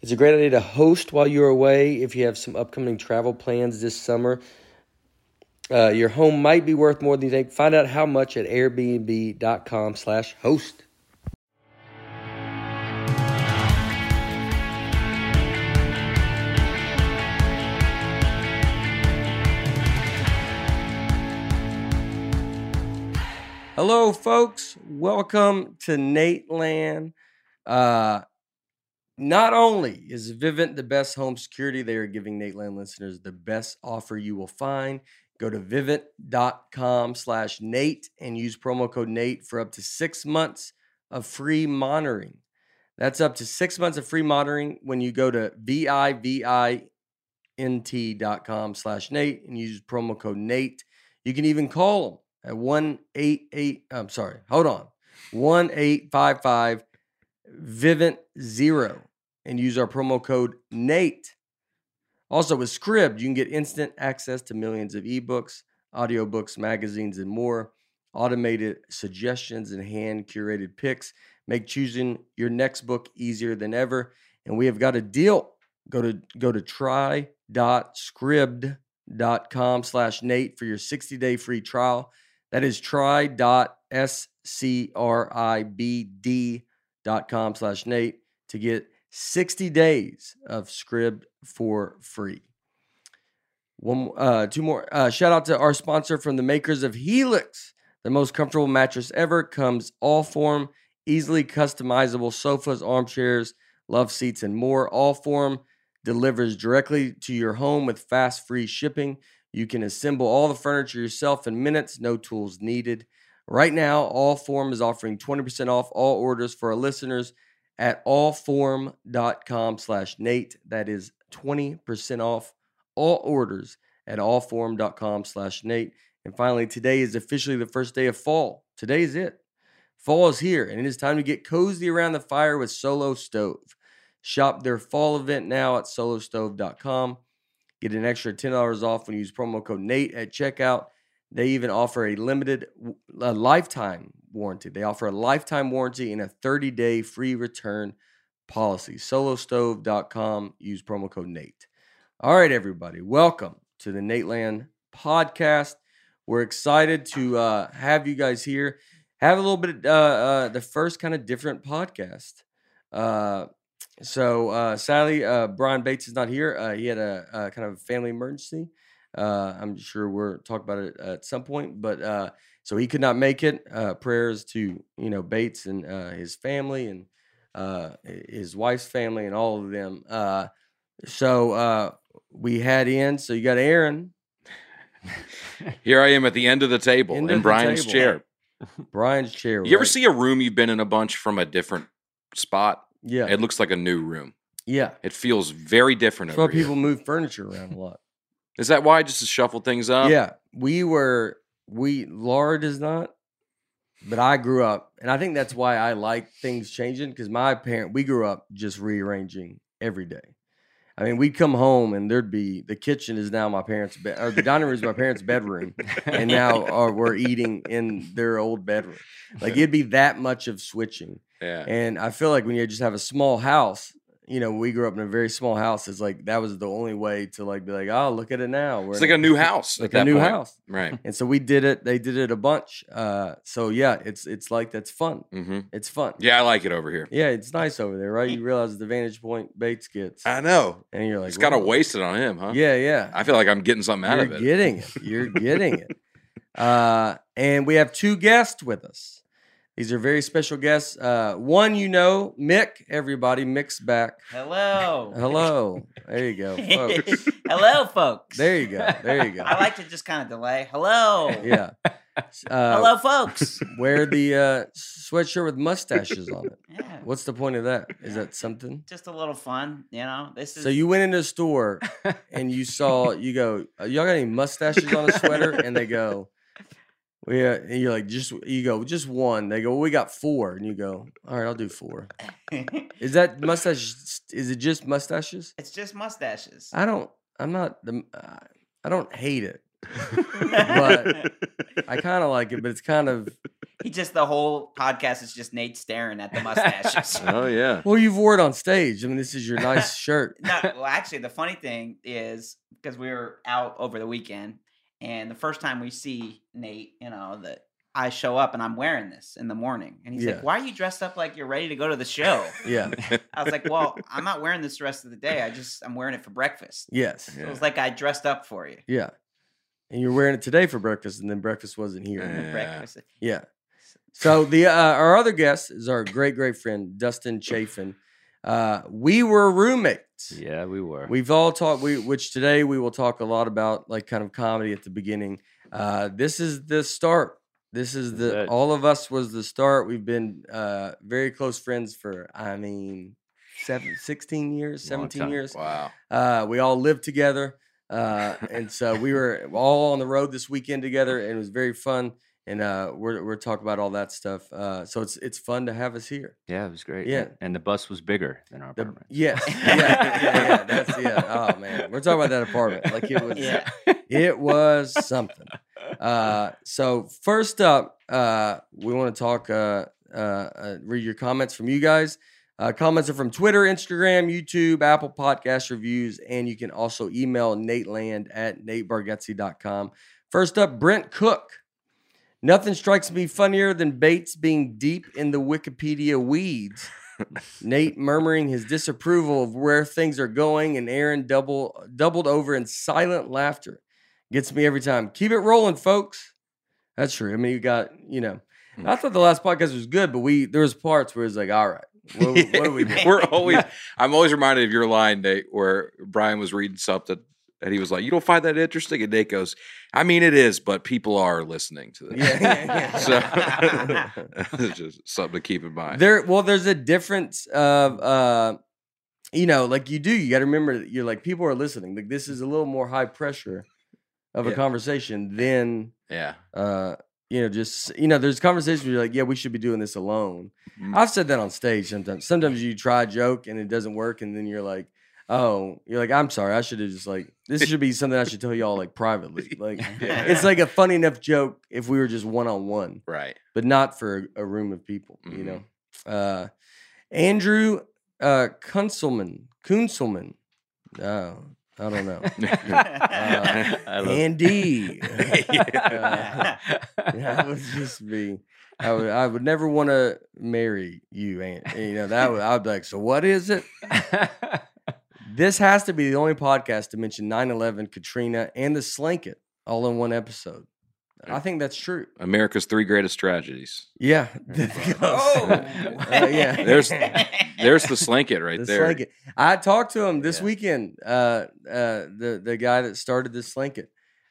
It's a great idea to host while you're away if you have some upcoming travel plans this summer. Uh, your home might be worth more than you think. Find out how much at airbnb.com slash host. Hello, folks. Welcome to Nate Land. Uh, not only is Vivint the best home security, they are giving Nate Land listeners the best offer you will find. Go to vivint.com slash Nate and use promo code Nate for up to six months of free monitoring. That's up to six months of free monitoring when you go to V-I-V-I-N-T.com slash Nate and use promo code Nate. You can even call them at 188, I'm sorry, hold on, 1855 Vivint Zero and use our promo code Nate. Also, with Scribd, you can get instant access to millions of ebooks, audiobooks, magazines, and more. Automated suggestions and hand curated picks make choosing your next book easier than ever. And we have got a deal. Go to go to try.scribd.com slash Nate for your 60-day free trial. That is try.scribd.com slash Nate to get 60 days of Scribd for free. One, uh, two more. Uh, shout out to our sponsor from the makers of Helix. The most comfortable mattress ever comes Allform, easily customizable sofas, armchairs, love seats, and more. Allform delivers directly to your home with fast, free shipping. You can assemble all the furniture yourself in minutes, no tools needed. Right now, Allform is offering 20% off all orders for our listeners at allform.com slash Nate. That is 20% off all orders at allform.com slash Nate. And finally, today is officially the first day of fall. Today is it. Fall is here, and it is time to get cozy around the fire with Solo Stove. Shop their fall event now at solostove.com. Get an extra $10 off when you use promo code Nate at checkout. They even offer a limited a lifetime warranty. They offer a lifetime warranty and a 30 day free return policy. Solostove.com. Use promo code Nate. All right, everybody. Welcome to the Nate Land podcast. We're excited to uh, have you guys here. Have a little bit, uh, uh, the first kind of different podcast. Uh, so uh, sadly, uh, Brian Bates is not here. He had a, a kind of family emergency. Uh, I'm sure we'll talk about it at some point, but uh, so he could not make it. Uh, prayers to you know Bates and uh, his family and uh, his wife's family and all of them. Uh, so uh, we had in. So you got Aaron. Here I am at the end of the table End in Brian's table. chair. Brian's chair. You ever right? see a room you've been in a bunch from a different spot? Yeah, It looks like a new room. yeah. It feels very different That's why people move furniture around a lot. Is that why just to shuffle things up? yeah, we were we Laura does not, but I grew up, and I think that's why I like things changing because my parent we grew up just rearranging every day. I mean, we'd come home and there'd be the kitchen is now my parents' bed, or the dining room is my parents' bedroom, and now uh, we're eating in their old bedroom. Like it'd be that much of switching, Yeah. and I feel like when you just have a small house, you know, we grew up in a very small house. It's like that was the only way to like be like, oh, look at it now. We're It's like a new house. like a new point. house. Right. And so we did it. They did it a bunch. Uh, so yeah, it's it's like that's fun. hmm It's fun. Yeah, I like it over here. Yeah, it's nice over there, right? You realize the vantage point Bates gets, I know. and you're like, It's got to "Whoa." waste it on him, huh? Yeah, yeah. I feel like I'm getting something out You're of it. getting it. You're getting it. Uh, and we have two guests with us. These are very special guests. Uh, one, you know, Nic. Everybody, Nic's back. Hello. Hello. There you go, folks. Hello, folks. There you go. There you go. I like to just kind of delay. Hello. Yeah. Uh, Hello, folks. Wear the uh, sweatshirt with mustaches on it. Yeah. What's the point of that? Is that something? Just a little fun, you know. This is So you went into a store and you saw, you go, "Uh, y'all got any mustaches on a sweater? And they go, yeah. And you're like, just, you go, just one. They go, well, we got four. And you go, all right, I'll do four. Is that mustache? Is it just mustaches? it's just mustaches. I don't, I'm not, the, uh, I don't hate it. but- I kind of like it, but it's kind of, he just the whole podcast is just Nate staring at the mustaches. Oh yeah. well, you've wore it on stage. I mean, this is your nice shirt. no, well, actually, the funny thing is because we were out over the weekend, and the first time we see Nate, you know, that I show up and I'm wearing this in the morning, and he's Yeah. like, "Why are you dressed up like you're ready to go to the show?" Yeah. I was like, "Well, I'm not wearing this the rest of the day. I just I'm wearing it for breakfast." Yes. So Yeah. it was like I dressed up for you. Yeah. And you're wearing it today for breakfast, and then breakfast wasn't here. Yeah. Breakfast. Yeah. So the uh, our other guest is our great great friend Dustin Chafin. Uh, we were roommates. Yeah, we were. We've all talked. We which today we will talk a lot about like kind of comedy at the beginning. Uh, this is the start. This is the all of us was the start. We've been uh, very close friends for I mean seven, 16 years, 17 years. Wow. Uh, we all lived together, uh, and so we were all on the road this weekend together, and it was very fun. And uh, we're we're talking about all that stuff. Uh, so it's it's fun to have us here. yeah, it was great. Yeah. and, the bus was bigger than our The- apartment. yes, yeah, yeah, yeah. That's yeah. Oh man, we're talking about that apartment. Like it was, Yeah. it was something. Uh, so first up, uh, we want to talk. Uh, uh, uh, read your comments from you guys. Uh, comments are from Twitter, Instagram, YouTube, Apple Podcast reviews, and you can also email nateland at natebargatze.com. First up, Brent Cook. Nothing strikes me funnier than Bates being deep in the Wikipedia weeds. Nate murmuring his disapproval of where things are going, and Aaron double doubled over in silent laughter. Gets me every time. Keep it rolling, folks. That's true. I mean, you got you know. I thought the last podcast was good, but we there was parts where it's like, all right, what, what do we do? We're always. I'm always reminded of your line, Nate, where Brian was reading something and he was like, "You don't find that interesting?" And Nate goes, "I mean, it is, but people are listening to this." Yeah, yeah, yeah. So it's just something to keep in mind. There, well, there's a difference of, uh, you know, like you do. You got to remember that you're like people are listening. Like this is a little more high pressure of a conversation than, yeah. uh, you know, just you know, there's conversations where you're like, yeah, we should be doing this alone. Mm. I've said that on stage sometimes. Sometimes you try a joke and it doesn't work, and then you're like, oh, you're like, I'm sorry, I should have just like this should be something I should tell y'all like privately. Like Yeah. it's like a funny enough joke if we were just one on one Right. but not for a, a room of people, you Mhm. know. Uh, Andrew uh, Kunselman, Kunselman. Oh, I don't know. I love- Andy. Uh, that would just be. I would. I would never want to marry you, and you know that would. I'd be like, so what is it? This has to be the only podcast to mention 9/11, Katrina, and the Slanket all in one episode. I think that's true. America's three greatest tragedies. Yeah. Oh. Uh, yeah. There's- There's the slanket right The there. Slanket. I talked to him this Yeah. weekend. Uh, uh, the the guy that started the Slanket.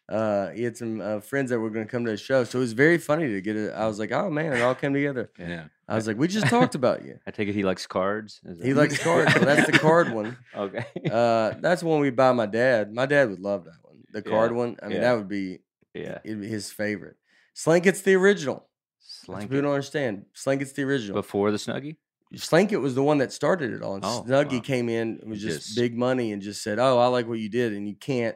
Uh, he had some uh, friends that were going to come to the show, so it was very funny to get it. I was like, oh man, it all came together. Yeah. I was like, we just talked about you. I take it he likes cards. Is He likes cards. so that's the card one. Okay. Uh, that's one we buy my dad. My dad would love that one. The card Yeah, one. I mean, yeah. that would be yeah. it'd be his favorite. Slanket's the original. Slanket. People don't understand. Slanket's the original. Before the Snuggie? Slanket was the one that started it all. And Oh, Snuggie wow. came in and was just, Just- big money and just said, "Oh, I like what you did," and you can't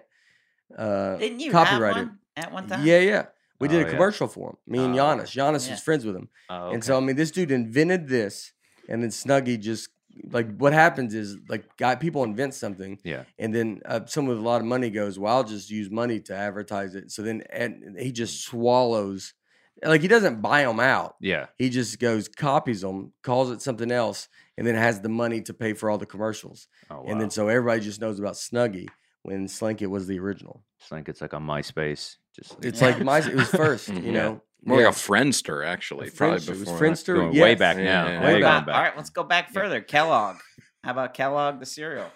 uh, Didn't you copyright have one at one time? Yeah, yeah. We did Oh, a yeah. commercial for him. Me and Oh, Giannis. Giannis Yeah. was friends with him, Oh, and so I mean, this dude invented this, and then Snuggie just like what happens is like guy people invent something Yeah. and then uh, someone with a lot of money goes, "Well, I'll just use money to advertise it." So then and he just swallows, like he doesn't buy them out. Yeah. He just goes copies them, calls it something else, and then has the money to pay for all the commercials. Oh, wow. And then so everybody just knows about Snuggie when Slanket was the original. it's like it's like on MySpace. Just like- It's like my it was first, you know. More Yeah. like a Friendster, actually. A Probably Friendster. It was before. Friendster. going way back Yeah, now. yeah, way yeah. going back. all right, let's go back further. Kellogg. How about Kellogg the cereal?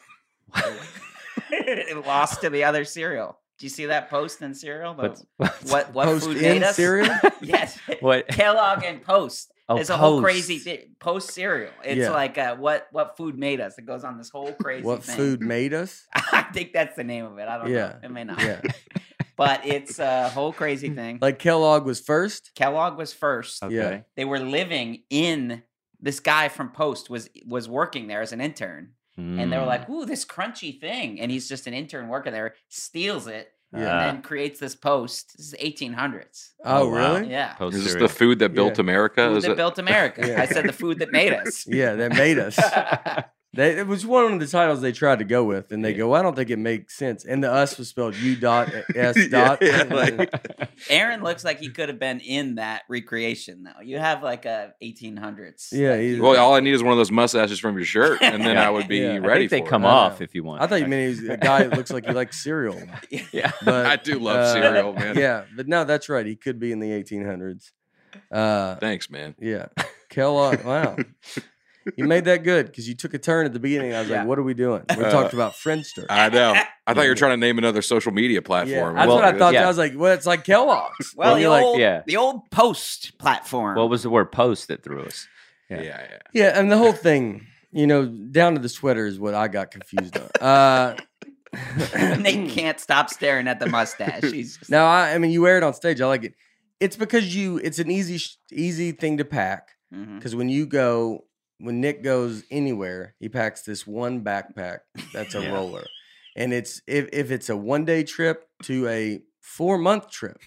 it lost to the other cereal. Do you see that post in cereal? The- What's- what's- what what Post food in made us? cereal? yes. What? Kellogg and Post. Oh, it's a whole crazy Post. post cereal. It's Yeah. like uh, what what food made us. It goes on this whole crazy. What thing. food made us? I think that's the name of it. I don't Yeah. know. It may not. Yeah. But it's a whole crazy thing. Like Kellogg was first. Kellogg was first. Okay. They were living in this guy from Post was was working there as an intern. And they were Mm. like, "Ooh, this crunchy thing." And he's just an intern working there, steals it, Yeah. and then creates this post. This is 1800s. Oh, Oh, wow. really? Yeah. Post Is this the food that built Yeah. America? Food Is that it? built America. Yeah. I said the food that made us. Yeah, that made us. They, it was one of the titles they tried to go with, and they Yeah. go, "I don't think it makes sense." And the "us" was spelled U dot S dot. yeah, like- Aaron looks like he could have been in that recreation, though. You have like a 1800s. Yeah, like, Well, all I need is one of those mustaches from your shirt, and then I would be Yeah. I I ready think they come it. Off if you want. I thought you meant he was a guy that looks like he likes cereal. yeah. But I do love uh, cereal, man. Yeah, but no, that's right. He could be in the 1800s. Uh, Thanks, man. yeah, Kellogg. Wow, you made that good because you took a turn at the beginning. I was Yeah. like, "What are we doing?" We Uh, talked about Friendster. I know. I thought you Yeah. were trying to name another social media yeah, platform. that's Well, what I thought. yeah. I was like, "Well, it's like Kellogg's." Well, And the you're like, yeah. the old Post platform. What was the word post that threw us? yeah, Yeah. yeah. Yeah, and the whole thing, you know, down to the sweater is what I got confused on. Uh, Nate can't stop staring at the mustache. He's just, now, I, I mean, you wear it on stage. I like it. It's because you. It's an easy, easy thing to pack. Because when you go, when Nic goes anywhere, he packs this one backpack. That's a Yeah. roller, and it's if if it's a one day trip to a four month trip,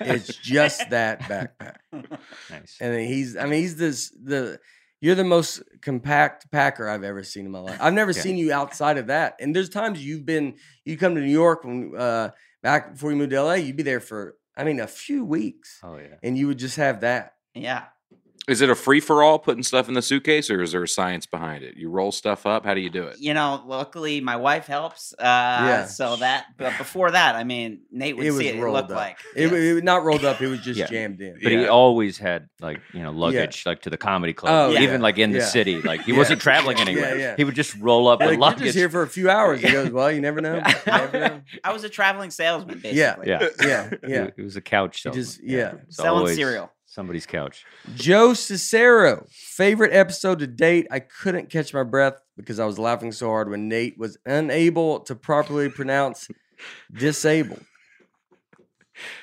it's just that backpack. nice. And he's, I mean, he's this the. You're the most compact packer I've ever seen in my life. I've never Yeah. seen you outside of that. And there's times you've been, you come to New York when uh, back before you moved to LA, you'd be there for, I mean, a few weeks, Oh yeah. and you would just have that. yeah. Is it a free for all putting stuff in the suitcase, or is there a science behind it? You roll stuff up. How do you do it? You know, luckily my wife helps. Uh, yeah. So that, but before that, I mean, Nate would It was see it. It looked up. like It, yes. it was not rolled up; it was just Yeah. jammed in. But he always had like you know luggage like to the comedy club, Oh, yeah. even like in the Yeah. city. Like he Yeah. wasn't traveling anywhere. yeah. He would just roll up Like, with You're luggage. just here for a few hours. He goes, "Well, you never know." You never know. I was a traveling salesman, basically. Yeah. yeah, Yeah, yeah. It, it was a couch. Salesman. just- yeah. It's Selling always cereal. Somebody's couch. Joe Cicero, favorite episode to date. I couldn't catch my breath because I was laughing so hard when Nate was unable to properly pronounce disabled.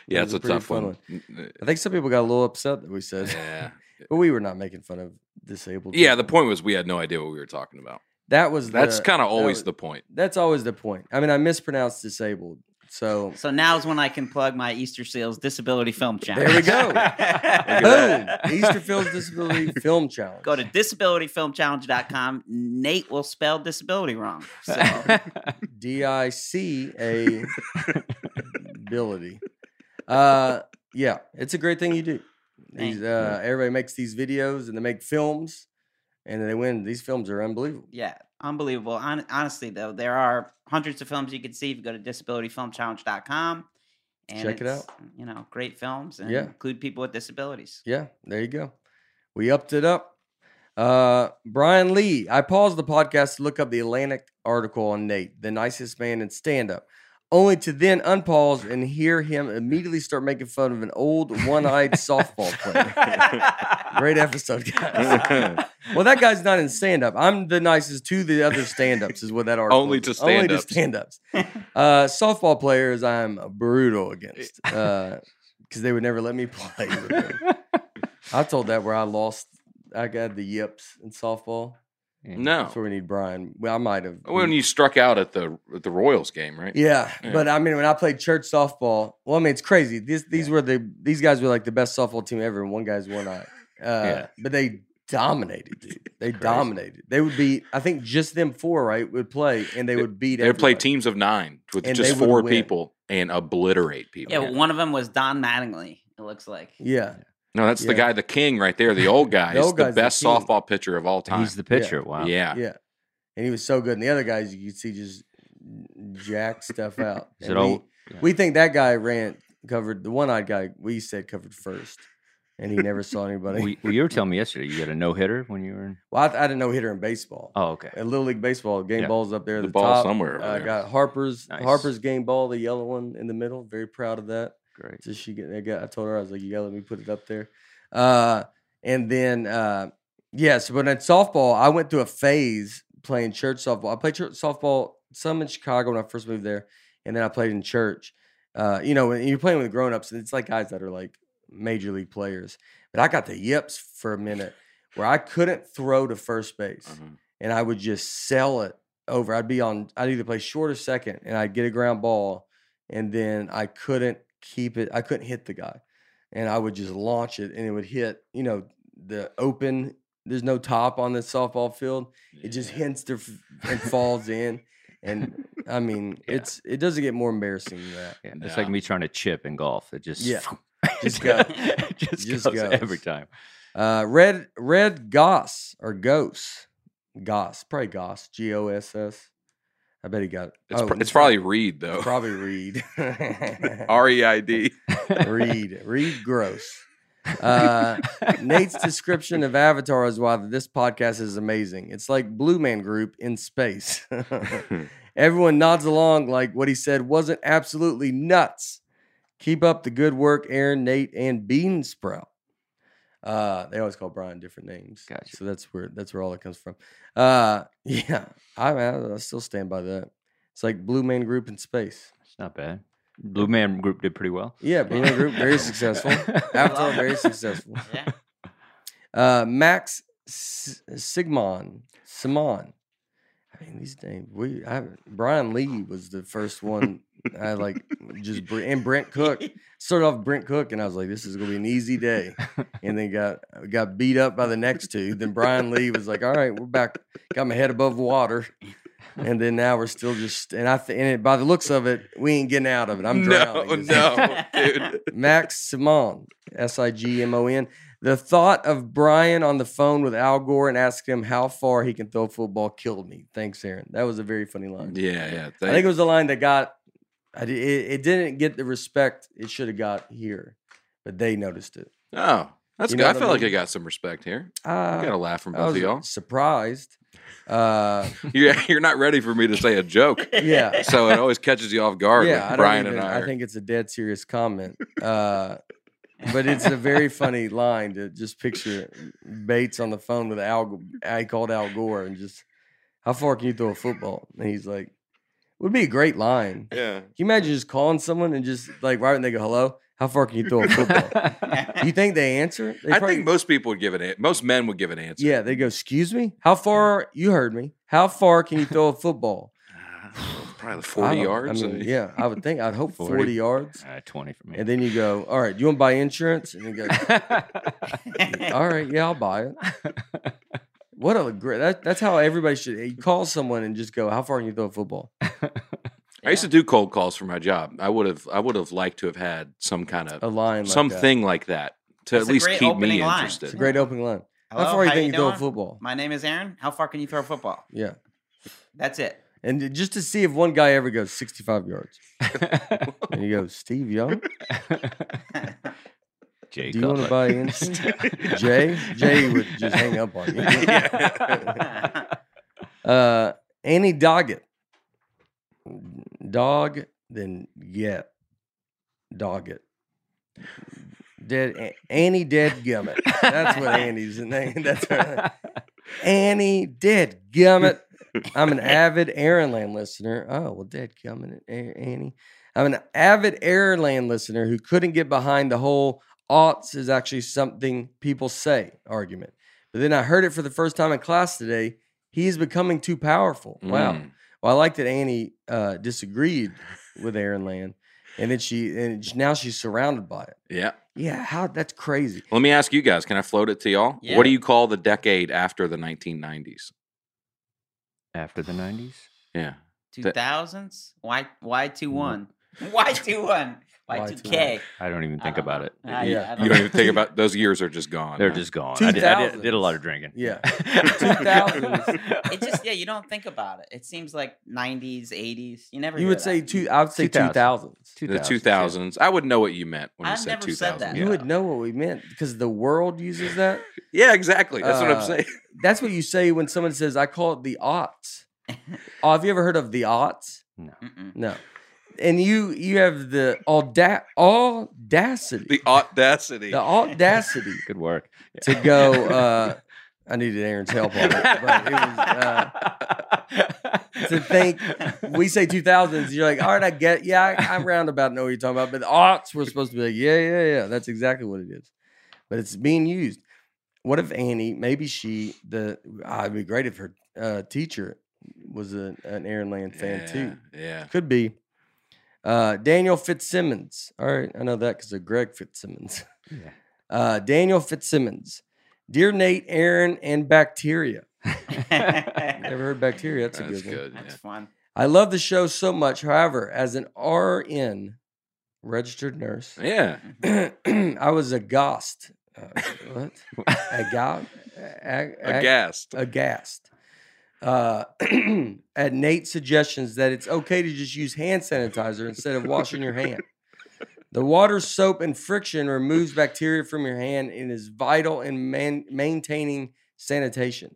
Yeah, That it's a a tough one. Mm, I think some people got a little upset that we said, Yeah, but we were not making fun of disabled. yeah. The point was we had no idea what we were talking about. that was That's kind of always was- the point. That's always the point. I mean, I mispronounced disabled, so So now's when I can plug my Easter Seals Disability Film Challenge. There we go. boom, Easter Seals Disability Film Challenge. Go to disabilityfilmchallenge.com. Nate will spell disability wrong. So D I C A ability. Uh, yeah, it's a great thing you do. These, uh, everybody makes these videos and they make films, and they win. These films are unbelievable. yeah, unbelievable. Hon- honestly, though, there are hundreds of films you can see if you go to disabilityfilmchallenge.com. And Check it out. You know, great films and Yeah. include people with disabilities. Yeah, there you go. We upped it up. Uh, Brian Lee, I paused the podcast to look up the Atlantic article on Nate, the nicest man in stand up, only to then unpause and hear him immediately start making fun of an old one eyed softball player. Great episode, guys. well, that guy's not in stand up. I'm the nicest to the other stand ups, is what that article Only to Only to stand-ups. Uh, softball players, I'm brutal against because they would never let me play. I told that where I lost. I got the yips in softball. No, That's where we need Brian. Well, I might have. when you struck out at the at the Royals game, right? yeah, Yeah. but I mean, when I played church softball, well, I mean, it's crazy. These these were the these guys were like the best softball team ever, and one guy's one eye. Uh, Yeah. But they dominated, dude. They dominated. They would beat. I think just them four, right, would play, and they would beat. They would play teams of nine with And just four people and obliterate people. yeah, one of them was Don Mattingly. It looks like. Yeah, No, that's the guy, the king right there, the old guy. The He's old the the best king. softball pitcher of all time. He's the pitcher. Wow. yeah. yeah, and he was so good. And the other guys, you could see just jack stuff out. Is And it we, all? yeah. we think that guy ran covered the one-eyed guy. We said covered first, and he never saw anybody. Well, you- you were telling me yesterday you got a no hitter when you were in. well, I, I didn't know hitter in baseball. Oh, okay. At Little League Baseball, game Yeah. balls up there. The The, ball top. somewhere I Uh, got Harper's Nice. Harper's game ball, the yellow one in the middle. Very proud of that. Great. So she get, I got. I told her I was like, you gotta let me put it up there. Uh, and then uh, yes, but at softball, I went through a phase playing church softball. I played church softball some in Chicago when I first moved there, and then I played in church. Uh, you know, when you're playing with grown ups, it's like guys that are like major league players. But I got the yips for a minute where I couldn't throw to first base Mhm. and I would just sell it over. I'd be on, I'd either play short or second, and I'd get a ground ball, and then I couldn't keep it. I couldn't hit the guy, and I would just launch it, and it would hit. You know, the open. There's no top on the softball field. It just hits the and falls in, and I mean, Yeah. it's it doesn't get more embarrassing than that. Yeah, it's Yeah. like me trying to chip in golf. It just Yeah. just go. just, Just goes goes. every time. Uh, red red goss or goss, goss, probably goss, G O S S. I bet he got. It's, Oh, pr- it's probably Reed though. Probably Reed. R E I D. Reed. Reed Gross. Uh, Nate's description of Avatar is why this podcast is amazing. It's like Blue Man Group in space. Everyone nods along like what he said wasn't absolutely nuts. Keep up the good work, Aaron, Nate, and Bean Sprout. Uh, they always call Brian different names. Gotcha. So that's where that's where all that comes from. Uh, yeah, I, I I still stand by that. It's like Blue Man Group in space. It's not bad. Blue Man Group did pretty well. Yeah, Blue Man Group very successful. Avatar very successful. Yeah. Uh, Max S- Sigmon Simon. I mean, these names. We I, Brian Lee was the first one. I like just Br- and Brent Cook started off Brent Cook, and I was like, this is gonna be an easy day. And then got got beat up by the next two. Then Brian Lee was like, all right, we're back. Got my head above water. And then now we're still just and I th- and it, by the looks of it, we ain't getting out of it. I'm no, drowning. no, dude. Max Simon, S I G M O N. The thought of Brian on the phone with Al Gore and asking him how far he can throw football killed me. Thanks, Aaron. That was a very funny line. Yeah, yeah. I think it was a line that got. I it, it didn't get the respect it should have got here, but they noticed it. oh, that's You good. know I what I feel like mean? I got some respect here. Uh, I got a laugh from I both of y'all. surprised. Uh, You're, you're not ready for me to say a joke, yeah, so it always catches you off guard. yeah. I don't Brian even, and I. I are- think it's a dead serious comment. Uh, but it's a very funny line to just picture Bates on the phone with Al. I called Al Gore and just, how far can you throw a football? And he's like, would be a great line. Yeah. Can yeah. you imagine just calling someone and just like right when they go, hello, how far can you throw a football? Do you think they answer? They I probably- think most people would give an an- most men would give an answer. yeah, they go, excuse me, how far? You heard me. How far can you throw a football? Probably the I 40 yards. I mean, yeah, I would think. I'd hope 40, 40. yards. Uh, Twenty for me. And then you go, all right, you want to buy insurance? And you go, all right, yeah, I'll buy it. What a great, that, that's how everybody should, you call someone and just go, how far can you throw a football? I used to do cold calls for my job. I would have I would have liked to have had some kind of A line like that. something like that to That's at a least great keep opening me line. interested. It's a great opening line. Hello, how far do you how think you you throw a doing? football? My name is Aaron. How far can you throw a football? Yeah. That's it. And just to see if one guy ever goes 65 yards. And you go, Steve Young, Jay do you want to buy insurance? Jay? Jay would just hang up on you. Uh, Annie Doggett. Dog, then get. Doggett. Dead Annie Dead Gummit. That's what Annie's name. That's her. Annie Dead Gummit. I'm an avid Aaron Land listener. Oh, well, Dead Gummit, Annie. I'm an avid Aaron Land listener who couldn't get behind the whole aughts is actually something people say argument. But then I heard it for the first time in class today. He's becoming too powerful. Wow. Mm. Well, I like that Annie uh, disagreed with Aaron Land. and then she and now she's surrounded by it. Yeah. Yeah, how that's crazy. Let me ask you guys. Can I float it to y'all? Yeah. What do you call the decade after the 1990s? After the nineties. Yeah. Two thousands? Why why two one? Why two one? Why Why two 2-1? K? I don't even think about it. I, Yeah. I You don't even think about those years are just gone. They're huh? just gone. I did, I did, did a lot of drinking. Yeah. 2000s. It just yeah, you don't think about it. It seems like nineties, eighties. You never. You would that. say two. I would say two 2000. thousands. the 2000s. I would know what you meant when you I've said never 2000. said that. You would know what we meant because the world uses that. Yeah, exactly. That's what Uh, I'm saying. That's what you say when someone says, "I call it the aughts." oh, have you ever heard of the aughts? No. Mm-mm. No. And you you have the auda- audacity, The audacity. the audacity Good work. to go. Uh, I needed Aaron's help on it, but it was uh, to think. We say two thousands. You're like, all right, I get. Yeah, I, I roundabout know what you're talking about. But the aughts, we're supposed to be like, yeah, yeah, yeah. That's exactly what it is. But it's being used. What if Annie? Maybe she. The. ah, it'd be great if her uh, teacher was a, an Aaron Land fan yeah, too. Yeah. Could be. Uh, Daniel Fitzsimmons. All right, I know that because of Greg Fitzsimmons. Yeah. Uh, Daniel Fitzsimmons. Dear Nate, Aaron, and bacteria. Never heard bacteria. That's, a That's good, one. good. That's yeah. fun. I love the show so much. However, as an RN, registered nurse, Yeah. I was aghast. Uh, what? Aghast? Ag- ag- Aghast. aghast uh, at Nate's suggestions that it's okay to just use hand sanitizer instead of washing your hand. The water, soap, and friction removes bacteria from your hand and is vital in man- maintaining sanitation.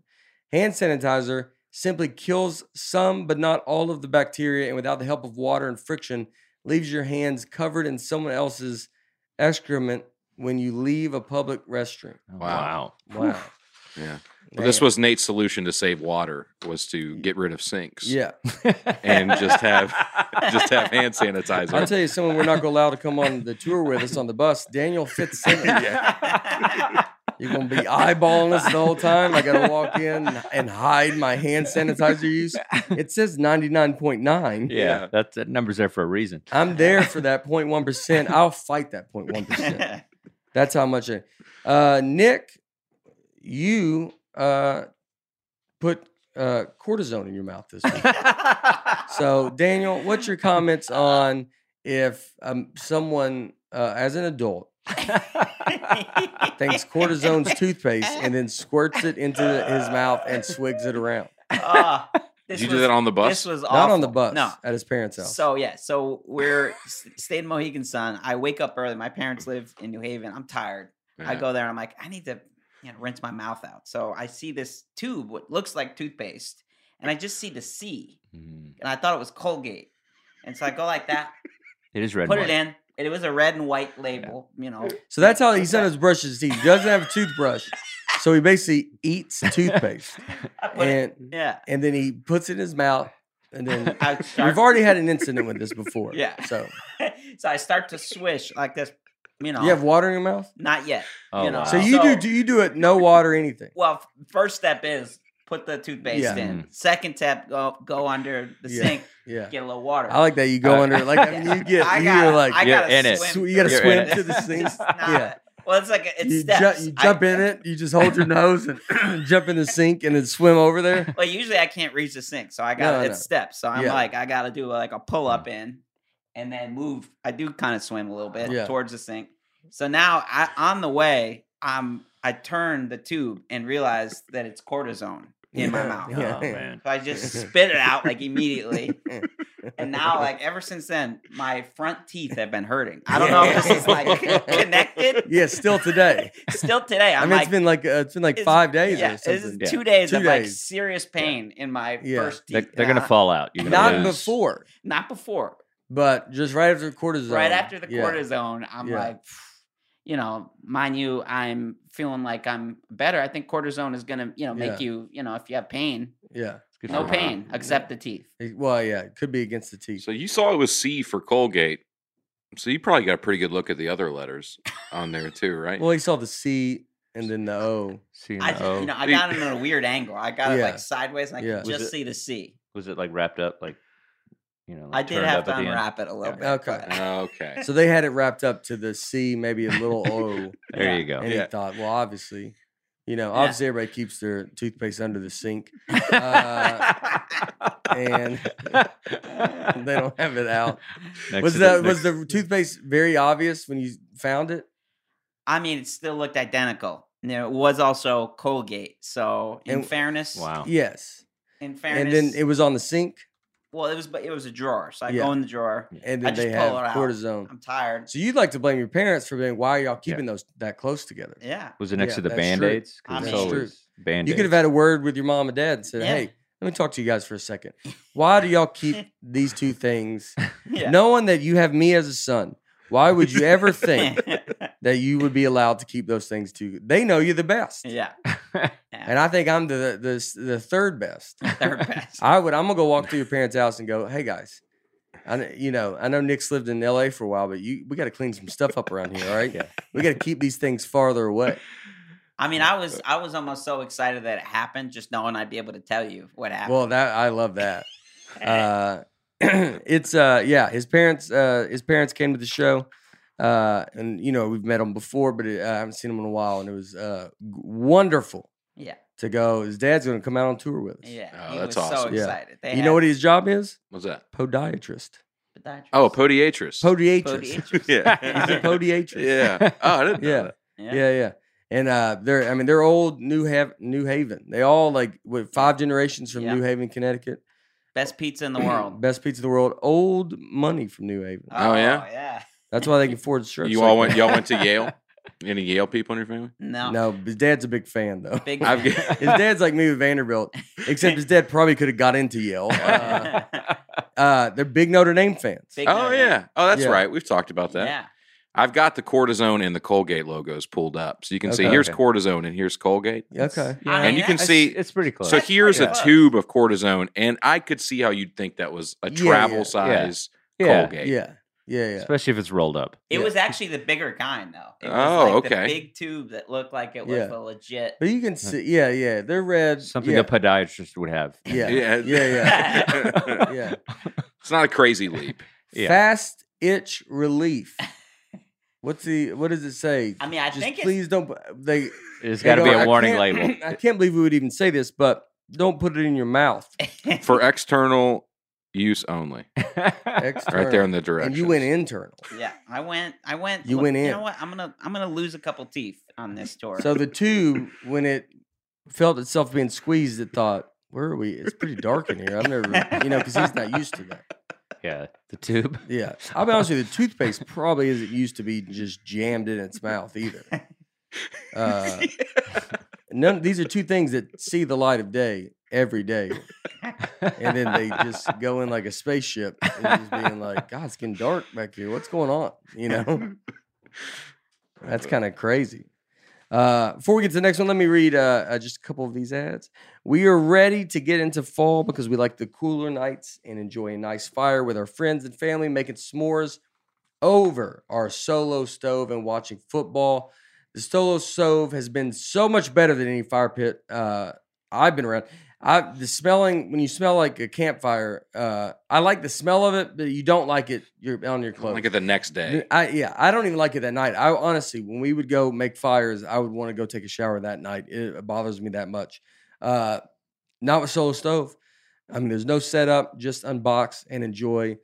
Hand sanitizer simply kills some but not all of the bacteria, and without the help of water and friction, leaves your hands covered in someone else's excrement when you leave a public restroom. Oh, Wow. wow. Wow. Yeah. Well, this was Nate's solution to save water was to get rid of sinks. Yeah. And just have just have hand sanitizer. I'll tell you someone we're not going to allow to come on the tour with us on the bus. Daniel Fitzsimmons. You're going to be eyeballing us the whole time. I got to walk in and hide my hand sanitizer use. It says 99.9. Yeah, that, that number's there for a reason. I'm there for that 0.1%. I'll fight that 0.1%. That's how much I. Uh, Nic, you uh, put uh, cortisone in your mouth this week. So, Daniel, what's your comments on if um, someone, uh, as an adult, thinks cortisone's toothpaste and then squirts it into his mouth and swigs it around? Ah, Did this you do that on the bus? This was Not on the bus, No. at his parents' house. So yeah, so we're s- stayed in Mohegan Sun. I wake up early. My parents live in New Haven. I'm tired. I go there and I'm like, I need to, you know, rinse my mouth out. So I see this tube, what looks like toothpaste, and I just see the C, Mm. and I thought it was Colgate, and so I go like that, It is red. put and it in. and It was a red and white label, you know. So that's how he brushes his teeth. He doesn't have a toothbrush. So he basically eats toothpaste. Put it, And yeah. and then he puts it in his mouth. And then we've already had an incident with this before. Yeah. So so I start to swish like this, you know. you have water in your mouth? not yet. Oh, you know. wow. So you do do you do it no water, anything? Well, first step is put the toothpaste Yeah. in. Mm. Second step, go go under the Yeah. sink, Yeah. get a little water. I like that you go Uh, under like I mean, you get I you're gotta- like I You're gotta in it. swim. sw- you gotta swim to the sink. Yeah. well, it's like a- it's You, ju- steps. you I- jump in it, you just hold your nose and jump in the sink and then swim over there. Well, usually I can't reach the sink, so I got No, no. it's steps. So I'm Yeah. like, I got to do like a pull up in, and then move. I do kind of swim a little bit Yeah. towards the sink. So now I, on the way, I'm I turn the tube and realize that it's cortisone in my mouth. yeah. Oh man. So I just spit it out like immediately. And now, like ever since then, my front teeth have been hurting. I don't know if this is like connected. Yeah, still today. Still today, i I'm mean, like, it's been like uh, it's been like it's- five days yeah, or this is something. Yeah. two days Two of like serious pain in my Yeah. first They're, they're gonna fall out. You're gonna Not lose. before, Not before. But just right after the cortisone. Right after the Yeah. cortisone, I'm Yeah. like, you know, mind you, I'm feeling like I'm better. I think cortisone is gonna, you know, make Yeah. you, you know, if you have pain, Yeah. Good no for- pain except the teeth. Well, yeah, it could be against the teeth. So you saw it was C for Colgate. So you probably got a pretty good look at the other letters on there too, right? Well, he saw the C and then the O. See, I, no. just, you know, I got it in a weird angle. I got it like sideways, and I Yeah. could Was just it- see the C. was it like wrapped up like you know. I did have to at end. unwrap it a little Yeah. bit. Okay. but- Okay. So they had it wrapped up to the C, maybe a little O. There Yeah. you go. And Yeah. he thought, well, obviously, you know, Yeah. obviously everybody keeps their toothpaste under the sink. Uh, and they don't have it out. Next was to that the- was the toothpaste very obvious when you found it? I mean, it still looked identical. And There was also Colgate. So, in And- fairness, Wow. Yes. in fairness, And then it was on the sink, well, it was but it was a drawer. So I Yeah. go in the drawer. and I then just they pull have it out. cortisone. I'm tired. So you'd like to blame your parents for being why are y'all keeping those that close together? Yeah. Was it next Yeah, to the that's true. band aids? I it's mean- always band You could have had a word with your mom and dad and said, Yeah. "Hey, let me talk to you guys for a second. Why do y'all keep these two things? Yeah. Knowing that you have me as a son, why would you ever think that you would be allowed to keep those things too? They know you're the best, yeah. and I think I'm the the the third best. Third best. I would. I'm gonna go walk to your parents' house and go, "Hey guys, I you know I know Nic's lived in L.A. for a while, but you we got to clean some stuff up around here. All right, Yeah. we got to keep these things farther away. I mean, I was I was almost so excited that it happened, just knowing I'd be able to tell you what happened. Well, that I love that. Uh, it's uh yeah, his parents uh his parents came to the show. Uh, and you know we've met him before, but it, I haven't seen him in a while, and it was uh g- wonderful yeah, to go. His dad's going to come out on tour with us. yeah. Oh, he that's was so awesome. Yeah. excited. They You know what his job is? What's that? Podiatrist. had Oh, podiatrist. Podiatrist. Podiatrist. Yeah. He's a podiatrist. yeah. Oh, I didn't know Yeah. that. Yeah. Yeah, yeah. And uh, they're I mean they're old New Haven, New Haven. They all like with five generations from Yeah. New Haven, Connecticut. Best pizza in the world. Best pizza in the world. Old money from New Haven. Oh, yeah? yeah. That's why they can afford shirts. You like all that. went. Y'all went to Yale. Any Yale people in your family? No. No, his dad's a big fan though. Big. I've fan. His dad's like me with Vanderbilt, except his dad probably could have got into Yale. Uh, uh, they're big Notre Dame fans. Big Oh Notre Dame. yeah. Oh, that's Yeah. right. We've talked about that. Yeah. I've got the cortisone and the Colgate logos pulled up, so you can see Okay. here's Okay. cortisone and here's Colgate. Okay. I And mean, you can see- it's, it's pretty close. So here's pretty a tube of cortisone, and I could see how you'd think that was a Yeah, travel yeah. size yeah, Colgate. Yeah. Yeah. Yeah. especially if it's rolled up. It Yeah. was actually the bigger kind, though. It was Oh, like okay. The big tube that looked like it was Yeah. a legit. But you can see, yeah, yeah, they're red. Something yeah, a podiatrist would have. yeah, Yeah. yeah, yeah, yeah. It's not a crazy leap. Yeah. Fast itch relief. What's the? What does it say? I mean, I Just think it's- please don't. They. There's they got to be a warning can't- label. I can't believe we would even say this, but don't put it in your mouth. For external use only. External. Right there in the direction. And you went internal. yeah, I went. I went. You look, went You know what? I'm gonna. I'm gonna lose a couple teeth on this tour. So the tube, when it felt itself being squeezed, it thought, "Where are we? It's pretty dark in here. I've never, you know, because he's not used to that." yeah, the tube. Yeah, I'll be honest with you. The toothpaste probably isn't used to be just jammed in its mouth either. Uh, none. These are two things that see the light of day every day, and then they just go in like a spaceship, and just being like, "God, it's getting dark back here. What's going on?" You know, that's kind of crazy. Uh, before we get to the next one, let me read uh, uh, just a couple of these ads. We are ready to get into fall because we like the cooler nights and enjoy a nice fire with our friends and family, making s'mores over our solo stove and watching football. The solo stove has been so much better than any fire pit uh, I've been around. I the smelling when you smell like a campfire. Uh, I like the smell of it, but you don't like it. You're on your clothes. like it the next day. I yeah, I don't even like it that night. I honestly, when we would go make fires, I would want to go take a shower that night. It bothers me that much. Uh, not with solo stove. I mean, there's no setup. Just unbox and enjoy.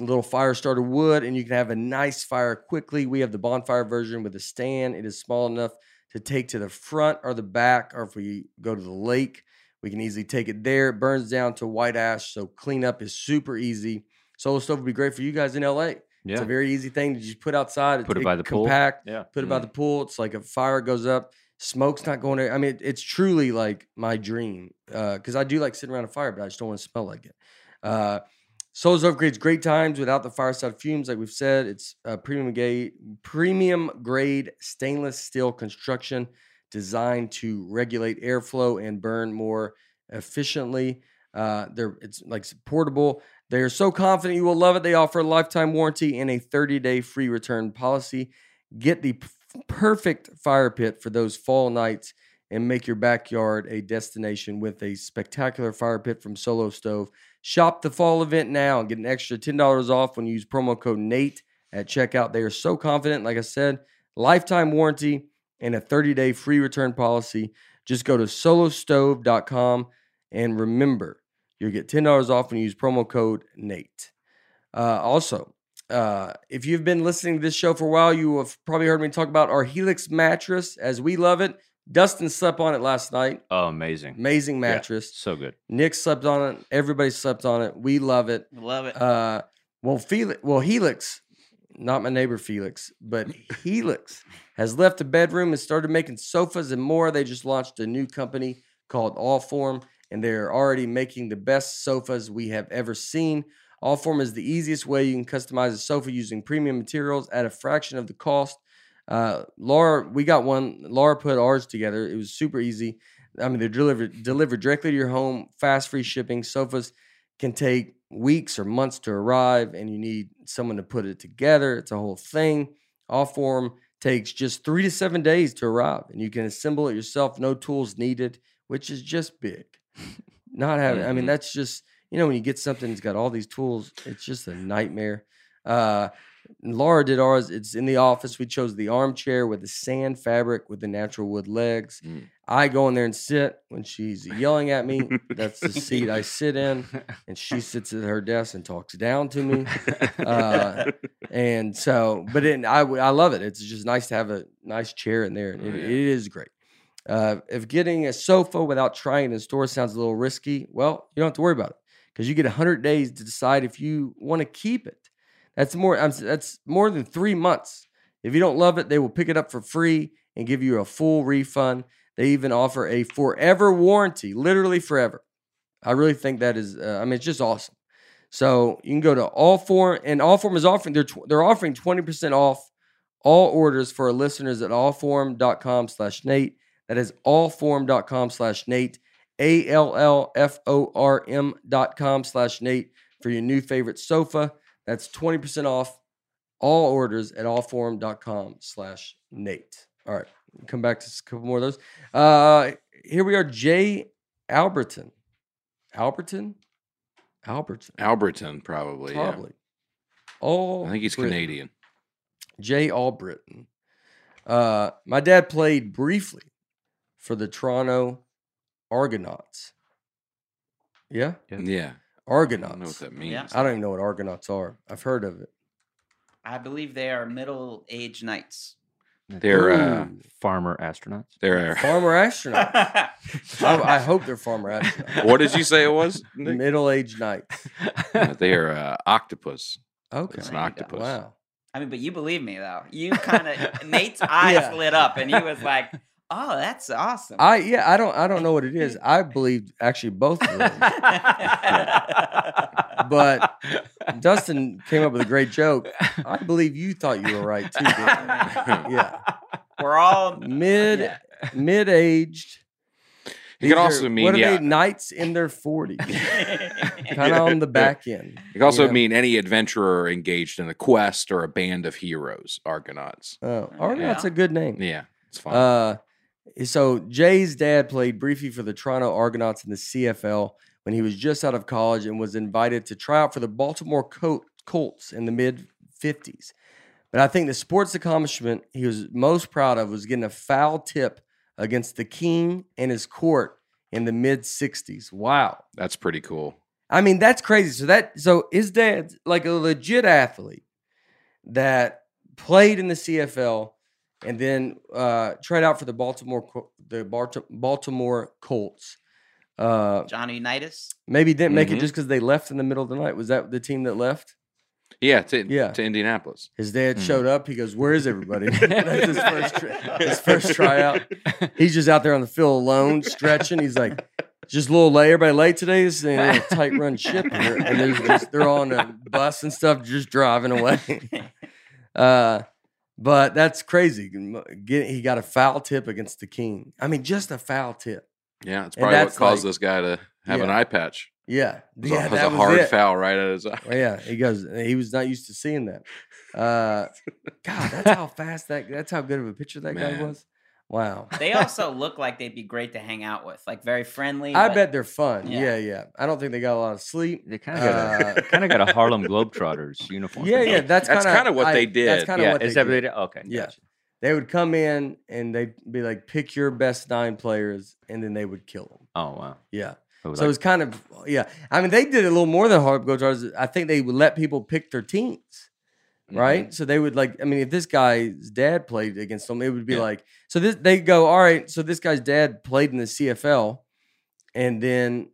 Little fire starter wood, and you can have a nice fire quickly. We have the bonfire version with a stand. It is small enough to take to the front or the back, or if we go to the lake, we can easily take it there. It burns down to white ash, so cleanup is super easy. Solo stove would be great for you guys in LA. Yeah. It's a very easy thing to just put outside. Put it by the pool. compact, yeah. Put it by the pool. It's like a fire goes up, smoke's not going there. I mean, it- it's truly like my dream Uh, because I do like sitting around a fire, but I just don't want to smell like it. Uh, Solos upgrades great times without the fireside fumes, like we've said. It's a premium grade, premium grade stainless steel construction designed to regulate airflow and burn more efficiently. Uh, they're it's like portable. They are so confident you will love it. They offer a lifetime warranty and a 30 day free return policy. Get the p- perfect fire pit for those fall nights and make your backyard a destination with a spectacular fire pit from Solo Stove. Shop the fall event now and get an extra $10 off when you use promo code NATE at checkout. They are so confident, like I said, lifetime warranty and a 30 day free return policy. Just go to solostove.com and remember, you'll get $10 off when you use promo code NATE. Uh, also, uh, if you've been listening to this show for a while, you have probably heard me talk about our Helix mattress as we love it. Dustin slept on it last night. Oh, amazing. Amazing mattress. So good. Nic slept on it. Everybody slept on it. We love it. Love it. Uh, well, Felix, well, Helix, not my neighbor Felix, but Helix has left the bedroom and started making sofas and more. They just launched a new company called Allform, and they're already making the best sofas we have ever seen. Allform is the easiest way you can customize a sofa using premium materials at a fraction of the cost. Uh, Laura, we got one. Laura put ours together. It was super easy. I mean, they're delivered delivered directly to your home, fast free shipping. Sofas can take weeks or months to arrive, and you need someone to put it together. It's a whole thing. Allform takes just three to seven days to arrive, and you can assemble it yourself. No tools needed, which is just big. Not having, I mean, Mhm. that's just you know when you get something that's got all these tools, it's just a nightmare. Uh, Laura did ours. It's in the office. We chose the armchair with the sand fabric with the natural wood legs. Mm. I go in there and sit when she's yelling at me. That's the seat I sit in, and she sits at her desk and talks down to me. Uh, and so, but it, I I love it. It's just nice to have a nice chair in there, it, Oh, yeah. it is great. Uh, if getting a sofa without trying it in store sounds a little risky, well, you don't have to worry about it because you get 100 days to decide if you want to keep it. That's more. I'm, that's more than three months. If you don't love it, they will pick it up for free and give you a full refund. They even offer a forever warranty, literally forever. I really think that is. Uh, I mean, it's just awesome. So you can go to Allform, and all form is offering they're tw- they're offering twenty percent off all orders for our listeners at allform.com slash Nate. That is allform.com slash Nate. A L L F O R M dot com slash Nate for your new favorite sofa. That's 20% off all orders at allform.com slash Nate. All right. Come back to a couple more of those. Uh here we are, Jay Alberton. Alberton? Alberton. Alberton, probably. yeah. Probably. All I think he's Canadian. Jay Albritton. Uh, my dad played briefly for the Toronto Argonauts. Yeah, Yeah. Yeah. I Argonauts. don't know what that means. Yeah. I don't even know what Argonauts are. I've heard of it. I believe they are middle-aged knights. They're uh, farmer astronauts. they're farmer astronauts. I, I I hope they're farmer astronauts. what did you say it was? Nic? Middle-aged knights. They are uh, octopus. Okay. It's an There you go. octopus. Wow. I mean, but you believe me though. You kind of Nate's eyes Yeah. lit up, and he was like, "Oh, that's awesome." I yeah. I don't. I don't know what it is. I believe actually both of them. But Dustin came up with a great joke. I believe you thought you were right too. Yeah. we're all Mid Yeah. mid aged. It could also mean what are yeah. they? Knights in their forties, kind of on the back end. It could also you know? mean any adventurer engaged in a quest or a band of heroes, Argonauts. Oh, Argonaut's Yeah. a good name. Yeah, it's fine. Uh, so Jay's dad played briefly for the Toronto Argonauts in the CFL when he was just out of college and was invited to try out for the Baltimore Col- Colts in the mid 50s. But I think the sports accomplishment he was most proud of was getting a foul tip against the king and his court in the mid 60s. Wow. That's pretty cool. I mean, that's crazy. So that so his dad's like a legit athlete that played in the CFL and then uh, tried out for the Baltimore the Baltimore Colts. Uh, Johnny Unitas. maybe didn't make it Mhm. just because they left in the middle of the night. Was that the team that left? Yeah, to, Yeah. to Indianapolis. His dad Mhm. showed up. He goes, "Where is everybody?" That's his first, tri- his first tryout. He's just out there on the field alone, stretching. He's like, just a little late. Everybody late today. This is a tight run ship here, and there's just they're on a bus and stuff, just driving away. Uh, but that's crazy. He got a foul tip against the king. I mean, just a foul tip. Yeah, it's probably what caused like- this guy to have an eye patch. Yeah, was, yeah, a, was that a was hard it. foul right at his eye. Oh, yeah, he goes. He was not used to seeing that. Uh, God, that's how fast that. That's how good of a pitcher that guy was. Wow. They also look like they'd be great to hang out with, like very friendly. I but- bet they're fun. Yeah. Yeah. yeah, I don't think they got a lot of sleep. They kind of got a Uh, kind of got a Harlem Globetrotters uniform. Yeah, yeah, that's That's kind kinda what they did. That's kind of yeah. what Is they that what did. they did? Okay. Yeah. gotcha. They would come in and they'd be like, pick your best nine players, and then they would kill them. Oh wow. Yeah. It was So it was kind of yeah. I mean, they did a little more than Harlem Globetrotters. I think they would let people pick their teams, Mm-hmm. right? So they would like. I mean, if this guy's dad played against them, it would be Yeah. like. So this they go all right. So this guy's dad played in the CFL, and then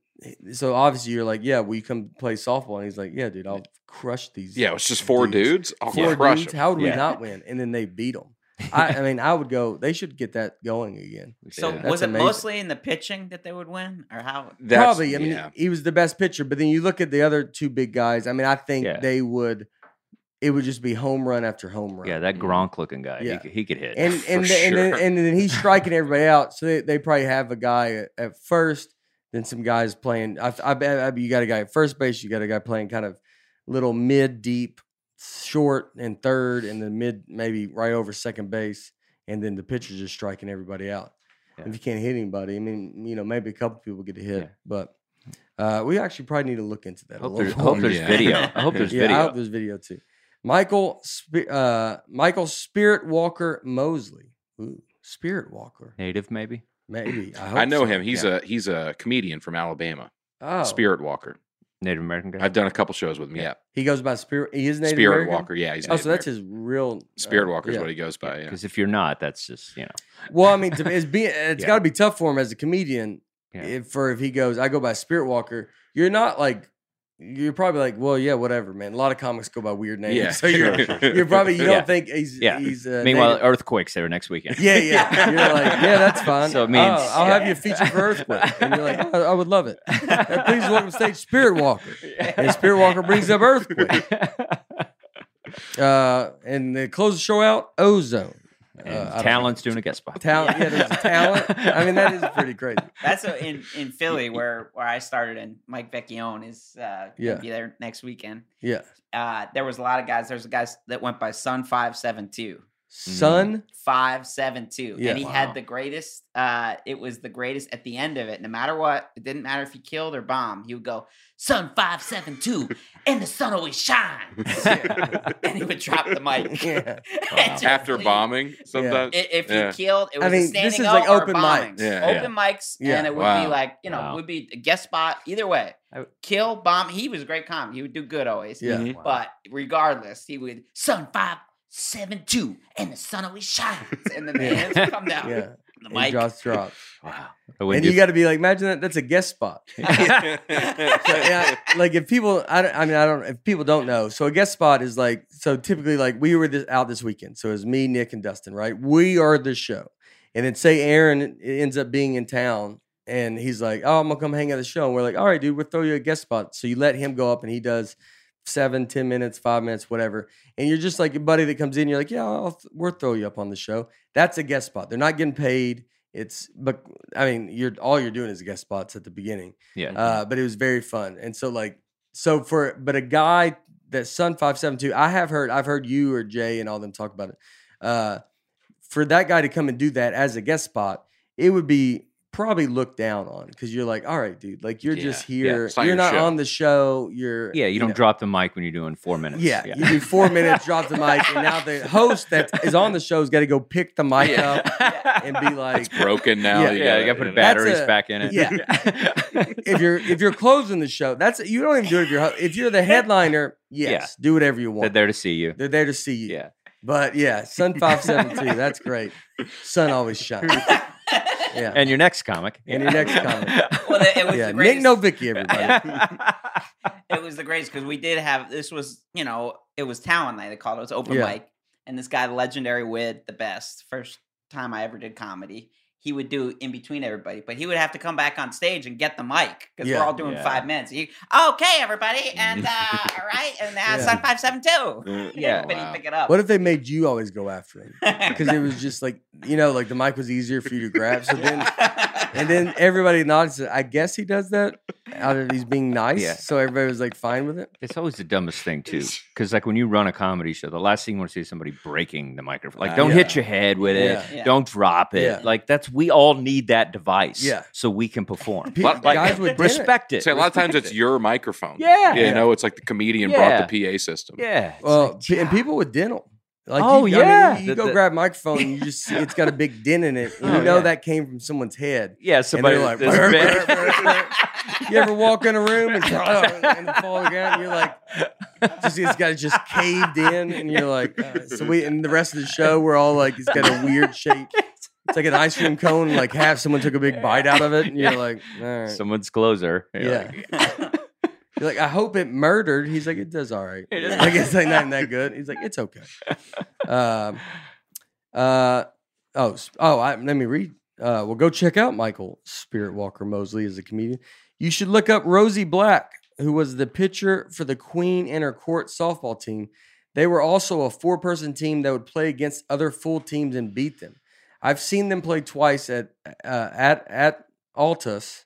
so obviously you're like, yeah, will you come play softball? And he's like, yeah, dude, I'll crush these. Yeah, it was just four dudes. dudes. I'll Four crush dudes. 'em. How would we not win? And then they beat them. I, I mean, I would go. They should get that going again. So Yeah. was it amazing. mostly in the pitching that they would win, or how? That's- Probably. I mean, yeah. he was the best pitcher, but then you look at the other two big guys. I mean, I think Yeah. they would. It would just be home run after home run. yeah, that Gronk looking guy. Yeah. He, could, he could hit. and For and the- and, then, and then he's striking everybody out. So they, they probably have a guy at, at first, then some guys playing. I, I bet I you got a guy at first base. You got a guy playing kind of little mid deep, short and third, and then mid maybe right over second base, and then the pitcher's just striking everybody out. Yeah. If you can't hit anybody, I mean, you know, maybe a couple people get a hit, Yeah. but. Uh, we actually probably need to look into that. a hope, little there's, hope there's Yeah. video. I hope there's yeah, video. I hope there's video too. Michael, Sp- uh, Michael Spirit Walker Mosley. Ooh, Spirit Walker. Native maybe. Maybe. I, hope I know so. him. He's a he's a comedian from Alabama. oh, Spirit Walker. Native American guy. I've done a couple shows with him. Yeah, He goes by Spirit. He is Native Spirit American? Walker. Yeah, he's Oh, Native so that's American. his real Spirit uh, Walker is yeah. what he goes by. Yeah. Because if you're not, that's just you know. Well, I mean, to, it's being it's Yeah. got to be tough for him as a comedian. Yeah. If for if he goes, I go by Spirit Walker. You're not like. You're probably like, well, yeah, whatever, man. A lot of comics go by weird names. Yeah, so you're you're probably you don't Yeah. think he's Yeah. he's uh, Meanwhile, native- earthquakes there next weekend. Yeah, yeah. You're like, yeah, that's fine. So it Oh, I'll yeah. have you feature for Earthquake. And you're like, oh, I would love it. Uh, please welcome to stage Spirit Walker. And Spirit Walker brings up Earthquake. Uh, and they close the show out, Ozone. And Uh, Talent's doing a guest spot. Talent, yeah, there's talent. I mean, that is pretty crazy. That's a, in in Philly where where I started, and Mike Vecchione is uh, Yeah. gonna be there next weekend. Yeah. Uh, there was a lot of guys. There's a guy that went by Sun Five Seven Two. Sun. Five seven two, Yeah. and he Wow. had the greatest. Uh, it was the greatest at the end of it. No matter what, it didn't matter if he killed or bombed. He would go Sun Five Seven Two, and the sun always shines. and he would drop the mic Yeah. And After leave. bombing, sometimes. I- If Yeah. you killed, it I was mean, a this standing is like O open bombing. mics. Yeah, open mics, Yeah. and it would Wow. be like you know, Wow. would be a guest spot either way. Kill, bomb. He was a great comic. He would do good always. Yeah. Mhm. Wow. But regardless, he would sun five seven two, and the sun always shines, and then the Yeah. hands would come down. Yeah. The mic. drops drops. Wow. And you got to be like, imagine that. That's a guest spot. So, yeah, like if people, I, don't, I mean, I don't. If people don't know, so a guest spot is like, so typically, like we were this, out this weekend, so it's me, Nic, and Dustin, right? We are the show, and then say Aaron ends up being in town, and he's like, "Oh, I'm gonna come hang out at the show," and we're like, "All right, dude, we'll throw you a guest spot." So you let him go up, and he does seven, ten minutes, five minutes, whatever, and you're just like a buddy that comes in. You're like, "Yeah, I'll, th- we'll throw you up on the show." That's a guest spot. They're not getting paid. It's but I mean, you're all you're doing is guest spots at the beginning. yeah. Uh, but it was very fun. And so like so for but a guy that Sun five seven two, I have heard I've heard you or Jay and all them talk about it. Uh, for that guy to come and do that as a guest spot, it would be probably looked down on because you're like, all right, dude, like you're just Yeah, yeah, here. it's not you're your not show. on the show. You're yeah, you don't know, drop the mic when you're doing four minutes. Yeah, you do four minutes, drop the mic, and now the host that is on the show's got to go pick the mic Yeah. up and be like, it's broken now. Yeah. you gotta- got to put you know. That's batteries a- back in it. yeah. if you're if you're closing the show, that's you don't even do it if you're if you're the headliner. Yes, do whatever you want. They're there to see you. They're there to see you. Yeah. But yeah, Sun five seven two. That's great. Sun always shines. Yeah. And your next comic. And your next comic. Well, it, it was yeah. the Nic. Novicki, everybody. it was the greatest because we did have this was you know it was talent night they called it, it was open Yeah. mic and this guy the legendary Wid the best first time I ever did comedy he would do in between everybody but he would have to come back on stage and get the mic because Yeah. we're all doing Yeah. five minutes he, okay everybody and uh all right and now Yeah. Sun five seven two Yeah. Yeah. but Wow. he'd pick it up What if they made you always go after him? Because it was just like you know, like the mic was easier for you to grab. So then and then everybody nods. I guess he does that out of he's being nice. Yeah. So everybody was like fine with it. It's always the dumbest thing too, because like when you run a comedy show, the last thing you want to see is somebody breaking the microphone. Like, Uh, don't yeah. hit your head with it. Yeah. Yeah. Don't drop it. Yeah. Like that's we all need that device. Yeah. so we can perform. Pe- Like, guys would respect it. Say a lot of times it's your microphone. Yeah. You know, it's like the comedian brought the PA system. Yeah. Well, like, pe- and people with dental. Like Oh, you, I mean, yeah. you, you The- go the- grab a microphone, and you just see it's got a big dent in it, and Oh, you know yeah. that came from someone's head. yeah. Somebody like, this "Brr, big- brr, brr, brr." you ever walk in a room and, and fall again? You're like, just it's got just caved in, and you're like, uh, so we and the rest of the show we're all like, it's got a weird shape. It's like an ice cream cone, like half someone took a big bite out of it, and you're like, all right. Someone's closer. You're Yeah. like, You're like, I hope it murdered. He's like, it does all right. It is- Like it's like not that good. He's like, it's okay. Um, uh, oh, oh, I, let me read. Uh, well, go check out Michael Spirit Walker Mosley as a comedian. You should look up Rosie Black, who was the pitcher for the Queen and her court softball team. They were also a four-person team that would play against other full teams and beat them. I've seen them play twice at uh, at at Altus.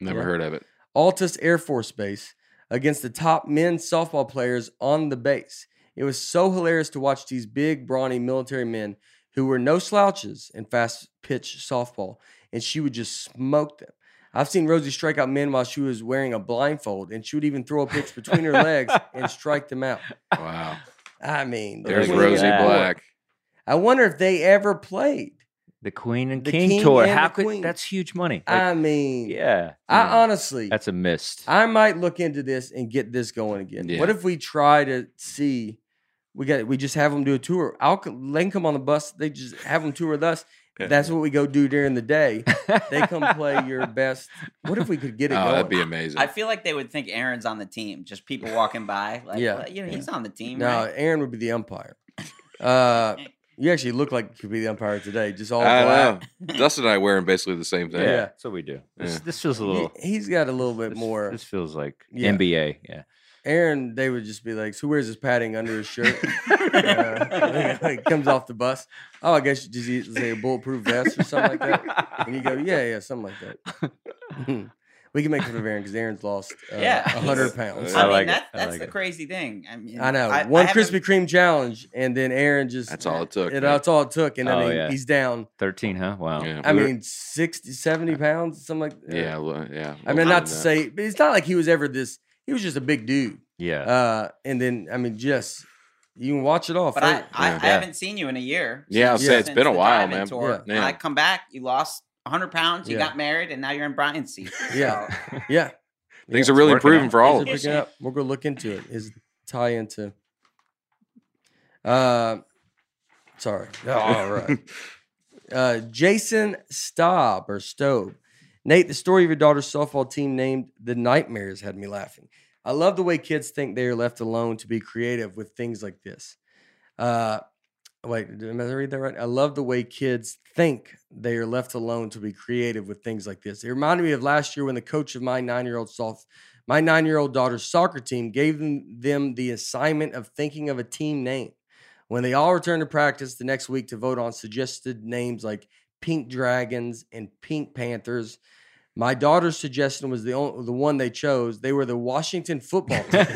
Never Yeah. heard of it. Altus Air Force Base against the top men's softball players on the base. It was so hilarious to watch these big, brawny military men who were no slouches in fast pitch softball, and she would just smoke them. I've seen Rosie strike out men while she was wearing a blindfold, and she would even throw a pitch between her legs and strike them out. Wow. I mean, There's Rosie. Black. I wonder if they ever played. The Queen and The King, King tour. and How could Queen. that's huge money? Like, I mean, yeah. I Mm. honestly, that's a mist. I might look into this and get this going again. Yeah. What if we try to see? We got we just have them do a tour. I'll co- link them on the bus. They just have them tour with us. That's what we go do during the day. They come play your best. What if we could get it Oh, going? that'd be amazing. I feel like they would think Aaron's on the team. Just people walking by, like, Yeah. well, you know, he's on the team. no, right? Aaron would be the umpire. Uh, you actually look like you could be the umpire today. Just all I black. know. Dustin and I wearing basically the same thing. yeah, Yeah. that's what we do. This, Yeah. this feels a little. he's got a little bit this, more. This feels like Yeah. NBA. Yeah. Aaron, they would just be like, "So who wears his padding under his shirt?" uh, he comes off the bus. Oh, I guess you just use, say a bulletproof vest or something like that. And you go, "Yeah, yeah, something like that." We can make fun of Aaron because Aaron's lost uh, Yeah, a hundred pounds. I, I mean, like it. that, I that's like the it. crazy thing. I mean, I know I, one I Krispy Kreme challenge, and then Aaron just That's all it took, It, that's all it took, and I Oh, mean yeah. he's down. Thirteen, huh? Wow. Yeah. I we were- mean 60, 70 pounds, something like that. yeah, well, yeah. I mean, not to that. say, but it's not like he was ever this. He was just a big dude. Yeah. Uh, and then I mean, just you can watch it all. But I, I, Yeah. I haven't seen you in a year. Yeah, I'll since- say it's since been a while, man. Tour. Yeah. I come back, you lost 100 pounds, you Yeah. got married, and now you're in Brian's seat. Yeah. So, yeah, Things Yeah. are really improving out. for all Things of us. We'll go look into it. Is tie into. Uh, sorry. all right. Uh, Jason Staub or Stobe. Nate, the story of your daughter's softball team named the Nightmares had me laughing. I love the way kids think they are left alone to be creative with things like this. Uh, wait, did I read that right? I love the way kids think they are left alone to be creative with things like this. It reminded me of last year when the coach of my nine-year-old soft, my nine-year-old daughter's soccer team gave them, them the assignment of thinking of a team name. When they all returned to practice the next week to vote on suggested names like Pink Dragons and Pink Panthers, my daughter's suggestion was the only, the one they chose. They were the Washington football team.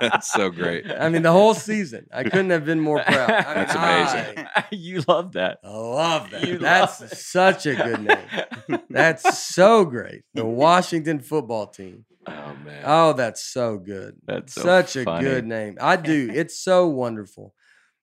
That's so great. I mean, the whole season. I couldn't have been more proud. I That's amazing. I- you love that. I love that. You That's love it. such a good name. That's so great. The Washington football team. Oh man. Oh, that's so good. That's so Such a good name. I do. It's so wonderful.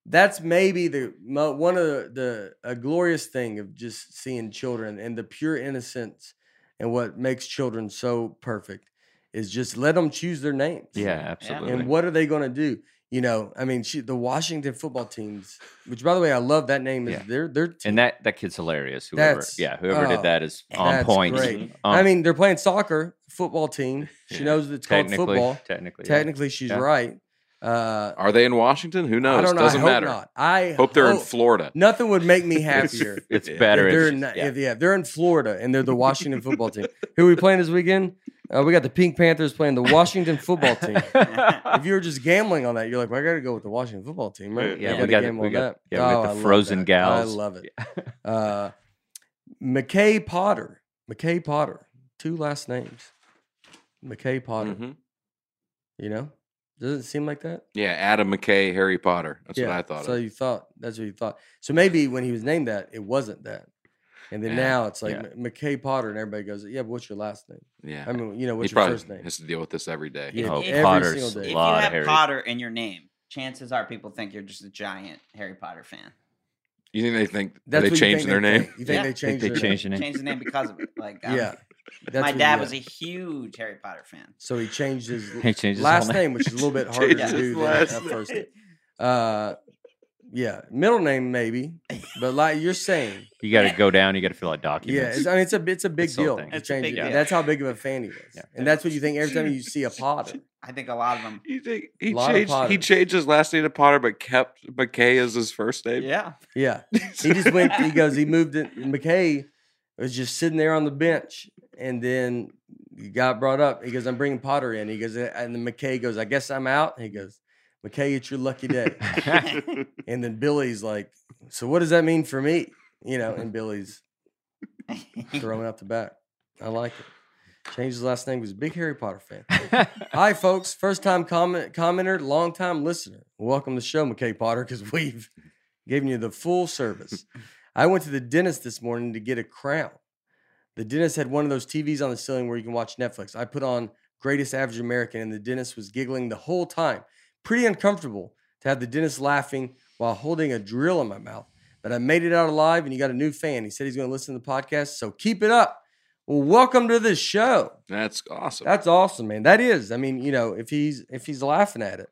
That's maybe the one of the, the a glorious thing of just seeing children and the pure innocence and what makes children so perfect is just let them choose their names. Yeah, absolutely. And what are they going to do? You know, I mean, she, the Washington football teams, which by the way, I love that name. Is Yeah. their their team. And that that kid's hilarious. Whoever, That's- yeah, whoever oh, did that is on that's point. great. Um, I mean, they're playing soccer football team. She Yeah. knows that it's called football. technically, yeah. Technically, she's Yeah. right. Uh, Are they in Washington? Who knows? I don't know. Doesn't I hope matter. not. I Hope they're in Florida. Nothing would make me happier. It's Yeah. better. if if they're in, yeah. if, yeah, they're in Florida and they're the Washington football team. Who are we playing this weekend? Uh, we got the Pink Panthers playing the Washington football team. if you were just gambling on that, you're like, well, I got to go with the Washington football team, right? Yeah, I we gotta gamble we on got- that. yeah, we got Oh, the I frozen gals. I love it. Uh, McKay Potter. McKay Potter. Two last names. McKay Potter. Mhm. You know? Doesn't it seem like that? Yeah, Adam McKay, Harry Potter. That's what I thought. So of. you thought that's what you thought. So maybe when he was named that, it wasn't that. And then Yeah. now it's like Yeah. McKay Potter, and everybody goes, "Yeah, but what's your last name? yeah, I mean, you know, he what's your probably first name?" has to deal with this every day. Yeah, Oh, every Potter's single day. If you have Harry. Potter in your name, chances are people think you're just a giant Harry Potter fan. You think they think That's they changed their they name? You think Yeah. they changed? they their changed name? the name. Changed the name because of it. Like, I'm- um, Yeah. That's my dad was a huge Harry Potter fan. So he changed his He changed his last whole name, which is a little bit harder to do than at first. name. Uh, yeah, middle name maybe, but like you're saying, You got to go down. You got to fill out yeah, documents. it's, I mean it's a it's a big This deal. to It's a change big it. deal. That's how big of a fan he was, Yeah. and that's what you think every time you see a Potter. I think a lot of them. You think he changed? He changed his last name to Potter, but kept McKay as his first name. Yeah. Yeah, he just went. He goes. He moved it. McKay was just sitting there on the bench, and then he got brought up. He goes, "I'm bringing Potter in." He goes, and then McKay goes, "I guess I'm out." He goes, "McKay, it's your lucky day." And then Billy's like, "So what does that mean for me?" You know, and Billy's throwing out the back. I like it. Changed his last name. He was a big Harry Potter fan. Hi, folks. First time comment commenter, long time listener. Welcome to the show, McKay Potter, because we've given you the full service. I went to the dentist this morning to get a crown. The dentist had one of those TVs on the ceiling where you can watch Netflix. I put on Greatest Average American, and the dentist was giggling the whole time. Pretty uncomfortable to have the dentist laughing while holding a drill in my mouth. But I made it out alive, and you got a new fan. He said he's going to listen to the podcast, so keep it up. Well, welcome to the show. That's awesome. That's awesome, man. That is. I mean, you know, if he's if he's laughing at it,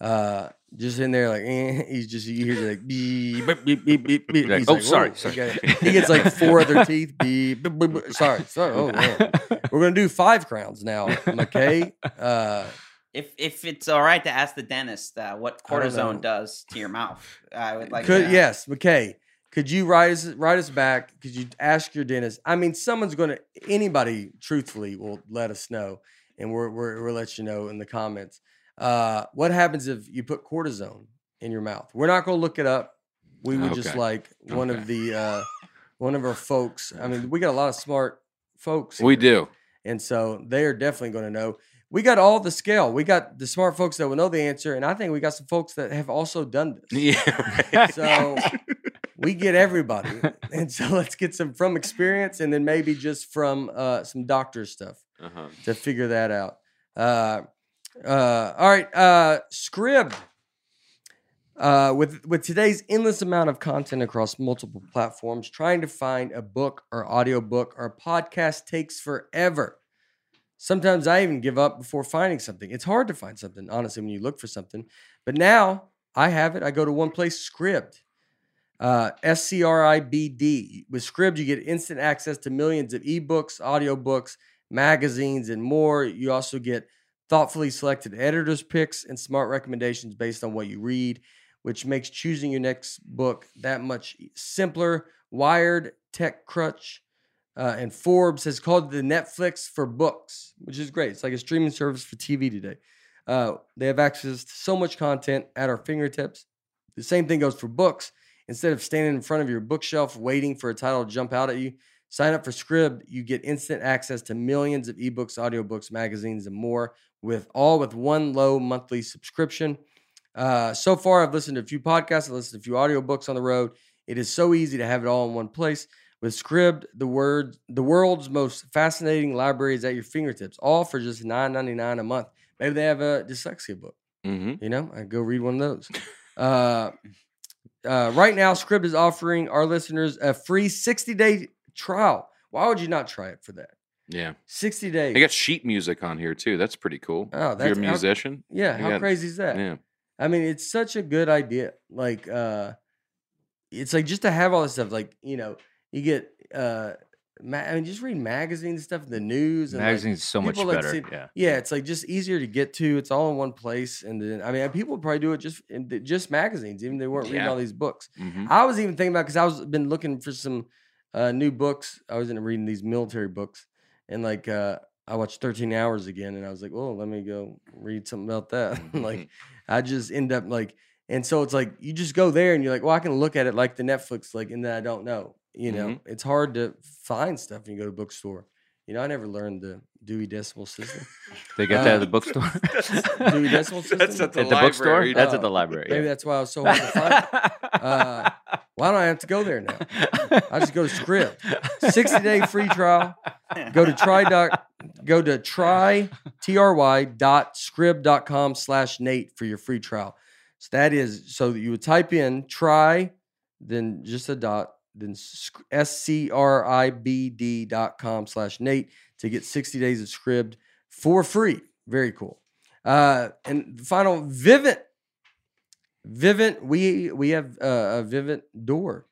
uh, just in there like eh, he's just you hear like beep, beep, beep, beep, beep, beep. Like, He's "Oh, like, sorry, "Whoa," sorry." okay. He gets like four other teeth. Beep, beep, beep, beep. Sorry, sorry. Oh man, we're gonna do five crowns now, McKay. Uh, If if it's all right to ask the dentist uh, what I don't know. cortisone does to your mouth, I would like. could to, yes, McKay. Could you write us write us back? Could you ask your dentist? I mean, someone's gonna anybody truthfully will let us know, and we're we're we'll let you know in the comments. Uh, what happens if you put cortisone in your mouth? We're not gonna look it up. We would just like one Okay. of the uh, one of our folks. I mean, we got a lot of smart folks. we do. and so they are definitely going to know. We got all the scale. We got the smart folks that will know the answer, and I think we got some folks that have also done this. Yeah. right. So we get everybody, and so let's get some from experience, and then maybe just from uh, some doctor stuff uh-huh. to figure that out. Uh, uh, all right, uh, Scribd. Uh, with with today's endless amount of content across multiple platforms, trying to find a book or audiobook or podcast takes forever. Sometimes I even give up before finding something. It's hard to find something, honestly, when you look for something. But now I have it. I go to one place, Scribd. Uh, S C R I B D. With Scribd, you get instant access to millions of ebooks, audiobooks, magazines, and more. You also get thoughtfully selected editors' picks and smart recommendations based on what you read, which makes choosing your next book that much simpler. Wired, TechCrunch, uh, and Forbes has called it the Netflix for books, which is great. It's like a streaming service for TV today. Uh, they have access to so much content at our fingertips. The same thing goes for books. Instead of standing in front of your bookshelf waiting for a title to jump out at you, sign up for Scribd. You get instant access to millions of ebooks, audiobooks, magazines, and more with all with one low monthly subscription. Uh, so far, I've listened to a few podcasts, I've listened to a few audiobooks on the road. It is so easy to have it all in one place. With Scribd, the word the world's most fascinating library is at your fingertips, all for just $9.99 a month. Maybe they have a dyslexia book. hmm You know, I go read one of those. Uh, uh, right now, Scribd is offering our listeners a free 60 day trial. Why would you not try it for that? Yeah. 60 days. They got sheet music on here too. That's pretty cool. Oh, if you're a that's- how- musician. yeah, how got- crazy is that? Yeah. I mean, it's such a good idea. Like, uh, it's like just to have all this stuff. Like, you know, you get, uh, ma- I mean, just read magazines and stuff, the news, and Magazines is so much people that better. see- yeah. yeah, it's like just easier to get to. It's all in one place, and then I mean, people probably do it just in just magazines, even they weren't reading Yeah. all these books. hmm I was even thinking about because I was been looking for some uh, new books. I was into reading these military books, and like uh, I watched Thirteen Hours again, and I was like, "Oh, let me go read something about that." like I just end up like, and so it's like you just go there and you're like, "Well, I can look at it like the Netflix, like, and then I don't know." You know, Mhm. it's hard to find stuff when you go to a bookstore. You know, I never learned the Dewey Decimal System. They get that at Uh, the bookstore. Dewey Decimal System. That's at the, at the bookstore. That's Oh, at the library. Maybe yeah. that's why I was so hard to find. Uh, Why don't I have to go there now? I just go to Scribd. 60 day free trial. Go to try dot go to try try dot scribd dot com slash Nate for your free trial. So that is so that you would type in try, then just a dot, then s c r i b d dot com slash Nate to get 60 days of Scribd for free. Very cool. Uh, and final Vivint. Vivint, we we have uh, a Vivint door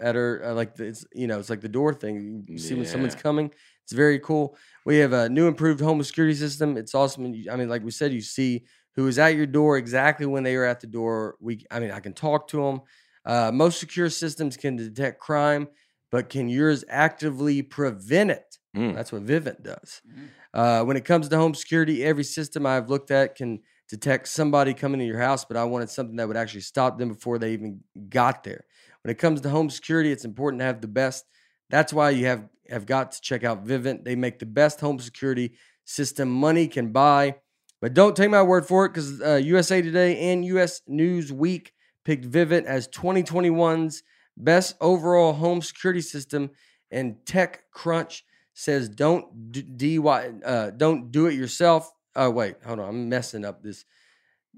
at our uh, like the, it's you know it's like the door thing. You see when someone's coming. It's very cool. We have a new improved home security system. It's awesome. and you- I mean, like we said, you see who is at your door exactly when they are at the door. We, I mean, I can talk to them. Uh, most secure systems can detect crime, but can yours actively prevent it? Mm. That's what Vivint does. Mhm. Uh, when it comes to home security, every system I've looked at can detect somebody coming to your house, but I wanted something that would actually stop them before they even got there. When it comes to home security, it's important to have the best. That's why you have have got to check out Vivint. They make the best home security system money can buy. But don't take my word for it because uh, USA Today and US News Week picked Vivint as 2021's best overall home security system, and TechCrunch says don't d- uh, don't do it yourself. Oh wait, hold on, I'm messing up this.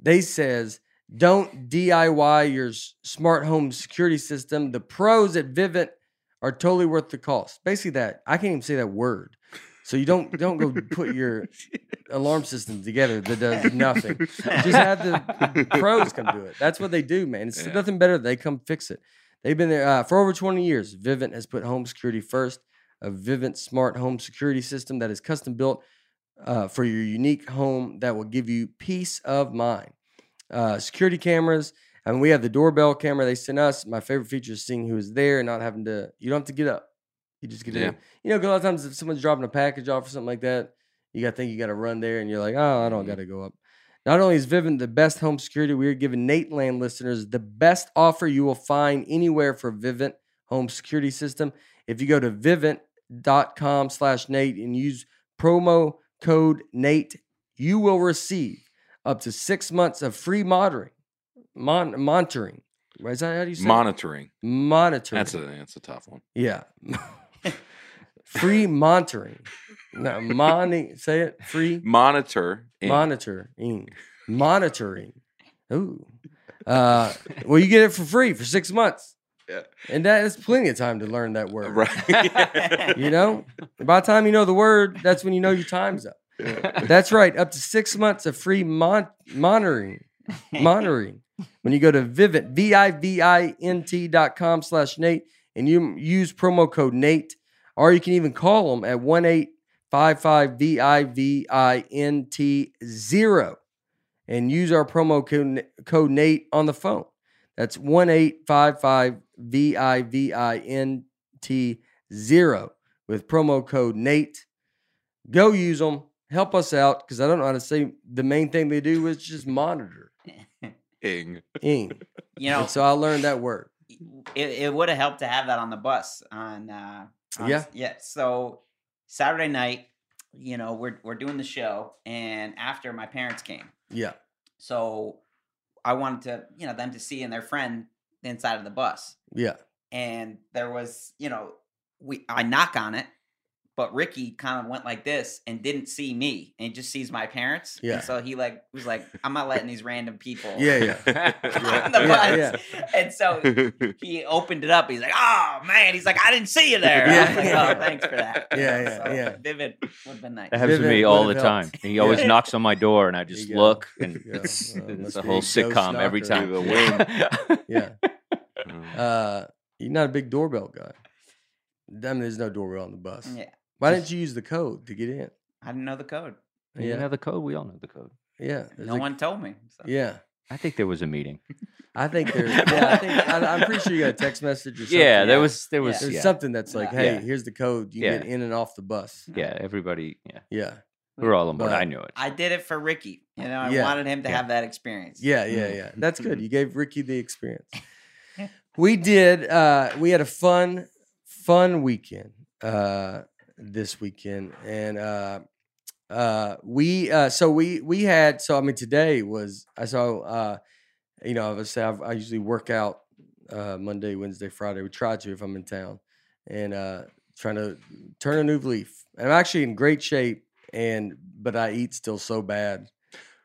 They says don't DIY your smart home security system. The pros at Vivint are totally worth the cost. Basically, that I can't even say that word. So you don't don't go put your alarm system together that does nothing. Just have the pros come do it. That's what they do, man. It's Yeah. nothing better. They come fix it. They've been there uh, for over 20 years. Vivint has put home security first. A Vivint smart home security system that is custom built uh, for your unique home that will give you peace of mind. Uh, security cameras. I mean, we have the doorbell camera they sent us. My favorite feature is seeing who is there and not having to. You don't have to get up. You just get Yeah. in. You know, a lot of times if someone's dropping a package off or something like that, you got to think you got to run there, and you're like, oh, I don't Mhm. got to go up. Not only is Vivint the best home security, we are giving Nateland listeners the best offer you will find anywhere for Vivint home security system. If you go to vivint.com slash Nate and use promo code Nate, you will receive up to six months of free monitoring. Mon- monitoring. Is that how do you say it? Monitoring. monitoring? That's a that's a tough one. Yeah. Free monitoring. No, moni- say it. Free Monitor. monitoring. Monitoring. Ooh. Uh, well, you get it for free for six months. Yeah. And that is plenty of time to learn that word. Right. You know, by the time you know the word, that's when you know your time's up. That's right. Up to six months of free mon- monitoring. Monitoring. When you go to Vivint, V-I-V-I-N-T dot com slash Nate and you use promo code Nate, or you can even call them at 1-855-V-I-V-I-N-T-0 and use our promo code, code Nate on the phone. That's 1-855-V-I-V-I-N-T-0 with promo code Nate. Go use them. Help us out because I don't know how to say the main thing they do is just monitor. Ing. Ing. you know, And so I learned that word. it, it would have helped to have that on the bus on uh on- Yeah. yeah so saturday night you know we're we're doing the show and after my parents came Yeah. so i wanted to you know them to see and their friend inside of the bus Yeah. and there was you know we i knock on it but ricky kind of went like this and didn't see me and just sees my parents Yeah. and so he like was like i'm not letting these random people Yeah. Yeah. on the Yeah, bus and so he opened it up. He's like, "Oh man!" He's like, "I didn't see you there." I Yeah, was like, yeah. "Oh, thanks for that." Yeah, yeah, yeah. Vivint would have been nice. That happens to me all the would've time. helped. He always Yeah. knocks on my door, and I just you look, and There it's, Well, it's a whole sitcom every ghost time. knocker. Yeah. Mm. Uh, you're not a big doorbell guy. I mean, there's no doorbell on the bus. Yeah, Why didn't you use the code to get in? I didn't know the code. You Yeah. know the code. We all know the code. Yeah. No a- one told me. So. Yeah. I think there was a meeting. I think there's. Yeah. I think I, I'm pretty sure you got a text message or something. Yeah, there yeah. was. There was. There's Yeah, something that's like, hey, Yeah. here's the code. You Yeah. get in and off the bus. yeah. Everybody. Yeah, Yeah. we were all on board. But- I knew it. I did it for Ricky. You know, I Yeah. wanted him to Yeah. have that experience. Yeah, yeah, yeah. That's good. You gave Ricky the experience. We did. Uh, we had a fun, fun weekend uh, this weekend, and uh, uh, we uh, so we we had so I mean today was I saw uh, you know obviously I've, I usually work out uh, Monday, Wednesday, Friday. We try to if I'm in town, and uh, trying to turn a new leaf. And I'm actually in great shape, and but I eat still so bad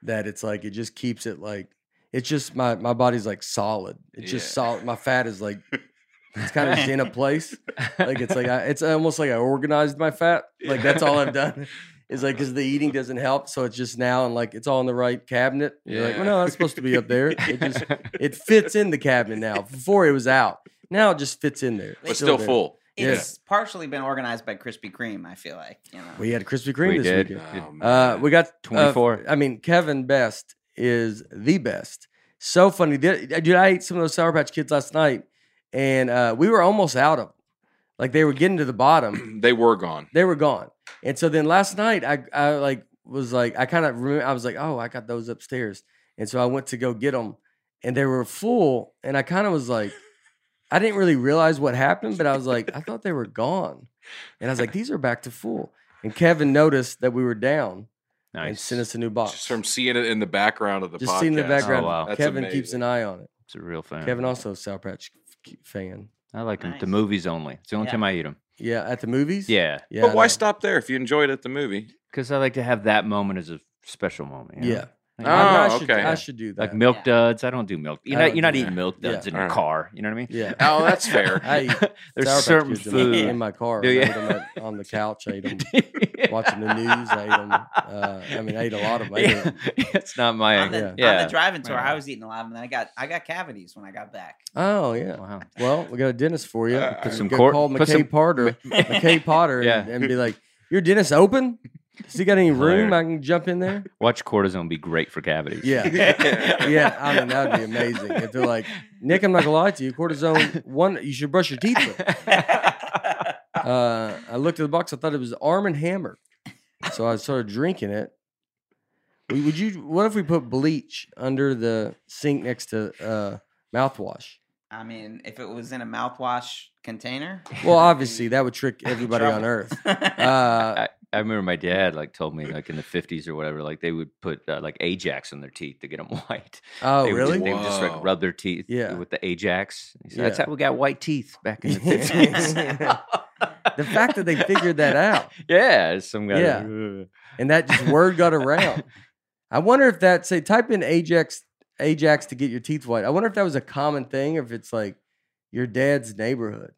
that it's like it just keeps it like it's just my my body's like solid. It's just Yeah. solid. My fat is like it's kind of just in a place. Like it's like I, it's almost like I organized my fat. Like that's all I've done. Is like because the eating doesn't help, so it's just now and like it's all in the right cabinet. You're like, well, no, that's supposed to be up there. It just it fits in the cabinet now. Before it was out. Now it just fits in there. but still there. full. Yeah. It's partially been organized by Krispy Kreme. I feel like you know. We had Krispy Kreme We this did. weekend. Oh, Uh, we got uh, 24. I mean, Kevin Best is the best. So funny, Did- dude. I ate some of those Sour Patch Kids last night, and uh, we were almost out of them. Like they were getting to the bottom. they were gone. they were gone. And so then last night, I I like was like I kind of remember I was like, oh, I got those upstairs, and so I went to go get them, and they were full, and I kind of was like, I didn't really realize what happened, but I was like, I thought they were gone, and I was like, these are back to full. And Kevin noticed that we were down and sent us a new box. Just from seeing it in the background of the Just podcast. seeing the background. Oh, wow. That's Kevin keeps an eye on it. It's a real fan. Kevin also a Sour Patch k- fan. I like them. The movies only. It's the only Yeah. time I eat them. Yeah, at the movies. Yeah, yeah. But why know. stop there if you enjoyed it at the movie? because I like to have that moment as a special moment. you know? Yeah, Like, Oh, I, I should, okay. I should do that. like milk Yeah. duds. I don't do milk. You're not, you're not eating that. milk Yeah. duds in your Alright. car. You know what I mean? yeah. Oh, that's fair. I There's certain Kids in my- food. in my car. Do I you? ate 'em at- on the couch. I ate them watching the news. I ate them. Uh, I mean, I ate a lot of them. I ate 'em. it's not my. on the, yeah. on Yeah. the driving tour, Yeah. I was eating a lot of them. And I got I got cavities when I got back. Oh yeah. Wow. Well, we got a dentist for you. Uh, Put Put some some go cor- call put McKay Potter, McKay Potter, Yeah. and, and be like, "Your dentist open? Does he got any room Hilarious. I can jump in there?" Watch cortisone be great for cavities. Yeah. yeah, I mean that'd be amazing if they're like, Nic, I'm not gonna lie to you, cortisone one, you should brush your teeth with. Uh, I looked at the box, I thought it was Arm and Hammer, so I started drinking it. Would would you? What if we put bleach under the sink next to uh, mouthwash? I mean, if it was in a mouthwash container. Well, obviously that would trick everybody on earth. uh, Uh, I, I remember my dad like told me like in the 50s or whatever like they would put uh, like Ajax on their teeth to get them white. oh, they would really? Just, they would just like rub their teeth Yeah. with the Ajax. He said, That's Yeah. how we got white teeth back in the 50s. the fact that they figured that out yeah, some guy. Yeah. and that just word got around. I wonder if that say type in Ajax Ajax to get your teeth white. I wonder if that was a common thing, or if it's like your dad's neighborhood.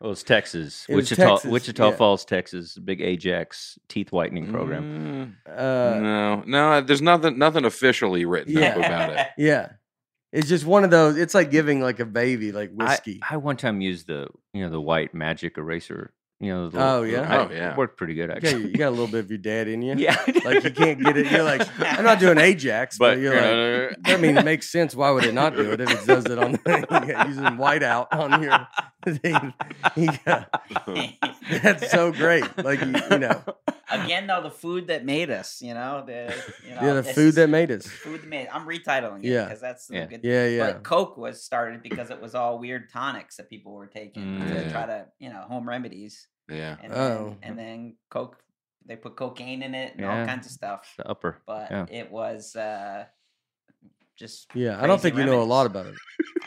Well, it's Texas, It was Wichita, Texas, Wichita yeah. Falls, Texas, big Ajax teeth whitening program. Mm, Uh, no, no, there's nothing, nothing officially written Yeah. up about it. yeah, it's just one of those. It's like giving like a baby like I, whiskey. I one time used the you know the white magic eraser. You know, the Oh, little- yeah? I- Oh, yeah. it worked pretty good you, got, actually. you got a little bit of your dad in you. yeah, like you can't get it. You're like, I'm not doing Ajax, but, but you're like. I mean, it makes sense. Why would it not do it if it does it on the, using whiteout on your thing? Yeah. That's so great. Like you, you know, Again, though, the food that made us, you know, the you know, yeah, the food that made us. food that made. I'm retitling it Yeah. because that's Yeah. good. Yeah, yeah. But Coke was started because it was all weird tonics that people were taking Mm. to Yeah. try to, you know, home remedies. Yeah. And Oh. then, and then Coke, they put cocaine in it and all kinds of stuff. the upper. But yeah. it was uh, just. Yeah, I don't crazy think you know a lot about it.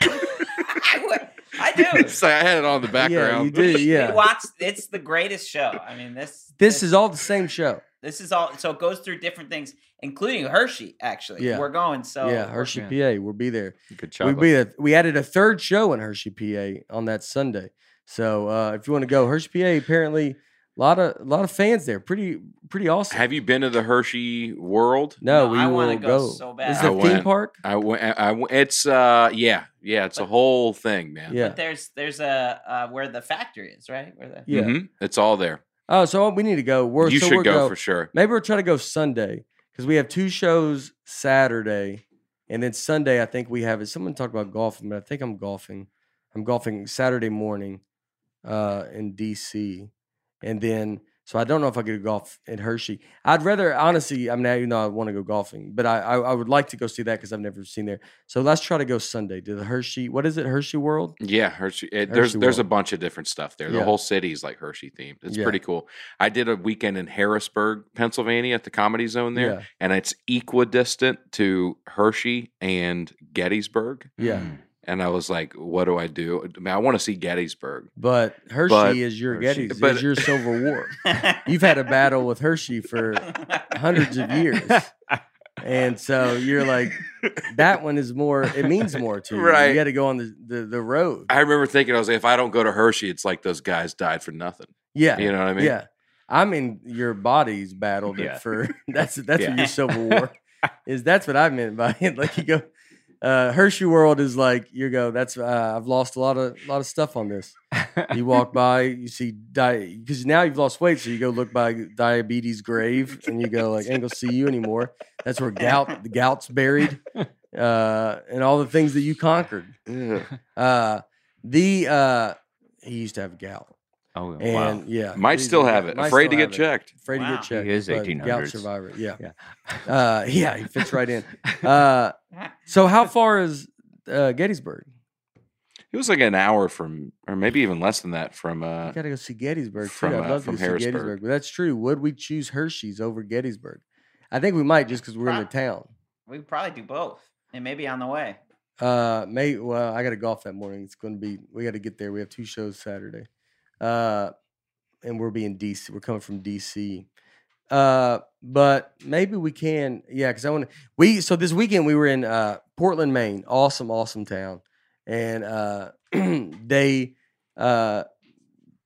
I, would- I do. so I had it on the Yeah, background. you do. We Yeah, watched. It's the greatest show. I mean, this. this is all the same show. This is all. So it goes through different things, including Hershey. Actually, Yeah. we're going. So yeah, Hershey. PA. We'll be there. Good We chocolate. be a, we added a third show in Hershey, PA, on that Sunday. So uh, if you want to go, Hershey, PA. Apparently, a lot of a lot of fans there. Pretty pretty awesome. Have you been to the Hershey World? no, No, we I wanna go. go so bad. Is I it a theme went. park? I went. I went. It's uh, yeah, yeah. It's a whole thing, man. Yeah. But there's there's a uh, where the factory is, right? Where the Yeah. Mhm. It's all there. Oh, so we need to go. We're, you so should we're go, for sure. Maybe we'll try to go Sunday because we have two shows Saturday, and then Sunday I think we have. Someone talked about golfing, but I think I'm golfing. I'm golfing Saturday morning, uh, in DC, and then So I don't know if I could golf at Hershey. I'd rather, honestly, I mean, I, you know, I want to go golfing, but I, I, I would like to go see that because I've never seen there. So let's try to go Sunday to the Hershey. What is it? Hershey World. Yeah, Hershey. It, there's Hershey there's a bunch of different stuff there. The Yeah. whole city's like Hershey themed. It's Yeah. pretty cool. I did a weekend in Harrisburg, Pennsylvania, at the Comedy Zone there, Yeah. and it's equidistant to Hershey and Gettysburg. Yeah. Mm. And I was like, "What do I do? I, mean, I want to see Gettysburg." But Hershey But- is your Hershey- Gettys, but- is your Civil War. You've had a battle with Hershey for hundreds of years. And so you're like, that one is more, it means more to you. Right. You got to go on the, the, the road. I remember thinking, I was like, "If I don't go to Hershey, it's like those guys died for nothing." Yeah. You know what I mean? Yeah. I mean, your body's battled it Yeah. for that's that's Yeah. what your Civil War is. That's what I meant by it. Like you go, uh, Hershey World is like you go. That's uh, I've lost a lot of lot of stuff on this. You walk by, you see di because now you've lost weight, so you go look by diabetes grave, and you go like, ain't gonna see you anymore. That's where gout the gout's buried, uh, and all the things that you conquered. Uh, the uh, he used to have gout, Oh, and wow. yeah, Might still have it. Afraid to get it. checked. Afraid to get checked. He is but Gout survivor. Yeah. Yeah. Uh, yeah, he fits right in. Uh, so how far is uh, Gettysburg? It was like an hour from, or maybe even less than that from. uh I gotta go see Gettysburg too. I'd uh, love from to go see Gettysburg, but that's true. Would we choose Hershey's over Gettysburg? I think we might just because we're in the town. we could probably do both. It may be on the way. Uh, may well, I got to golf that morning. It's going to be. We got to get there. We have two shows Saturday, uh, and we're being DC. We're coming from DC. Uh, but maybe we can. Yeah, because I want to. We so this weekend we were in uh Portland, Maine. Awesome, awesome town, and uh, they uh.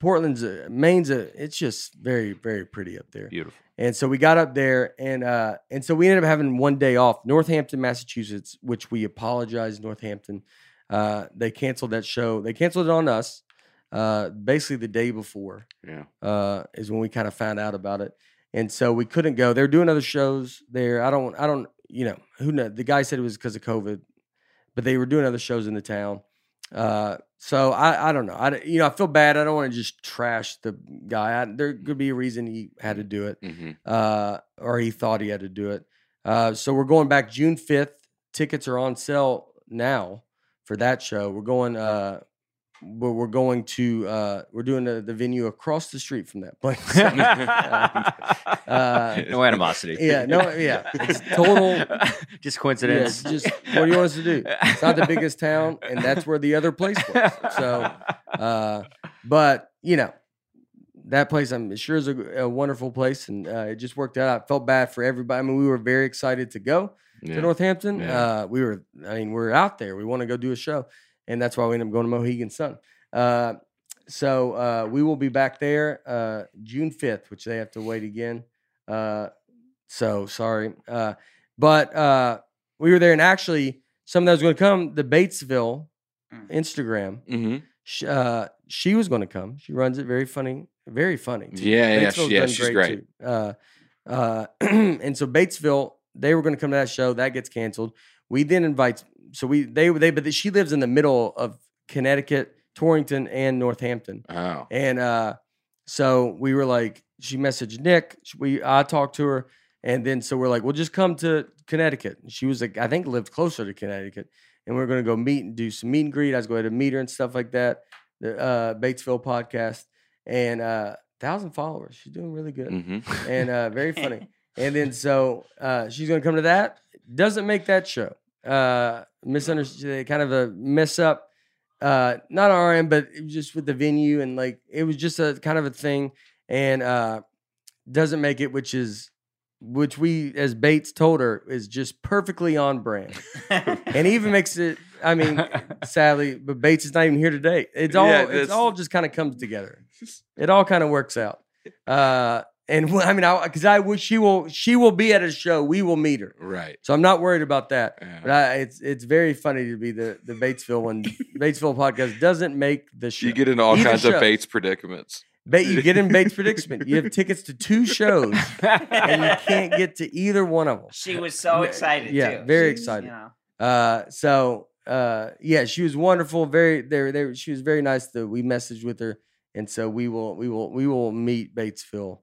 Portland's a, Maine's a it's just very very pretty up there. Beautiful. And so we got up there and uh and so we ended up having one day off. Northampton, Massachusetts, which we apologize, Northampton. Uh they canceled that show. They canceled it on us. Uh basically the day before Yeah. uh is when we kind of found out about it. And so we couldn't go. They're doing other shows there. I don't I don't you know, who know the guy said it was because of COVID, but they were doing other shows in the town. Uh so I I don't know. I you know, I feel bad. I don't want to just trash the guy. I, there could be a reason he had to do it hmm uh, or he thought he had to do it. Uh, so we're going back June 5th. Tickets are on sale now for that show. We're going, uh, we're, we're going to, uh, we're doing the, the venue across the street from that place. uh, no animosity. yeah, no, yeah. It's total, just yeah, coincidence. just what do you want us to do? It's not the biggest town, and that's where the other place was. So, uh, but you know, that place I'm sure is a, a wonderful place, and uh, it just worked out. I felt bad for everybody. I mean, we were very excited to go Yeah. to Northampton. Yeah. Uh, we were, I mean, we're out there. We want to go do a show, and that's why we ended up going to Mohegan Sun. Uh, so uh, we will be back there uh, June 5th, which they have to wait again. Uh, so sorry, uh, but uh, we were there, and actually, someone that was going to come, the Batesville Mm. Instagram hmm sh- uh, she was going to come. She runs it very funny, very funny. too. Yeah, yeah, Batesville's she- yeah, done she's great. Uh, uh, and so Batesville, they were going to come to that show. That gets canceled. We then invite. So we they they but she lives in the middle of Connecticut, Torrington, and Northampton. Oh. And uh, so we were like, she messaged Nick. We I talked to her, and then so we're like, well, just come to Connecticut. And She was like, I think lived closer to Connecticut, and we are gonna go meet and do some meet and greet. I was going to meet her and stuff like that. The uh, Batesville podcast and uh, thousand followers. She's doing really good hmm and uh, very funny. And then so uh, she's gonna come to that. Doesn't make that show. Uh, misunderstood. Kind of a mess up. Uh, not our end, but it was just with the venue and like it was just a kind of a thing, and uh, doesn't make it, which is which we as Bates told her is just perfectly on brand, and even makes it. I mean, sadly, but Bates is not even here today. It's all Yeah, it's all just kind of comes together. It all kind of works out. Uh, and wh- I mean, I because I wish she will she will be at a show. We will meet her, Right. so I'm not worried about that. Yeah. But I, it's it's very funny to be the the Batesville one. Batesville podcast doesn't make the show. You get in all Either kinds show. of Bates predicaments. Ba- you get in Bates predicament. You have tickets to two shows, and you can't get to either one of them. she was so excited. yeah, too. very She's, excited. You know, Uh, so uh, yeah, she was wonderful. Very, there, they, she was very nice. That we messaged with her, and so we will, we will, we will meet Batesville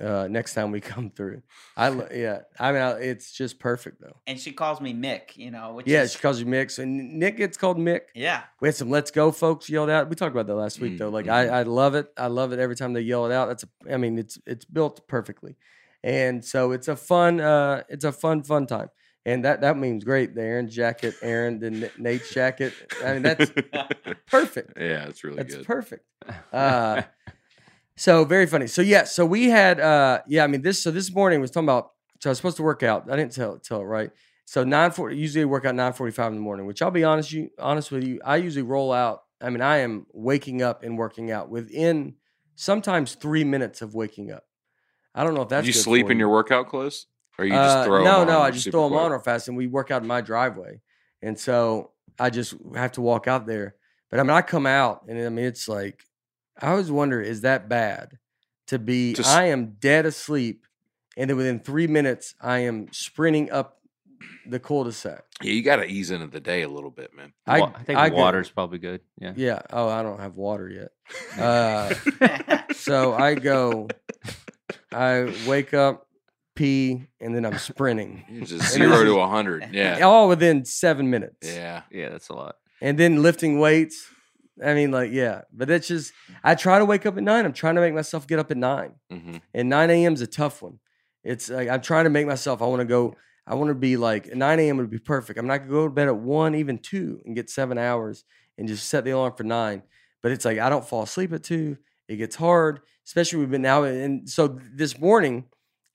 uh, next time we come through. I lo- yeah, I mean I, it's just perfect though. And she calls me Mick, you know, which Yeah, is she calls you Mick, and Nick gets called Mick. yeah. We had some "Let's Go" folks yelled out. We talked about that last week though. Like I, Mhm. I love it. I love it every time they yell it out. That's a, I mean, it's it's built perfectly, and so it's a fun, uh, it's a fun, fun time. And that that means great. The Aaron jacket, Aaron, the Nate's jacket. I mean, that's perfect. yeah, it's really That's good. perfect. Uh, so very funny. So yeah, so we had uh yeah, I mean this so this morning was talking about so I was supposed to work out. I didn't tell tell it right. So nine forty usually I work out nine forty five in the morning, which I'll be honest you honest with you, I usually roll out. I mean, I am waking up and working out within sometimes three minutes of waking up. I don't know if that's you sleep in you. your workout clothes, or you Uh, just throw? no, no, I just throw them quick? on real fast, and we work out in my driveway, and so I just have to walk out there. But I mean, I come out, and I mean, it's like I always wonder, is that bad to be? To s- I am dead asleep, and then within three minutes, I am sprinting up the cul-de-sac. Yeah, you got to ease into the day a little bit, man. I, I think I go- water's probably good. Yeah. Yeah. Oh, I don't have water yet. Uh, so I go, I wake up, pee, and then I'm sprinting. You're just zero this to a hundred. Yeah, All within seven minutes. yeah. Yeah, that's a lot. and then lifting weights. I mean, like, yeah, but it's just I try to wake up at nine. I'm trying to make myself get up at nine, hmm and nine a.m. is a tough one. It's like I'm trying to make myself. I want to go. I want to be like nine a.m. would be perfect. I'm not gonna go to bed at one, even two, and get seven hours, and just set the alarm for nine. But it's like I don't fall asleep at two. It gets hard, especially we've been now. And so this morning,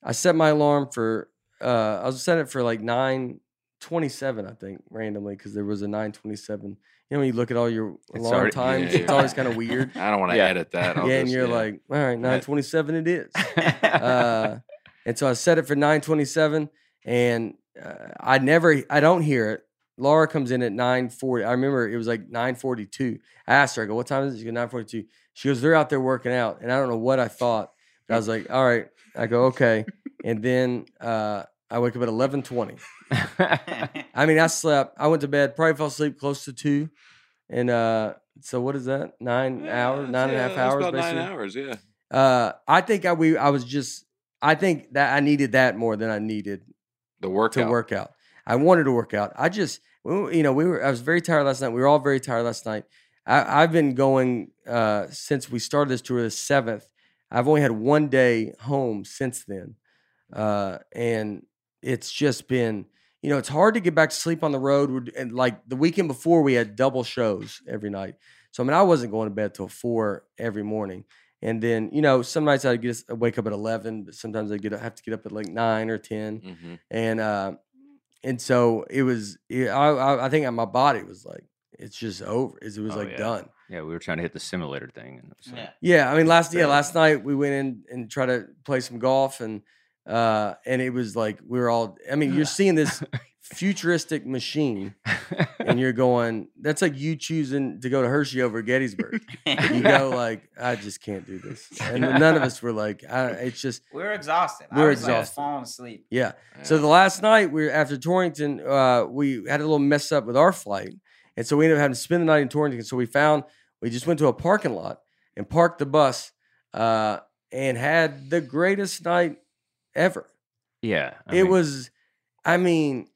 I set my alarm for. uh I was set it for like nine twenty-seven, I think, randomly because there was a nine twenty-seven. You know, when you look at all your It's alarm already- times, yeah, it's always kind of weird. I don't want to Yeah. edit that. I'll yeah, and just- you're yeah. like, all right, nine twenty-seven, it is. Uh, and so I set it for nine twenty-seven, and uh, I never, I don't hear it. Laura comes in at nine forty. I remember it was like nine forty-two. I asked her, I go, "What time is it?" She goes, nine forty-two. She goes, "They're out there working out," and I don't know what I thought. But I was like, "All right." I go, "Okay," and then uh, I wake up at eleven twenty. I mean, I slept. I went to bed. Probably fell asleep close to two, and uh, so what is that? Nine Yeah, hours, nine and a half that's hours, About basically. nine hours. Yeah. Uh, I think I we I was just I think that I needed that more than I needed The workout. to work out. I wanted to work out. I just you know we were I was very tired last night. We were all very tired last night. I, I've been going uh, since we started this tour the seventh. I've only had one day home since then, uh, and it's just been you know it's hard to get back to sleep on the road. We're- And like the weekend before, we had double shows every night. So I mean, I wasn't going to bed till four every morning. And then, you know, some nights I'd get I'd wake up at eleven, but sometimes I get have to get up at like nine or ten hmm and uh, and so it was. yeah, I, I I think my body was like, it's just over. It was Oh, like yeah. done. yeah, we were trying to hit the simulator thing. And it like, yeah. Yeah, I mean last yeah last night we went in and tried to play some golf and uh and it was like we were all. I mean you're seeing this futuristic machine and you're going. That's like you choosing to go to Hershey over Gettysburg. You go like I just can't do this, and none of us were like. I, it's just we're exhausted. We're I was like exhausted. falling asleep. yeah. So the last night we were after Torrington, uh, we had a little mess up with our flight, and so we ended up having to spend the night in Torrington. So we found we just went to a parking lot and parked the bus, uh, and had the greatest night ever. yeah. I it mean, was, I mean,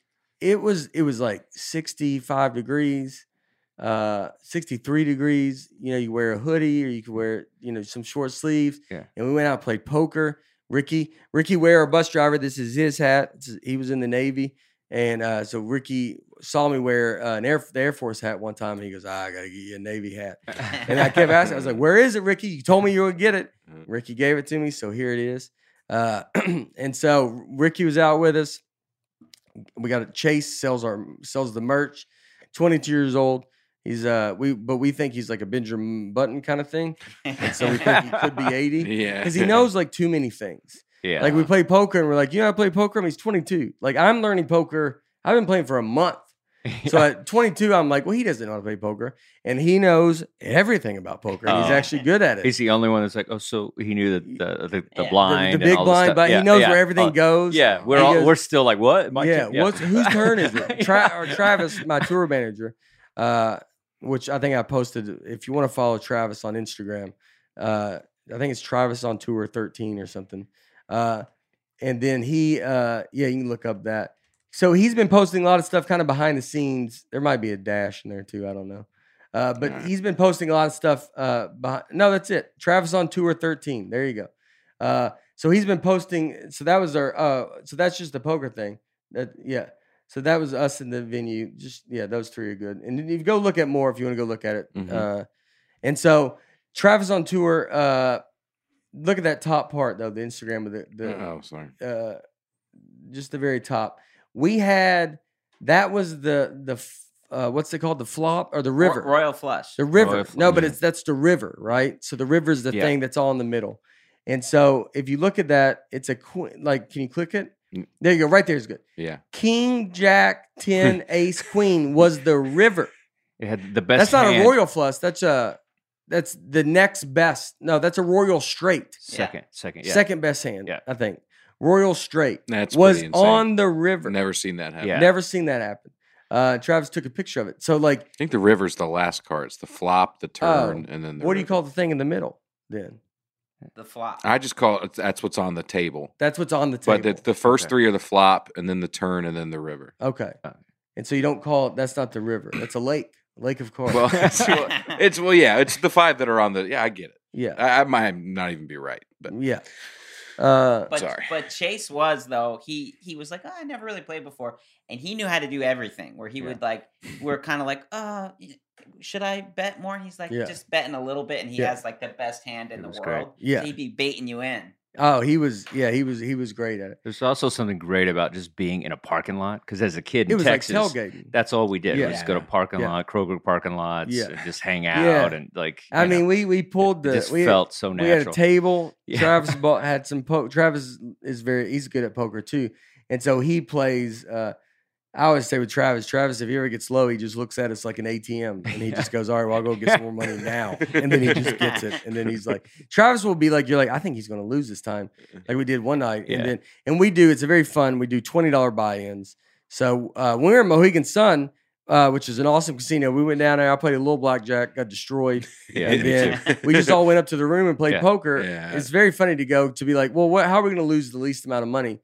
it was it was like sixty five degrees, uh, sixty three degrees. You know, you wear a hoodie or you could wear you know some short sleeves. Yeah. And we went out and played poker. Ricky, Ricky Ware, our bus driver. This is his hat. Is- he was in the Navy, and uh, so Ricky saw me wear uh, an Air the Air Force hat one time, and he goes, ah, "I gotta get you a Navy hat." And I kept asking, I was like, "Where is it, Ricky? You told me you would get it." Mhm. Ricky gave it to me, so here it is. Uh, and so Ricky was out with us. We got a Chase sells our sells the merch. Twenty two years old. He's uh we but we think he's like a Benjamin Button kind of thing, and so we think he could be eighty yeah, because he knows like too many things. yeah. Like we play poker and we're like, you know, I play poker. And he's twenty two. Like I'm learning poker. I've been playing for a month. So at 22, I'm like, well, he doesn't know how to play poker, and he knows everything about poker. And he's Oh. actually good at it. He's the only one that's like, oh, so he knew that the the, the Yeah. The- blind, the, and big all this blind, stuff. but Yeah, he knows yeah. where everything Oh, goes. Yeah, we're He all goes- we're still like, what? My yeah, turn? What's, whose turn is it? Tra- Yeah. or Travis, my tour manager, uh, which I think I posted. If you want to follow Travis on Instagram, uh, I think it's Travis on Tour 13 or something. Uh, and then he, uh, yeah, you can look up that. So he's been posting a lot of stuff kind of behind the scenes. There might be a dash in there too. I don't know. Uh, but Alright. he's been posting a lot of stuff. Uh, behind, no, that's it. Travis on tour 13. There you go. Uh, so he's been posting. So that was our. Uh, so that's just the poker thing. That yeah. So that was us in the venue. Just yeah, those three are good. And then you go look at more if you want to go look at it. Mhm. Uh, and so Travis on tour. Uh, look at that top part though. The Instagram of the the oh, sorry. uh, just the very top. We had that was the the uh, what's it called the flop or the river Royal Flush. the river Royal no but Flush. it's that's the river right so the river is the Yeah. thing that's all in the middle and so if you look at that it's a queen like can you click it Mm. there you go right there is good Yeah. king jack 10 ace queen was the river It had the best. that's not hand. a royal flush that's a that's the next best no that's a royal straight Second, second, yeah. second best hand Yeah. i think royal straight That's was pretty insane. on the river Never seen that happen. Yeah. Never seen that happen. Uh, Travis took a picture of it. So, like, I think the river's the last card. It's the flop, the turn, Oh, and then the what do you river. call the thing in the middle? Then The flop. I just call it. That's what's on the table. that's what's on the table. But the, the first Okay. three are the flop, and then the turn, and then the river. okay, Uh, and so you don't call it. That's not the river. That's a lake. Lake of cards. Well, it's, well, it's well, yeah, it's the five that are on the. Yeah, I get it. yeah, I, I might not even be right, but yeah. Uh, But Sorry. but Chase was though he he was like oh, I never really played before and he knew how to do everything where he Yeah. would like we're kind of like uh should I bet more and he's like Yeah. just betting a little bit and he Yeah. has like the best hand in the was great. world Yeah. so he'd be baiting you in oh, he was. Yeah, he was. He was great at it. There's also something great about just being in a parking lot because as a kid in It was Texas, like tailgating. that's all we did. Yeah. was just go to parking Yeah. lot, Kroger parking lots, Yeah. and just hang Yeah. out and like. I you know, mean, we we pulled it the. just we, felt so natural. we had a table. Yeah. Travis bought, had some poke. Travis is very. He's good at poker too, and so he plays. uh I always say with Travis, Travis, if he ever gets low, he just looks at us like an ATM, and he Yeah. just goes, "All right, well, I'll go get some more money now," and then he just gets it, and then he's like, Travis will be like, "You're like, I think he's going to lose this time," like we did one night, Yeah. and then and we do. It's a very fun. We do twenty dollar buy-ins. So uh, when we were at Mohegan Sun, uh, which is an awesome casino, we went down there. I played a little blackjack, got destroyed yeah, and then we just all went up to the room and played Yeah. poker. Yeah. It's very funny to go to be like, well, what, how are we going to lose the least amount of money?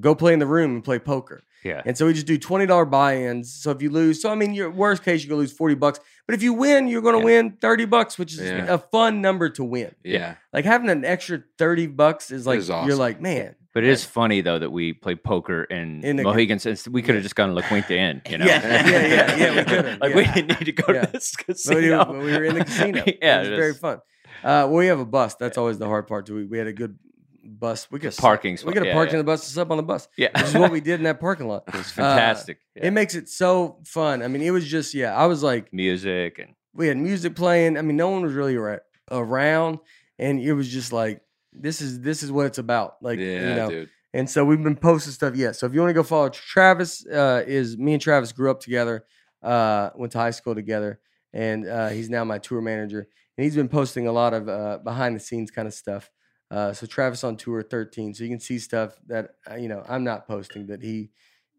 Go play in the room and play poker. Yeah. And so we just do twenty dollar buy-ins. So if you lose, so I mean, your worst case you're gonna lose forty bucks, but if you win, you're gonna Yeah. win thirty bucks, which is Yeah. a fun number to win. yeah, Like having an extra thirty bucks is like is you're like, man, But it is funny though that we played poker in, In the- Mohegan. Since we could have just gone to La Quinta Inn, you know. Yeah, yeah, yeah, yeah, we could've, like we didn't need to go Yeah. to this we, casino. were, we were in the casino. yeah, it was it very fun. Uh, well, we have a bus. That's always the hard part. Too. We, we had a good bus. We could parking We spot, could have yeah, parked yeah. in the bus and slept on the bus. Yeah, This is what we did in that parking lot. it was Uh, fantastic. Yeah. It makes it so fun. I mean, it was just yeah. I was like, music and we had music playing. I mean, no one was really ra- around, and it was just like this is this is what it's about. Like yeah, you know. dude. And so we've been posting stuff. Yeah. So if you want to go follow Travis, uh, is me and Travis grew up together, uh, went to high school together, and uh, he's now my tour manager. And he's been posting a lot of uh, behind the scenes kind of stuff. Uh, so Travis on tour 13, so you can see stuff that uh, you know I'm not posting that he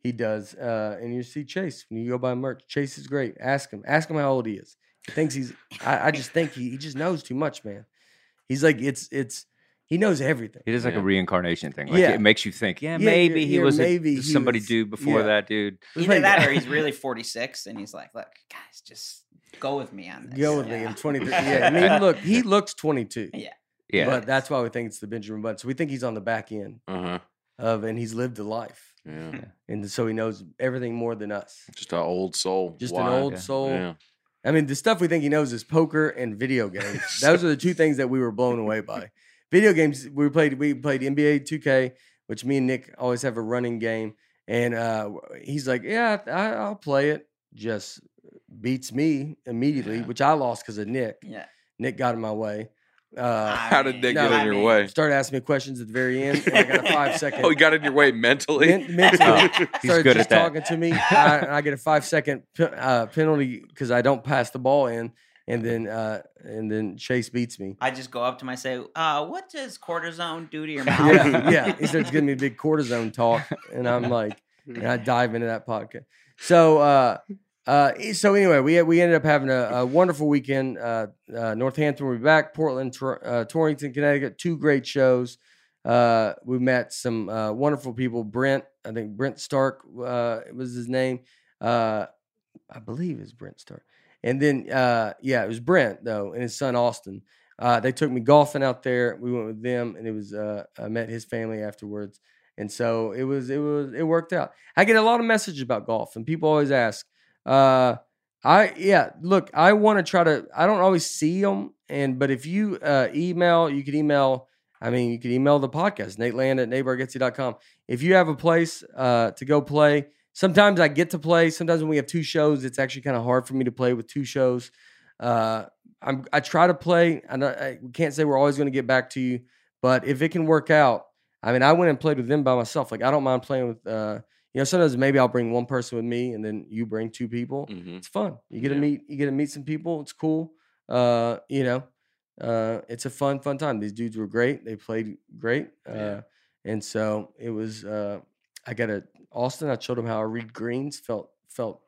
he does. Uh, and you see Chase when you go buy merch. Chase is great. Ask him. Ask him how old he is. He thinks he's. I, I just think he, he just knows too much, man. He's like it's it's he knows everything. it is like Yeah. a reincarnation thing. Like Yeah. it makes you think, yeah, Yeah, maybe he you're was a- maybe he somebody was- dude before yeah. that dude. Either that or he's really 46 and he's like look guys just go with me on this Go with me. Yeah. I'm 23. Yeah, I mean, look, he looks 22. Yeah. Yeah, But that's why we think it's the Benjamin Button. So we think he's on the back end Uh huh. of, and he's lived a life. Yeah. And so he knows everything more than us. Just an old soul. Just Why? an old Yeah. soul. Yeah. I mean, the stuff we think he knows is poker and video games. Those are the two things that we were blown away by. Video games, we played we played NBA 2K, which me and Nick always have a running game. And uh, he's like, Yeah, I, I'll play it. Just beats me immediately, Yeah. which I lost because of Nick. yeah Nick got in my way. Uh, How did they No, get I in your mean- way? started asking me questions at the very end. And I got a five second. Oh, he got in your way mentally. Men- mentally. Oh, he's started good just at that. talking to me. I, and I get a five second pe- uh, penalty because I don't pass the ball in, and then uh, and then Chase beats me. I just go up to him. I say, uh, "What does cortisone do to your mouth?" Yeah, yeah. He starts giving me big cortisone talk, and I'm like, and I dive into that podcast. So, uh, uh, so anyway, we we ended up having a, a wonderful weekend. Uh, uh, Northampton, we'll be back. Portland, Tor- uh, Torrington, Connecticut, two great shows. Uh, we met some uh, wonderful people. Brent, I think Brent Stark was his name. I believe it's Brent Stark. And then, yeah, it was Brent though, and his son Austin. They took me golfing out there. We went with them, and it was I met his family afterwards, and so it was it was it worked out. I get a lot of messages about golf, and people always ask. Uh, I yeah, look, I want to try to. I don't always see them, and but if you uh, email, you can email. I mean, you can email the podcast, Nate Land at natebargatze.com. If you have a place uh, to go play, sometimes I get to play. Sometimes when we have two shows, it's actually kind of hard for me to play with two shows. Uh, I'm I try to play. I, I can't say we're always going to get back to you, but if it can work out, I mean, I went and played with them by myself. Like I don't mind playing with. Uh, you know, sometimes maybe I'll bring one person with me, and then you bring two people. Mhm. It's fun. You get to meet. You get to meet some people. It's cool. Uh, you know, uh, it's a fun, fun time. These dudes were great. They played great. Uh, Yeah. and so it was. Uh, I got a Austin. I showed him how I read greens. Felt felt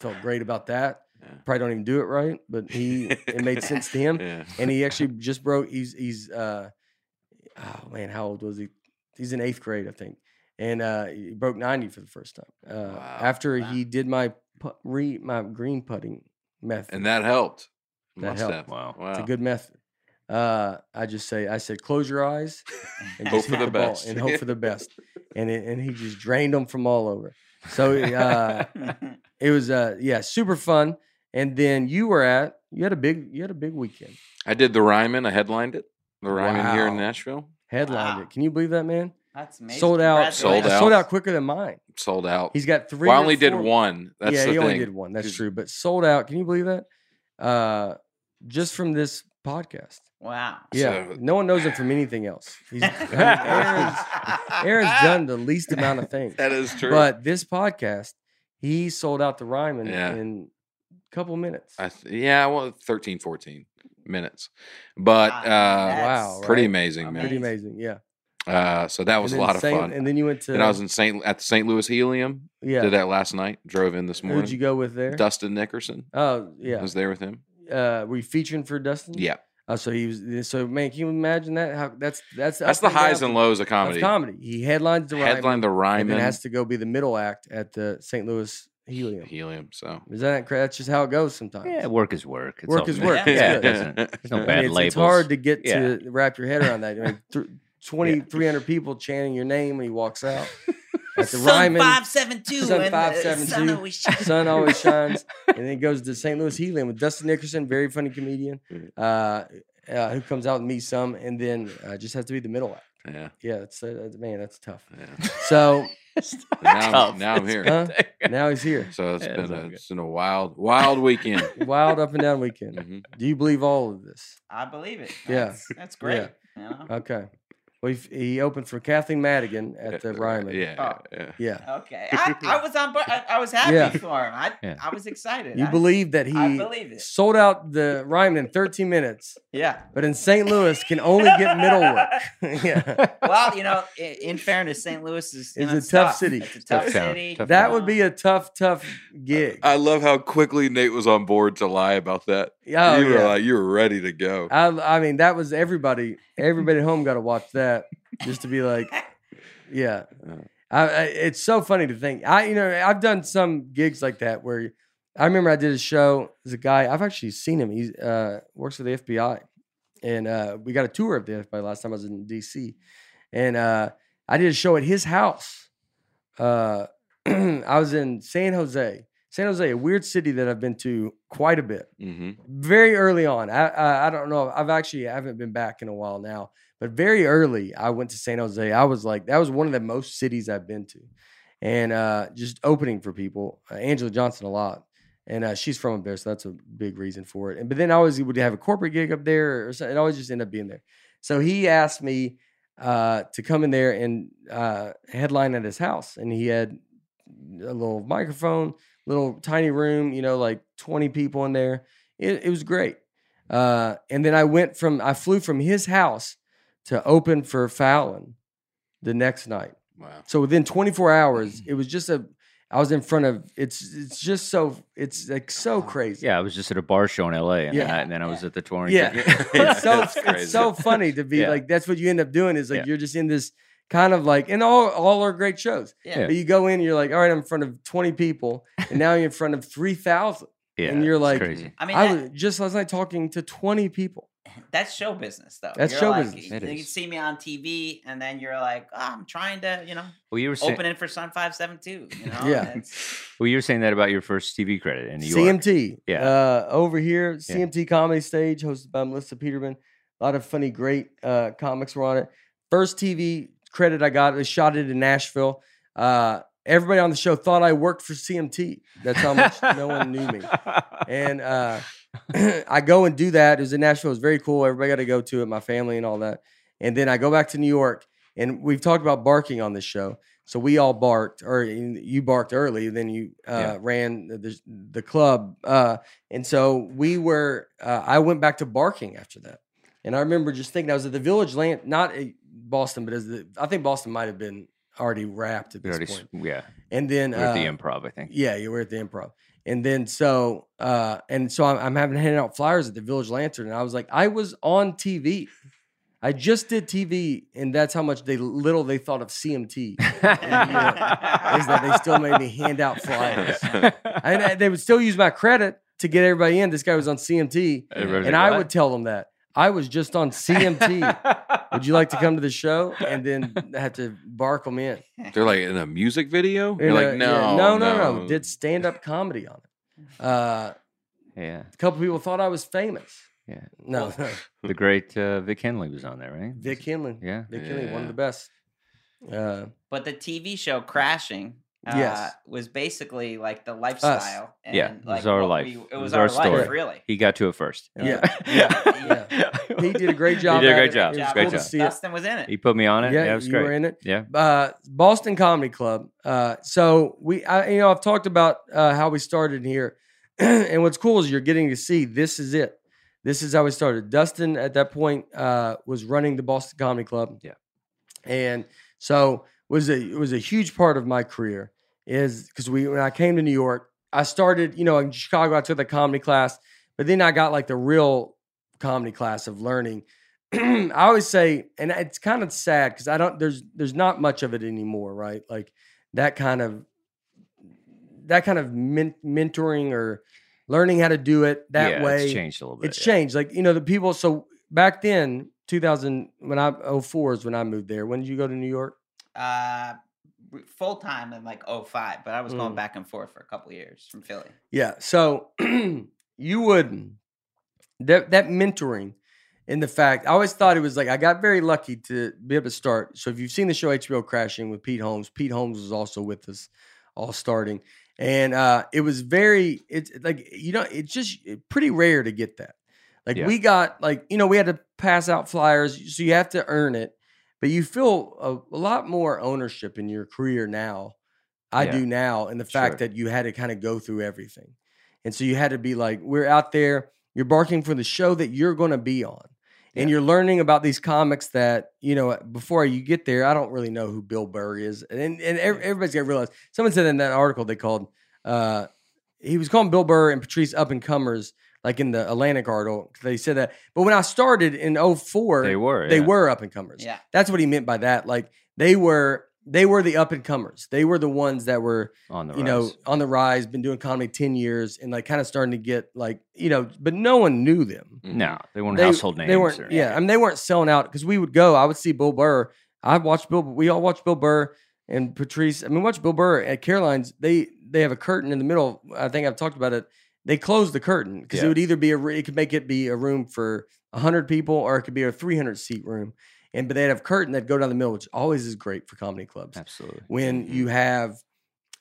felt great about that. Yeah. Probably don't even do it right, but he it made sense to him. Yeah. And he actually just broke. He's he's uh, oh man, how old was he? He's in eighth grade, I think, and uh, he broke ninety for the first time. Uh, Wow. After Wow. he did my put, re my green putting method. And that helped. That Must helped. have. Wow. Wow. it's a good method. Uh, I just say I said close your eyes and Hope for hit the best. and hope for the best. And it, and he just drained them from all over. So uh, it was uh yeah super fun. And then you were at you had a big you had a big weekend. I did the Ryman. I headlined it. The Ryman here in Nashville. Headlined Wow. it. Can you believe that man? That's amazing. Sold out. Sold out. Sold out quicker than mine. Sold out. He's got three. Well, I or only did one. That's yeah, the he thing. only did one. That's 'Cause- true. But sold out. Can you believe that? Uh, just from this podcast. Wow. Yeah, So- no one knows him from anything else. He's, I mean, Aaron's, Aaron's done the least amount of things, That is true. but this podcast, he sold out the Ryman, Yeah. in a couple minutes. I th- yeah, well, 13, 14 minutes. But Wow, uh, wow, pretty right? amazing, man. Pretty amazing. Yeah, Uh, so that was a And then lot of fun. And then you went to And I was in St. at the St. Louis Helium. yeah. Did that last night. Drove in this morning. Who'd you go with there? Dustin Nickerson. Oh I yeah. was there with him. Uh, were you featuring for Dustin? Yeah, Oh, so he was. So man, can you imagine that? How that's that's that's the and down highs and lows of of comedy. comedy. He headlines the Headline Ryman, the and Ryman then has to go be the middle act at the St. Louis Helium. Helium. So Is that cra- that's just how it goes sometimes? Yeah, work is work. It's Work is good. work. Yeah. Yeah, It's it good. doesn't. There's no I mean, bad it's, labels. it's hard to get Yeah. to wrap your head around that. I mean, th- 20, 300 people chanting your name when he walks out. At the Sun Ryman, five seven two. Sun and five the seven sun always shines. sun always shines. And then he goes to St. Louis Helium with Dustin Nickerson, very funny comedian, uh, uh, who comes out and meets some, and then uh, just has to be the middle act. yeah, Yeah, that's, uh, man, that's tough. yeah. So now, I'm, Tough. now I'm here. Huh? now he's here. So it's Yeah, been a, it's been a wild, wild weekend. Wild up and down weekend. Mhm. Do you believe all of this? I believe it. Yeah. That's, that's great. Yeah. You know? Okay. Well, he, he opened for Kathleen Madigan at the Ryman. Yeah, Oh. yeah. Yeah. Okay. I, I was on. bo- I, I was happy Yeah. for him. I, Yeah. I was excited. You I, believe that he believe it. sold out the Ryman in 13 minutes, Yeah. but in St. Louis can only get middle work. yeah. Well, you know, in, in fairness, St. Louis is you It's know, a tough tough. city. It's a tough, Tough city. Tough That town. would be a tough, tough gig. I love how quickly Nate was on board to lie about that. Oh, you were yeah. like, you were ready to go. I, I mean, that was everybody. Everybody at home got to watch that just to be like, yeah. Yeah. I, I, it's so funny to think. I, you know, I've done some gigs like that where I remember I did a show. There's a guy I've actually seen him. He uh, works for the FBI, and uh, we got a tour of the FBI last time I was in DC, and uh, I did a show at his house. Uh, I was in San Jose. San Jose, a weird city that I've been to quite a bit hmm very early on. I, I I don't know. I've actually I haven't been back in a while now, but very early I went to San Jose. I was like that was one of the most cities I've been to, and uh, just opening for people. Uh, Angela Johnson a lot, and uh, she's from up there, so that's a big reason for it. And but then I always would have a corporate gig up there, or something. It always just end up being there. So he asked me uh, to come in there and uh, headline at his house, and he had a little microphone, little tiny room, you know, like 20 people in there. It, it was great. Uh, and then I went from, I flew from his house to open for Fallon the next night. Wow. So within 24 hours, it was just a, I was in front of it's it's just so it's like so crazy. Yeah, I was just at a bar show in L.A. and, Yeah. then, I, and then I was at the touring. Yeah. it's so it's so funny to be Yeah. like that's what you end up doing is like Yeah. you're just in this kind of like and all all are great shows. Yeah. But you go in, you're like, all right, I'm in front of 20 people, and now you're in front of 3,000. yeah, and you're it's like, crazy. I mean, I that- was just last night talking to 20 people. that's show business, though. That's You're show like, business. You, It you is. see me on TV, and then you're like, oh, I'm trying to, you know, Well, you were saying, opening for Sun Five Seven Two. You know, Yeah. and well, you were saying that about your first TV credit in New York. CMT. Yeah. Uh, over here, Yeah. CMT Comedy Stage, hosted by Melissa Peterman. A lot of funny, great uh, comics were on it. First TV credit I got, I shot it in Nashville. Uh, everybody on the show thought I worked for CMT. That's how much no one knew me. And uh, I go and do that. It was in Nashville. It was very cool. Everybody got to go to it, my family and all that. And then I go back to New York, and we've talked about barking on this show. So we all barked, or you barked early, then you uh, Yeah. ran the, the, club. Uh, and so we were, uh, I went back to barking after that. And I remember just thinking, I was at the Village Lantern, not at Boston, but as the, I think Boston might have been already wrapped at this already, point. yeah, And then we we're at the uh, improv, I think. yeah, you were at the improv. And then so uh and so I'm, I'm having handing out flyers at the Village Lantern and I was like I was on TV. I just did TV and that's how much they little they thought of CMT. is that they still made me hand out flyers. And they would still use my credit to get everybody in. This guy was on CMT Everybody's and like, I "What?" would tell them that. I was just on CMT. would you like to come to the show? And then have to bark them in. They're like in a music video. You're In like, no, yeah, no, no, no. Did stand up comedy on it. Uh, yeah, a couple people thought I was famous. yeah. No, no. The great uh, Vic Henley was on there, right? Vic Henley. Yeah. Vic Henley, one of the best. Uh, but the TV show Crashing. Uh, Yes. was basically like the lifestyle. And Yeah, it was our life. we- it It was, was our, our life, story. really. He got to it first. yeah, yeah, yeah. yeah. He did a great job. He did a great it. job. It was Great cool to job. see it. Dustin was in it. He put me on it. Yeah, Yeah, it was you great. were in it. Yeah. Uh, Boston Comedy Club. Uh, so we, I, you know, I've talked about uh, how we started here, and what's cool is you're getting to see this is it. This is how we started. Dustin at that point uh, was running the Boston Comedy Club. Yeah. and so was a it was a huge part of my career is because we when I came to New York, I started you know in Chicago. I took the comedy class, but then I got like the real comedy class of learning. I always say, and it's kind of sad because I don't there's there's not much of it anymore, right? Like that kind of that kind of men- mentoring or learning how to do it that yeah, way It's changed a little bit. it's yeah. changed. Like you know, the people. So back then, 2000 when I 04 is when I moved there. When did you go to New York? Uh, full time in like 05, but I was going Mm. back and forth for a couple years from Philly. Yeah. So you would that that mentoring and the fact I always thought it was like I got very lucky to be able to start. So if you've seen the show HBO Crashing with Pete Holmes, Pete Holmes was also with us all starting. And uh it was very it's like you know it's just pretty rare to get that. Like Yeah. we got like you know we had to pass out flyers so you have to earn it. But you feel a, a lot more ownership in your career now. I Yeah. do now and the fact Sure. that you had to kind of go through everything. And so you had to be like, we're out there, you're barking for the show that you're going to be on. And Yeah. you're learning about these comics that, you know, before you get there, I don't really know who Bill Burr is. And, and ev- everybody's got to realize, someone said in that article they called, uh, he was calling Bill Burr and Patrice up and comers, like in the Atlantic article. They said that. But when I started in 04, They were. they yeah. were up and comers. Yeah. That's what he meant by that. Like they were, they were the up and comers. They were the ones that were, on the you know, on the rise, been doing comedy 10 years and like kind of starting to get like, you know, but no one knew them. Mm-hmm. No, they weren't They, household names. they weren't, or- yeah. I mean, they weren't selling out because we would go, I would see Bill Burr. I watched Bill, we all watched Bill Burr and Patrice. I mean, watch Bill Burr at Caroline's. They, they have a curtain in the middle. I think I've talked about it. They closed the curtain because it would either be a, it could make it be a room for 100 people or it could be a 300 seat room. And, but they'd have a curtain that go down the middle, which always is great for comedy clubs Absolutely. when you have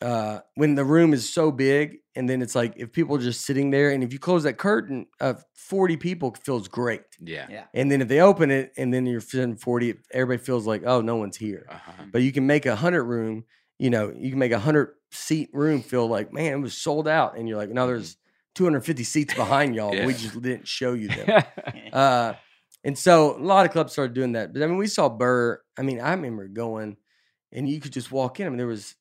uh when the room is so big and then it's like if people are just sitting there and if you close that curtain of 40 people feels great Yeah. Yeah. and then if they open it and then you're sitting 40 everybody feels like oh no one's here Uh-huh. but you can make a hundred room you know you can make a hundred seat room feel like man it was sold out and you're like no there's 250 seats behind y'all but we just didn't show you them uh, and so a lot of clubs started doing that. But I mean, we saw Burr. I mean, I remember going and you could just walk in. I mean, there was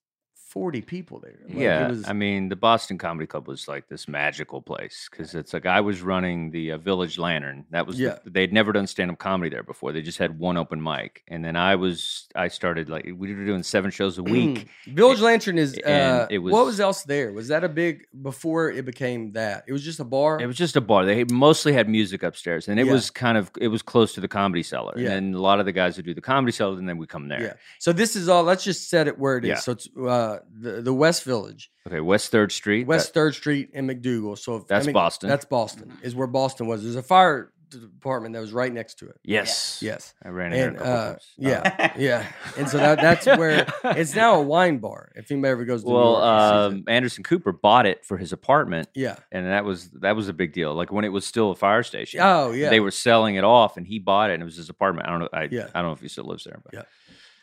40 people there. Like, yeah, It was, I mean, the Boston Comedy Club was like this magical place because it's like I was running the uh, Village Lantern. That was the- Yeah. they'd never done stand up comedy there before. They just had one open mic, and then I was I started like we were doing seven shows a week. Village Lantern is. Uh, it what was- was else there? Was that a big before it became that? It was just a bar. It was just a bar. They mostly had music upstairs, and it Yeah. was kind of it was close to the comedy cellar. Yeah. And a lot of the guys would do the comedy cellar, and then we come there. Yeah. So this is all. Let's just set it where it is. Yeah. So it's uh, the the West Village, Okay, West Third Street. West Third Street in MacDougal. So if, I That's mean, Boston. That's Boston. Is where Boston was. There's a fire department that was right next to it. yes, Yes. I ran in there a And couple uh, yeah, yeah. And so that, that's where it's now a wine bar. If anybody ever goes to Well, um, Anderson Cooper bought it for his apartment, yeah. and that was that was a big deal. Like when it was still a fire station. Oh yeah. They were selling it off, and he bought it, and it was his apartment. I don't know. I, Yeah. I don't know if he still lives there, but Yeah.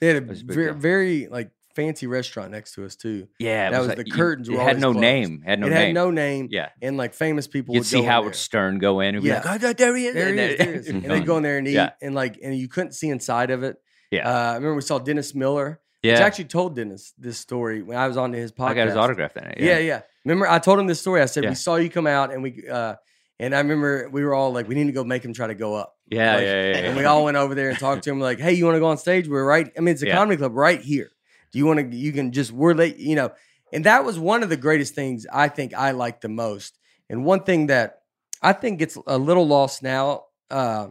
They had a a very, deal. very like fancy restaurant next to us too. yeah, it That was like- the you- curtains It were had no closed. name. Had no name. it name. had no name. Yeah, And like famous people you'd would see Howard there. Stern go in and be Yeah. like, "Oh, there he is." There and he is. then- There he is. And they go in there and eat, Yeah. and like, and you couldn't see inside of it. Yeah. Uh, I remember we saw Dennis Miller. yeah. Which I actually told Dennis this story when I was on his podcast. I got his autograph in it. Yeah. yeah, Remember, I told him this story. I said Yeah. we saw you come out, and we, uh, and I remember we were all like, we need to go make him try to go up. Yeah, Like, yeah, yeah, And we all went over there and talked to him, like, hey, you want to go on stage? We're right. I mean, it's a Yeah. comedy club right here. Do you want to? You can just we're late, you know. And that was one of the greatest things I think I liked the most. And one thing that I think gets a little lost now, uh,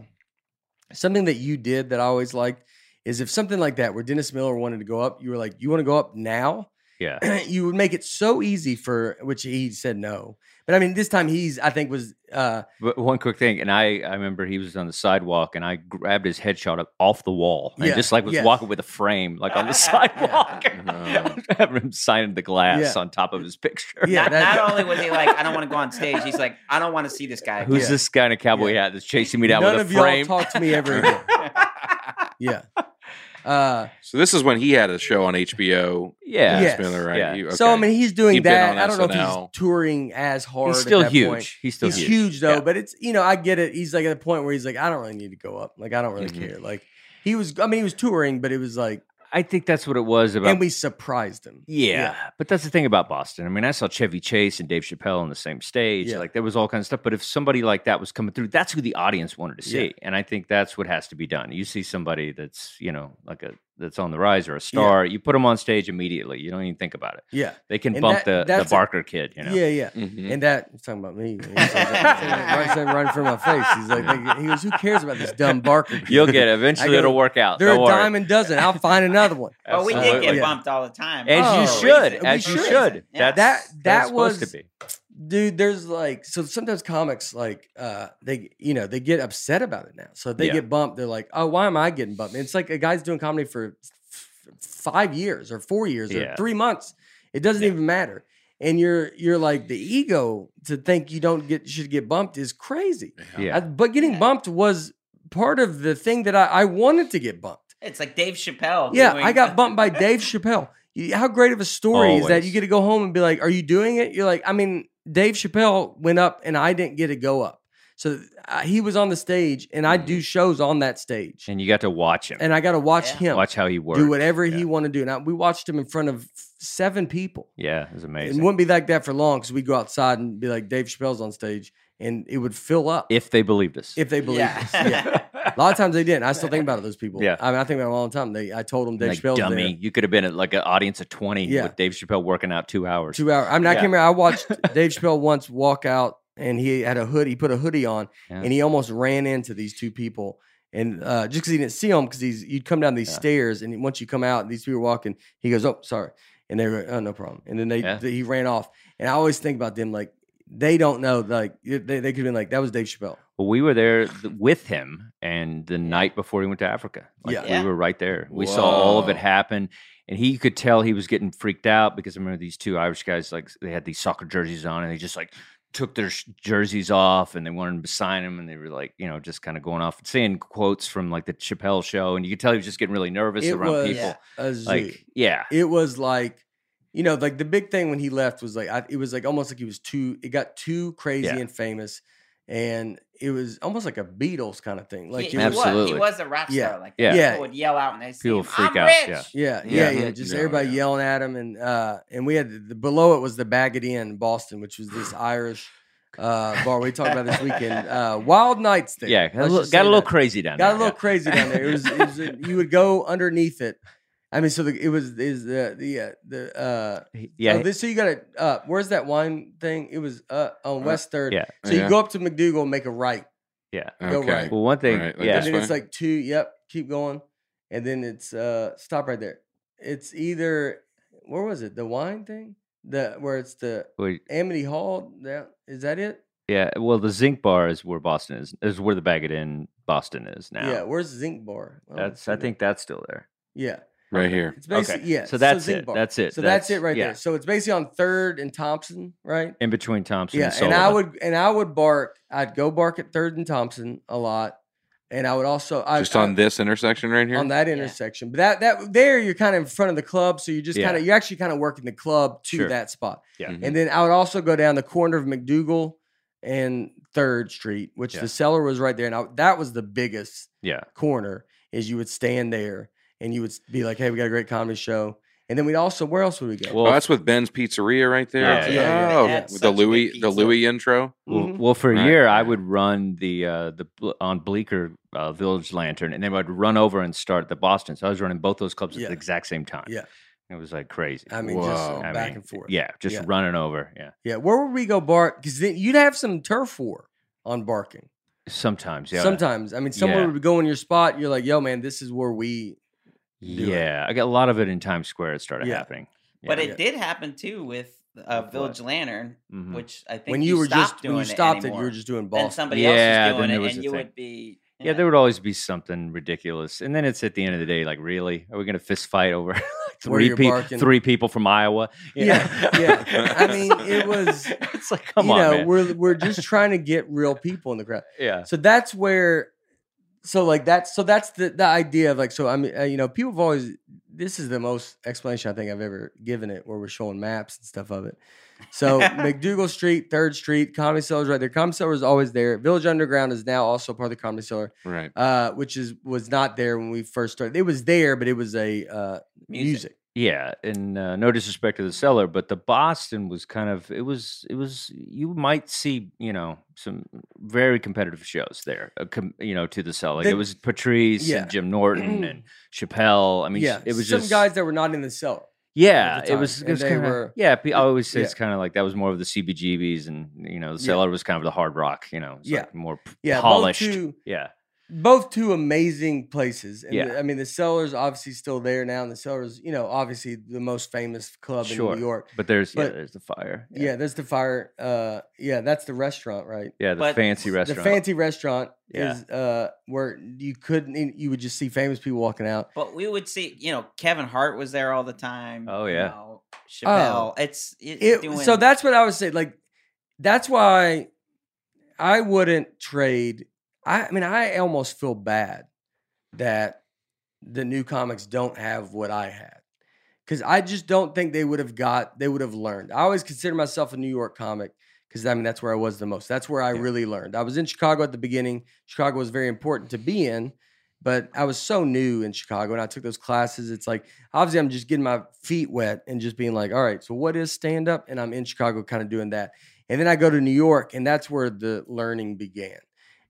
something that you did that I always liked is if something like that, where Dennis Miller wanted to go up, you were like, you want to go up now? Yeah. you would make it so easy for which he said no. But I mean, this time he's I think was uh But one quick thing, and I, I remember he was on the sidewalk, and I grabbed his headshot up off the wall, and Yeah, just like was yes. walking with a frame, like on the sidewalk, Uh. having him signing the glass Yeah. on top of his picture. Yeah, not, not only was he like, I don't want to go on stage, he's like, I don't want to see this guy. Who's Yeah. this guy in a cowboy hat that's chasing me down none with of a y'all frame? talk to me ever again. yeah. Uh So this is when he had a show on HBO. yeah, Yes. Miller, right? Yeah. You- so I mean he's doing He'd been that. I don't know if he's touring as hard. he's at still that huge. point. He's still he's huge. huge, though, Yeah. but it's you know, I get it. He's like at a point where he's like, I don't really need to go up. Like I don't really Mhm. care. Like he was I mean he was touring, but it was like I think that's what it was about. and we surprised him. Yeah, but that's the thing about Boston. I mean, I saw Chevy Chase and Dave Chappelle on the same stage. Yeah. Like there was all kinds of stuff. But if somebody like that was coming through, that's who the audience wanted to see. Yeah. And I think that's what has to be done. You see somebody that's you know like a that's on the rise or a star, you put them on stage immediately. You don't even think about it. Yeah. They can And bump that- the, the that's a- Barker kid. You know. Yeah, yeah. Mhm. And that he's talking about me. He says that- he right, said right in front of my face. He's like, he goes, "Who cares about this dumb Barker?" kid?" You'll get it. Eventually, go, it'll work out. They're Don't a worry. dime a dozen. I'll find another one. But we did Absolutely. get Yeah. bumped all the time. As Oh, you should, we as you should. should. Yeah. That's, That- that that's supposed was- to be. Dude there's like so sometimes comics like uh they you know they get upset about it now. So if they Yeah. get bumped. They're like oh why am i getting bumped? It's like a guy's doing comedy for f- five years or four years or three months. It doesn't even matter. And you're you're like the ego to think you don't get should get bumped is crazy. Yeah. I- but getting bumped was part of the thing that I, I wanted to get bumped. It's like Dave Chappelle. yeah doing- i got bumped by dave chappelle. How great of a story is that you get to go home and be like are you doing it? You're like i mean dave chappelle went up and i didn't get to go up so uh, he was on the stage and i do shows on that stage And you got to watch him. and i got to watch Yeah. him watch how he works. do whatever he Yeah. wanted to do and I, we watched him in front of seven people Yeah, it was amazing. it wouldn't be like that for long because we'd go outside and be like dave chappelle's on stage and it would fill up if they believed us. if they believed Yeah. us yeah a lot of times they didn't i still think about those people Yeah. i mean i think about them all the time they i told them dave like chappelle's dummy. there. You could have been at like an audience of 20 Yeah. with Dave Chappelle working out two hours. two hours. I mean, I Yeah. can remember I watched Dave Chappelle once walk out and he had a hoodie, he put a hoodie on, Yeah. and he almost ran into these two people. And uh, just because he didn't see them, because he's you'd come down these stairs, and once you come out, these people were walking. He goes, "Oh, sorry," and they were, "Oh, no problem." And then they, they- he ran off. And I always think about them like they don't know, like they, they could have been like that was Dave Chappelle. Well, we were there th- with him, and the night before he went to Africa, like, Yeah. Yeah. we were right there. We saw all of it happen, and he could tell he was getting freaked out because I remember these two Irish guys, like they had these soccer jerseys on, and they just like took their jerseys off, and they wanted him to sign them, and they were like, you know, just kind of going off saying quotes from like the Chappelle show, and you could tell he was just getting really nervous It around was people. a zoo. Like, yeah, it was like you know like the big thing when he left was like I, it was like almost like he was too it got too crazy Yeah. and famous and it was almost like a Beatles kind of thing. Like he, it he was, was, he Absolutely. was a rock star. Yeah. Like Yeah. Yeah. people would yell out when they see People him, freak I'm out, rich. yeah. yeah, yeah, Yeah. yeah, Just Yeah, everybody yeah. yelling at him, and uh, and we had the, the below it was the Bag Inn In in Boston, which was this Irish uh, bar we talked about this weekend. Uh, Wild Nights there. Yeah, got a Let's little, just got say a little that. crazy down there. got a there. little crazy down there. It was, it was you would go underneath it. I mean, so the, it was is the the uh, the uh yeah. yeah. oh, this so you got to uh where's that wine thing? It was uh on West Third. yeah. So Yeah. you go up to MacDougal and make a right, yeah. go Okay. right. Well, one thing, Right, like yeah, and this then it's way? like two. Yep, keep going, and then it's uh stop right there. It's either where was it? The wine thing, the where it's the Wait, Amity Hall. That is that it? yeah. Well, the Zinc Bar is where Boston is. Is where the Bag It In Boston is now. Yeah. Where's Zinc Bar? Oh, that's. see I that. think that's still there. Yeah. Right here. It's basically yeah. So that's Zinc it. Bar. That's it. So that's, That's- it right yeah. there. So it's basically on Third and Thompson, right? In between Thompson Yeah, and and I would and I would bark. I'd go bark at Third and Thompson a lot, and I would also I, Just on this intersection right here. on that intersection. But that that there you're kind of in front of the club, so you just Yeah. kind of you're actually kind of working the club to Sure. that spot. Yeah. Mhm. And then I would also go down the corner of MacDougal and Third Street, which Yeah. the cellar was right there, and I, that was the biggest yeah. corner. Is you would stand there and you would be like, "Hey, we got a great comedy show," and then we'd also where else would we go? oh, Well, that's with Ben's Pizzeria right there. Yeah, yeah, yeah. Oh, They had with such the good Louis, the. Louis intro. Well, Mhm. well, for a Right, year, I would run the uh, the on Bleecker uh, Village Lantern, and then I'd run over and start the Boston. So I was running both those clubs at the exact same time. Yeah. it was like crazy. I mean, just uh, Whoa. I back mean, and forth. Yeah, just Yeah. running over. Yeah, yeah. Where would we go bark? Because then you'd have some turf war on barking. sometimes. Yeah, Sometimes, I mean, someone Yeah. would go in your spot. You're like, "Yo, man, this is where we." Do it. yeah. I got a lot of it in Times Square. It started Yeah. happening. But Yeah. it did happen too with uh, Village Lantern, Mhm. which I think when you, were just doing when you it stopped it, you were just doing then Boston. somebody Yeah, else was doing there it, was and you thing. would be. Yeah, there would always be something ridiculous, and then it's at the end of the day, like, really, are we going to fist fight over three you're people, three people from Iowa? You Yeah, yeah. I mean, it was- it's like, come you on, know, man. we're we're just trying to get real people in the crowd. yeah, So that's where, so like that's so that's the the idea of like so I mean uh, you know people have always this is the most explanation I think I've ever given it where we're showing maps and stuff of it. So MacDougal Street, Third Street, Comedy Cellar's right there. Comedy Cellar is always there. Village Underground is now also part of the Comedy Cellar, Right. uh, which is was not there when we first started. It was there, but it was a uh, Music. music. Yeah, and uh, no disrespect to the cellar, but the Boston was kind of it was it was you might see you know some very competitive shows there, uh, com- you know, to the cellar. Like it was Patrice yeah. and Jim Norton and Chappelle. I mean, yeah, it was just some just guys that were not in the cellar. Yeah, the it was. It was they kinda, were- yeah. I always say yeah. it's kind of like that was more of the CBGBs, and you know, the Yeah. cellar was kind of the hard rock. You know, Yeah. like more p- Yeah, polished. two, yeah, both two amazing places. And Yeah. the- I mean, the cellar's obviously still there now, and the cellar's you know obviously the most famous club Sure. in New York. but there's yeah, But- there's the fire. Yeah. there's the fire. Uh, yeah, that's the restaurant, right? yeah, the But fancy restaurant. The fancy restaurant Yeah. is uh where you couldn't you would just see famous people walking out. But we would see, you know, Kevin Hart was there all the time. Oh, you yeah. know, Chappelle. it's it, It, doing, so that's what I would say. Like that's why I wouldn't trade. I, I mean, I almost feel bad that the new comics don't have what I had because I just don't think they would have got. They would have learned. I always consider myself a New York comic because I mean that's where I was the most. That's where I Yeah. really learned. I was in Chicago at the beginning. Chicago was very important to be in. But I was so new in Chicago and I took those classes. It's like, obviously, I'm just getting my feet wet and just being like, all right, so what is stand up? And I'm in Chicago kind of doing that. And then I go to New York and that's where the learning began.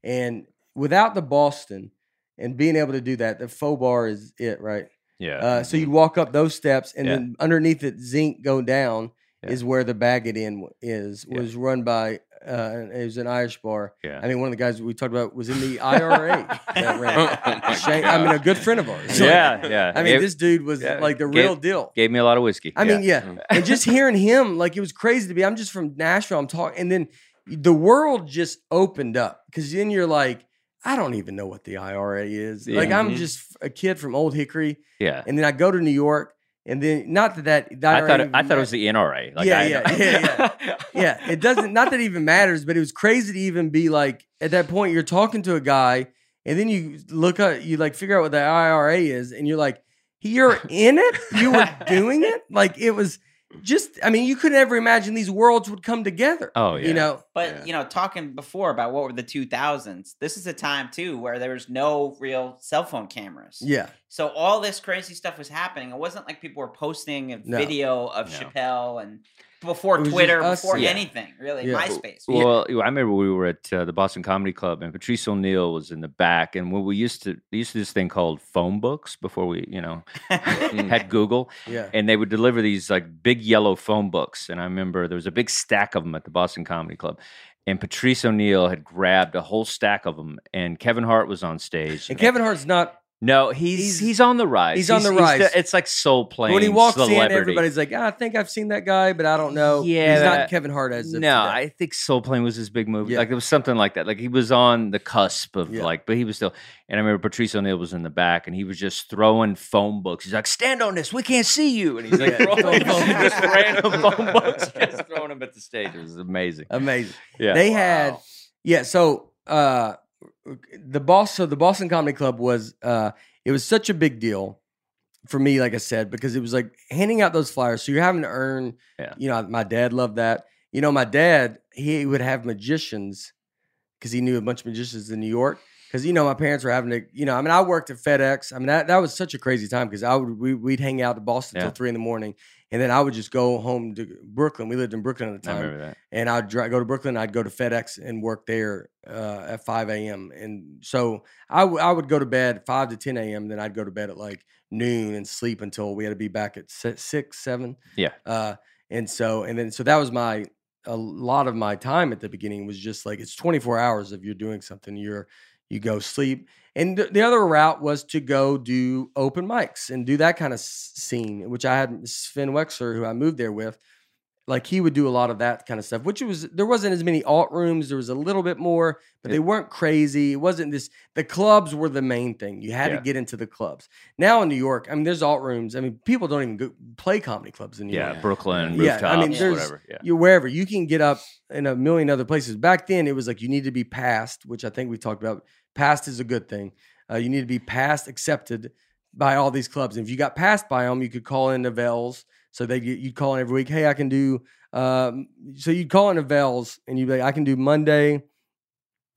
And without the Boston and being able to do that, the faux bar is it, right? yeah, Uh, so you'd walk up those steps and Yeah. then underneath it, zinc go down Yeah. is where the Baggot Inn is, Yeah. was run by, uh, it was an Irish bar. yeah. I mean, one of the guys we talked about was in the IRA that ran. Oh Shane, I mean, a good friend of ours. yeah, yeah. I mean, this dude was yeah, like the gave- real deal. gave me a lot of whiskey. I mean, yeah. And just hearing him, like, it was crazy to be. I'm just from Nashville. I'm talking. And then the world just opened up because then you're like, I don't even know what the IRA is. Like, I'm Mhm. just a kid from Old Hickory. yeah. And then I go to New York. And then, not that that, I thought it, I thought it was the NRA. Like Yeah, I, yeah, yeah, yeah, it doesn't. Not that it even matters, but it was crazy to even be like at that point. You're talking to a guy, and then you look at you like figure out what the IRA is, and you're like, you're in it. You were doing it. Like it was. Just I mean, you could never imagine these worlds would come together. Oh, yeah. You know, But Yeah. you know, talking before about what were the 2000s, this is a time too where there was no real cell phone cameras. yeah. So all this crazy stuff was happening. It wasn't like people were posting a No. video of No. Chappelle and before It was just Twitter, us, before yeah. anything really, Yeah. MySpace. Well, I remember we were at uh, the Boston Comedy Club, and Patrice O'Neal was in the back, and when we used to they used to this thing called phone books before we, you know, had Google, Yeah. and they would deliver these like big yellow phone books. And I remember there was a big stack of them at the Boston Comedy Club. And Patrice O'Neal had grabbed a whole stack of them, and Kevin Hart was on stage. And Kevin Hart's not no, he's he's- he's, on the rise. he's on the rise. the- it's like Soul Plane. when he walks celebrity. in, everybody's like, ah, I think I've seen that guy, but I don't know. Yeah, he's not Kevin Hart as no, today. I think Soul Plane was his big movie. Yeah. Like it was something like that. Like he was on the cusp of Yeah. like, but he was still. And I remember Patrice O'Neal was in the back, and he was just throwing phone books. He's like, "Stand on this, we can't see you," and he's like Yeah. throwing Phone just books. random phone books, just throwing them at the stage. It was amazing. amazing. Yeah, They had yeah. So uh, the boss. So the Boston Comedy Club was uh, it was such a big deal for me. Like I said, because it was like handing out those flyers. So you're having to earn. Yeah. You know, my dad loved that. You know, my dad he would have magicians because he knew a bunch of magicians in New York. Because you know, my parents were having to. You know, I mean, I worked at FedEx. I mean, that that was such a crazy time because I would we, we'd hang out in Boston Yeah. till three in the morning, and then I would just go home to Brooklyn. We lived in Brooklyn at the I time remember that. and I'd dri- go to Brooklyn. I'd go to FedEx and work there uh, at 5 a.m. And so I, w- I would go to bed 5 to 10 a.m. Then I'd go to bed at like noon and sleep until we had to be back at si- six, seven. Yeah. Uh, and so, and then, so that was my, a lot of my time at the beginning was just like, it's 24 hours if you're doing something, you're, you go sleep. And th- the other route was to go do open mics and do that kind of scene, which I had Sven Wexler, who I moved there with like he would do a lot of that kind of stuff which was there wasn't as many alt rooms there was a little bit more but they weren't crazy it wasn't this the clubs were the main thing you had Yeah. to get into the clubs now in new york i mean there's alt rooms i mean people don't even go play comedy clubs in new Yeah, york Brooklyn, Yeah, I mean, there's- whatever. Yeah, you wherever you can get up in a million other places back then it was like you need to be passed which i think we talked about passed is a good thing. Uh, you need to be passed accepted by all these clubs. And if you got passed by them you could call in the vels so they you'd call in every week hey i can do um, so you'd call in the vels and you'd be like i can do monday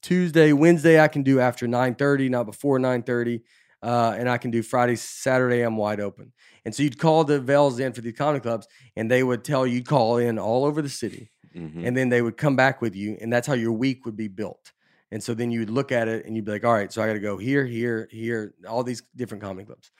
tuesday wednesday i can do after 9.30 not before 9.30 uh, and i can do friday saturday i'm wide open. And so you'd call the vels in for the comedy clubs and they would tell you you'd call in all over the city. Mhm. and then they would come back with you and that's how your week would be built and so then you would look at it and you'd be like all right so i got to go here here here all these different comedy clubs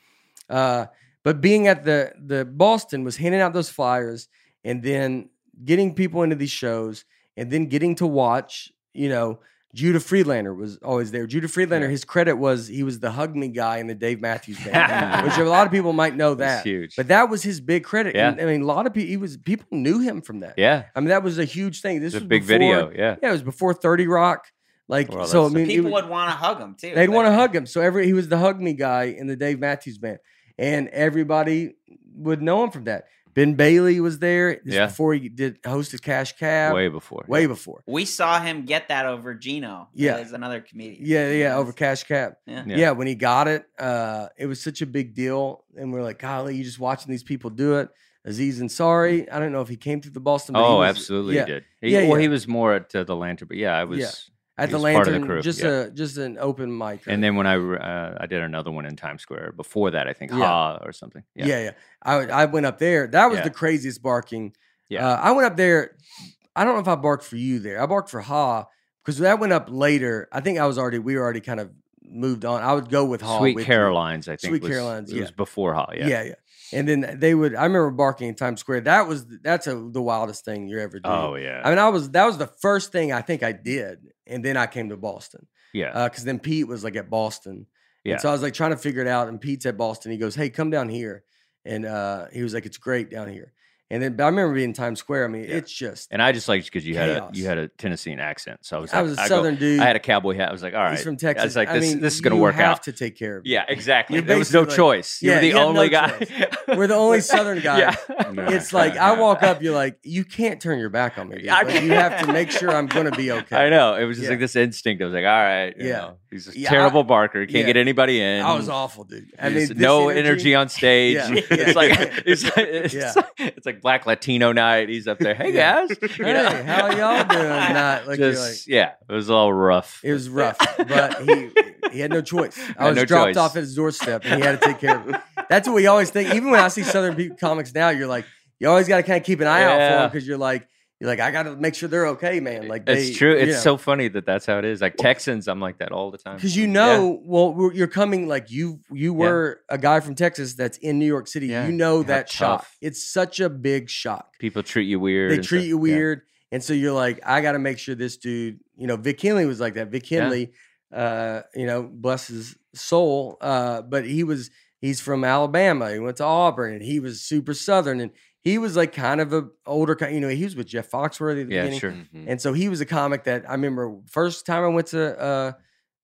uh, but being at the the boston was handing out those flyers and then getting people into these shows and then getting to watch you know Judah Friedlander was always there. Judah Friedlander, Yeah. his credit was he was the hug me guy in the Dave Matthews band, which a lot of people might know That's that. huge. But that was his big credit. Yeah. And, I mean, a lot of people, he was people knew him from that. yeah, I mean, that was a huge thing. This a was big before- video. Yeah, Yeah, it was before Thirty Rock. Like, Well, so I mean, it People was- would want to hug him too. they'd want to hug him. So every he was the hug me guy in the Dave Matthews band, and everybody would know him from that. Ben Bailey was there. This Yeah. before he did hosted Cash Cab. way before. way yeah. before. We saw him get that over Gino. Yeah. There's another comedian. Yeah, yeah, over Cash Cab. Yeah. Yeah. Yeah. when he got it, uh, it was such a big deal, and we're like, golly, you just watching these people do it. Aziz Ansari, I don't know if he came through the Boston. but he Oh, was- absolutely, yeah, he did. He, Yeah, well, yeah. he was more at uh, the Lantern, but yeah, I was. Yeah. at the of the Lantern, crew, just yeah. a just an open mic. And then when I uh, I did another one in Times Square before that, I think Yeah. Ha or something. yeah, yeah, I I went up there. That was Yeah. the craziest barking. Yeah. uh, I went up there. I don't know if I barked for you there. I barked for Ha because that went up later. I think I was already we were already kind of moved on. I would go with Ha. Sweet with you. Carolines, I think. Sweet was, Carolines, It yeah. was before Ha. Yeah. Yeah. yeah, And then they would. I remember barking in Times Square. That was that's a, the wildest thing you ever did. Oh yeah. I mean, I was that was the first thing I think I did, and then I came to Boston yeah. because then Pete was like at Boston, Yeah. And so I was like trying to figure it out, and Pete's at Boston. He goes, "Hey, come down here," and uh, he was like, "It's great down here." And then but I remember being in Times Square. I mean, Yeah. it's just and I just liked because you had a you had a Tennessean accent, so I was like, I like, was a go- Southern dude. I had a cowboy hat. I was like, all right. He's from I Texas. was like, I this mean, this is gonna you work have out. to take care of. me. Yeah, exactly. You're There was no like- choice. You Yeah, were the you have no only guy. We're the only Southern guy. Yeah. It's like I walk up, you're like, you can't turn your back on me. Dude. Like, you have to make sure I'm going to be okay. I know. It was just Yeah. like this instinct. I was like, all right. you Yeah. know, he's a Yeah, terrible barker. Can't yeah. get anybody in. I was awful, dude. I mean, no energy. on stage. It's like it's like it's, like it's like Black Latino night. He's up there. Hey Yeah. guys, You Hey, know? how y'all doing? Not like Just like yeah, it was all rough. it was rough, but he he had no choice. I was no dropped choice. off at his doorstep, and he had to take care of it. That's what we always think. Even when I see Southern comics now, you're like, you always got to kind of keep an eye out for Yeah. them because you're like, you're like, I got to make sure they're okay, man. Like they, it's true. It's know. so funny that that's how it is. Like Texans, I'm like that all the time. because you Yeah. know, well, we're, you're coming like you you were a guy from Texas that's in New York City. Yeah. You know How that shock. It's such a big shock. people treat you weird. They treat stuff. you Yeah. weird, and so you're like, I got to make sure this dude. You know, Vic Henley was like that. Vic Yeah. Henley, uh, you know, bless his soul, uh, but he was he's from Alabama. He went to Auburn, and he was super Southern, and he was like kind of a older, ki- you know, he was with Jeff Foxworthy at the Yeah, beginning. sure. Mhm. And so he was a comic that I remember first time I went to uh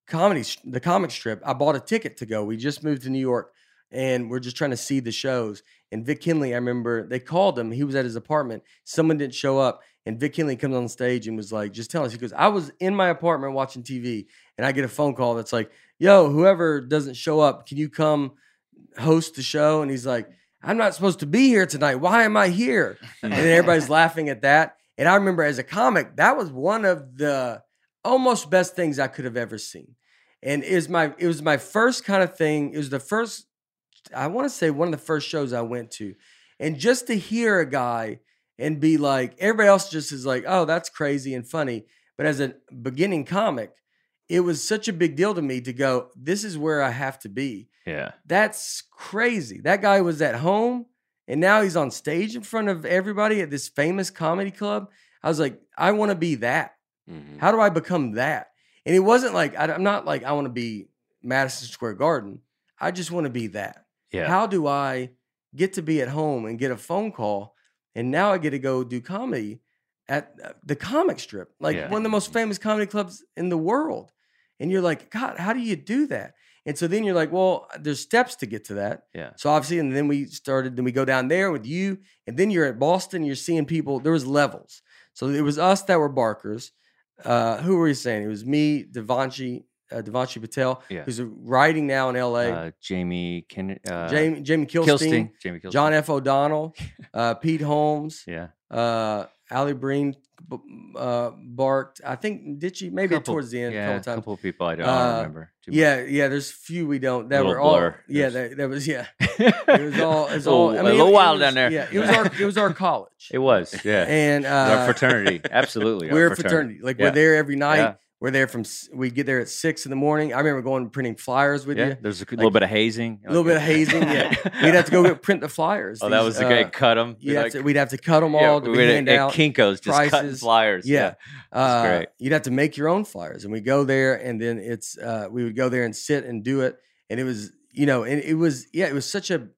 comedy the comic strip, I bought a ticket to go. We just moved to New York and we're just trying to see the shows. And Vic Henley, I remember they called him. He was at his apartment. Someone didn't show up. And Vic Henley comes on stage and was like, just tell us, he goes, I was in my apartment watching TV and I get a phone call that's like, yo, whoever doesn't show up, can you come host the show? And he's like, I'm not supposed to be here tonight. Why am I here? and everybody's laughing at that. And I remember as a comic, that was one of the almost best things I could have ever seen. And it was my it was my first kind of thing. It was the first, I want to say one of the first shows I went to. And just to hear a guy and be like, everybody else just is like, oh, that's crazy and funny. But as a beginning comic, it was such a big deal to me to go, this is where I have to be. Yeah. That's crazy. That guy was at home and now he's on stage in front of everybody at this famous comedy club. I was like, I want to be that. Mhm. How do I become that? And it wasn't like, I, am not like, I want to be Madison Square Garden. I just want to be that. Yeah. How do I get to be at home and get a phone call? And now I get to go do comedy at uh, the comic strip, like Yeah. one of the most famous comedy clubs in the world. And you're like, God, how do you do that? And so then you're like, well, there's steps to get to that. Yeah. So obviously, and then we started, then we go down there with you, and then you're at Boston, you're seeing people, there was levels. So it was us that were barkers. Uh, who were you saying? It was me, Devanshi, uh, Devanshi Patel, Yeah. who's writing now in LA. Uh, Jamie Ken, uh, Jamie, Jamie Kilstein, Kilstein. Jamie Kilstein. John F. O'Donnell, uh, Pete Holmes, Yeah. Ali Breen uh, barked. I think did she maybe Couple- towards the end yeah, a couple times. couple of people I don't Uh, remember. too much. Yeah, yeah. There's few we don't that were all. blur. Yeah, that, that was yeah. It was all. It was all. Little- I a mean, little it- it wild was- down there. Yeah, it was our. It was our college. It was. Yeah. and uh, our fraternity. Absolutely. We're a fraternity. Like Yeah. we're there every night. Yeah. We're there from. We get there at six in the morning. I remember going and printing flyers with Yeah. you. There's a little bit of hazing. A little bit of hazing. Yeah, we'd have to go get, print the flyers. Oh, that These, was the uh, great cut them. Have to, we'd have to cut them yeah, all to we hand at, out. at Kinko's just cutting prices. flyers. Yeah. Uh, great. You'd have to make your own flyers, and we go there, and then it's uh, we would go there and sit and do it, and it was you know, and it was yeah, it was such a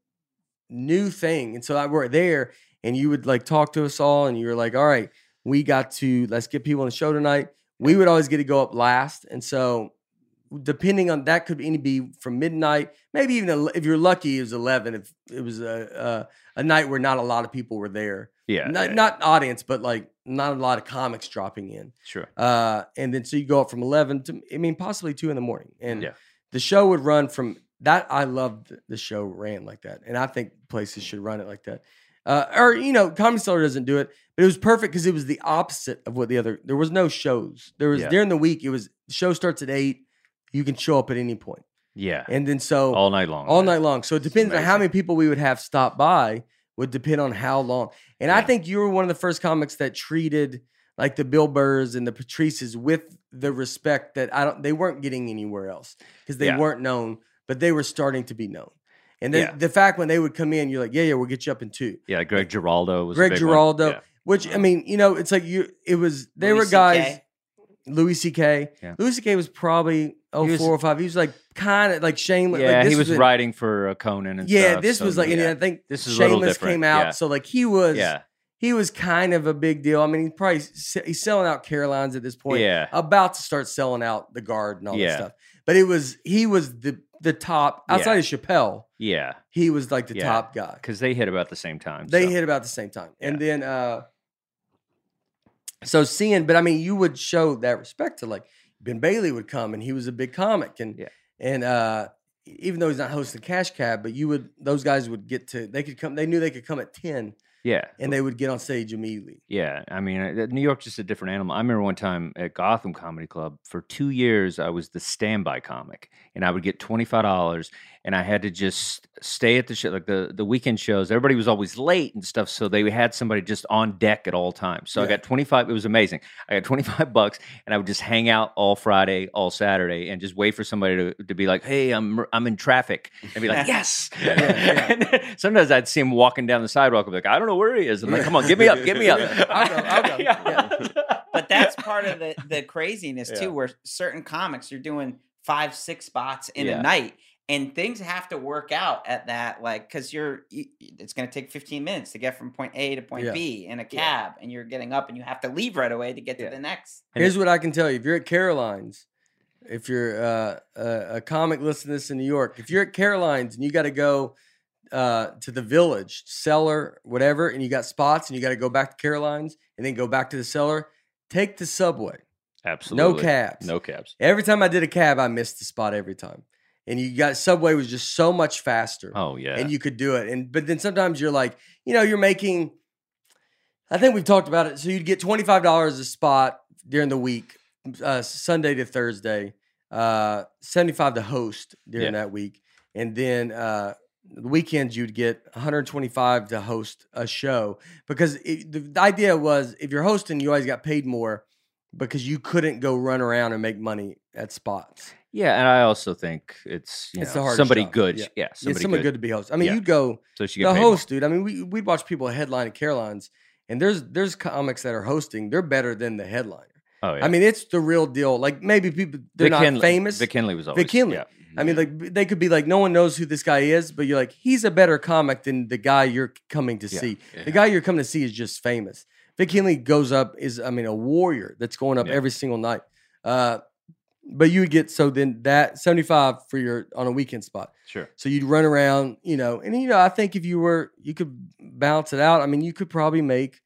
new thing, and so I were there, and you would like talk to us all, and you were like, all right, we got to let's get people on the show tonight. We would always get to go up last, and so depending on that could any be from midnight, maybe even a, if you're lucky, it was eleven. If it was a, a a night where not a lot of people were there, Yeah. not not audience, but like not a lot of comics dropping in. Sure. Uh, and then so you go up from 11 to, I mean, possibly two in the morning. And Yeah. the show would run from that. I loved the show ran like that. And I think places should run it like that. Uh, or, you know, Comedy Cellar doesn't do it, but it was perfect because it was the opposite of what the other, there was no shows. There was Yeah. during the week, it was, the show starts at eight. You can show up at any point. Yeah. And then so all night long. all man. night long. So it depends on how many people we would have stop by would depend on how long. And I think you were one of the first comics that treated like the Bill Burrs and the Patrices with the respect that I don't they weren't getting anywhere else because they Yeah. weren't known, but they were starting to be known. And then Yeah. the fact when they would come in, you're like, yeah, yeah, we'll get you up in two. Yeah. Greg Giraldo was a Greg big one. Giraldo, Yeah. which I mean, you know, it's like you. It was they Louis were guys. CK. Louis C.K. Yeah. Louis C.K. was probably oh was- four or five. He was like kind of like shameless. Yeah, like, this he was in- writing for uh, Conan and yeah, stuff. this so was like, and yeah. I think This is a Shameless came out, yeah. so like he was, yeah, he was kind of a big deal. I mean, he's probably he's selling out Carolines at this point. yeah, about to start selling out the guard and all that stuff. But it was he was the the top outside of Chappelle. yeah, He was like the Yeah. top guy. because they hit about the same time. They so. hit about the same time, and then uh, so seeing, but I mean, you would show that respect to like Ben Bailey would come, and he was a big comic, and Yeah. and uh, even though he's not hosting Cash Cab, but you would those guys would get to they could come. They knew they could come at ten Yeah. and they would get on stage immediately. Yeah, I mean, New York's just a different animal. I remember one time at Gotham Comedy Club for two years, I was the standby comic, and I would get twenty five dollars, and I had to just stay at the show, like the the weekend shows. Everybody was always late and stuff, so they had somebody just on deck at all times. So I got twenty five. It was amazing. I got twenty five bucks, and I would just hang out all Friday, all Saturday, and just wait for somebody to, to be like, "Hey, I'm I'm in traffic," and be like, "Yes." Yeah. And sometimes I'd see him walking down the sidewalk. I'd be like, "I don't know where he is." I'm like, "Come on, get me up, get me up." I'll go, I'll go. But that's part of the the craziness Yeah. too, where certain comics are doing five, six spots in Yeah. a night, and things have to work out at that, like because you're, y- y- it's going to take 15 minutes to get from point A to point Yeah. B in a cab, and you're getting up, and you have to leave right away to get to the next. Here's what I can tell you: if you're at Caroline's, if you're uh, a, a comic listening to this in New York, if you're at Caroline's and you got to go uh, to the Village cellar, whatever, and you got spots, and you got to go back to Caroline's and then go back to the cellar, take the subway. Absolutely. No cabs. No cabs. Every time I did a cab, I missed the spot every time. And you got subway was just so much faster. Oh yeah. and you could do it. And but then sometimes you're like, you know, you're making. I think we've talked about it. So you'd get twenty five dollars a spot during the week, uh, Sunday to Thursday, uh, seventy five to host during Yeah. that week, and then uh, the weekends you'd get one hundred twenty five to host a show because it, the, the idea was if you're hosting, you always got paid more because you couldn't go run around and make money at spots. Yeah, and I also think it's you It's know, somebody job. good. Yeah. Yeah, somebody, somebody good. good to be host. I mean, Yeah. you'd go So the paid more. host, dude. I mean, we we'd watch people headline at Caroline's, and there's there's comics that are hosting. They're better than the headliner. Oh yeah. I mean, it's the real deal. Like maybe people they're Vic not Henley- famous. Vic Henley was always. Vic Henley. Yeah. I mean, like they could be like, no one knows who this guy is, but you're like, he's a better comic than the guy you're coming to Yeah. see. Yeah. The guy you're coming to see is just famous. Vic Henley goes up is, I mean, a warrior that's going up Yeah. every single night. Uh, but you would get so then that 75 for your on a weekend spot. Sure. So you'd run around, you know, and you know, I think if you were, you could balance it out. I mean, you could probably make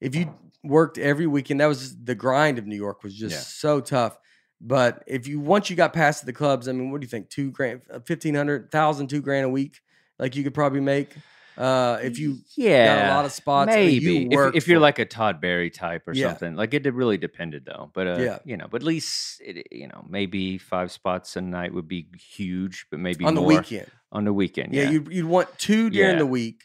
if you worked every weekend. That was the grind of New York was just Yeah. so tough. But if you once you got past the clubs, I mean, what do you think? Two grand, uh, fifteen hundred thousand, two grand a week, like you could probably make uh, if you yeah, got a lot of spots. Maybe you if, if you're for. like a Todd Barry type or Yeah. something, like it really depended though. But uh, Yeah. you know, but at least it, you know maybe five spots a night would be huge, but maybe on the weekend, on the weekend. yeah, Yeah, you'd you'd want two during Yeah. the week,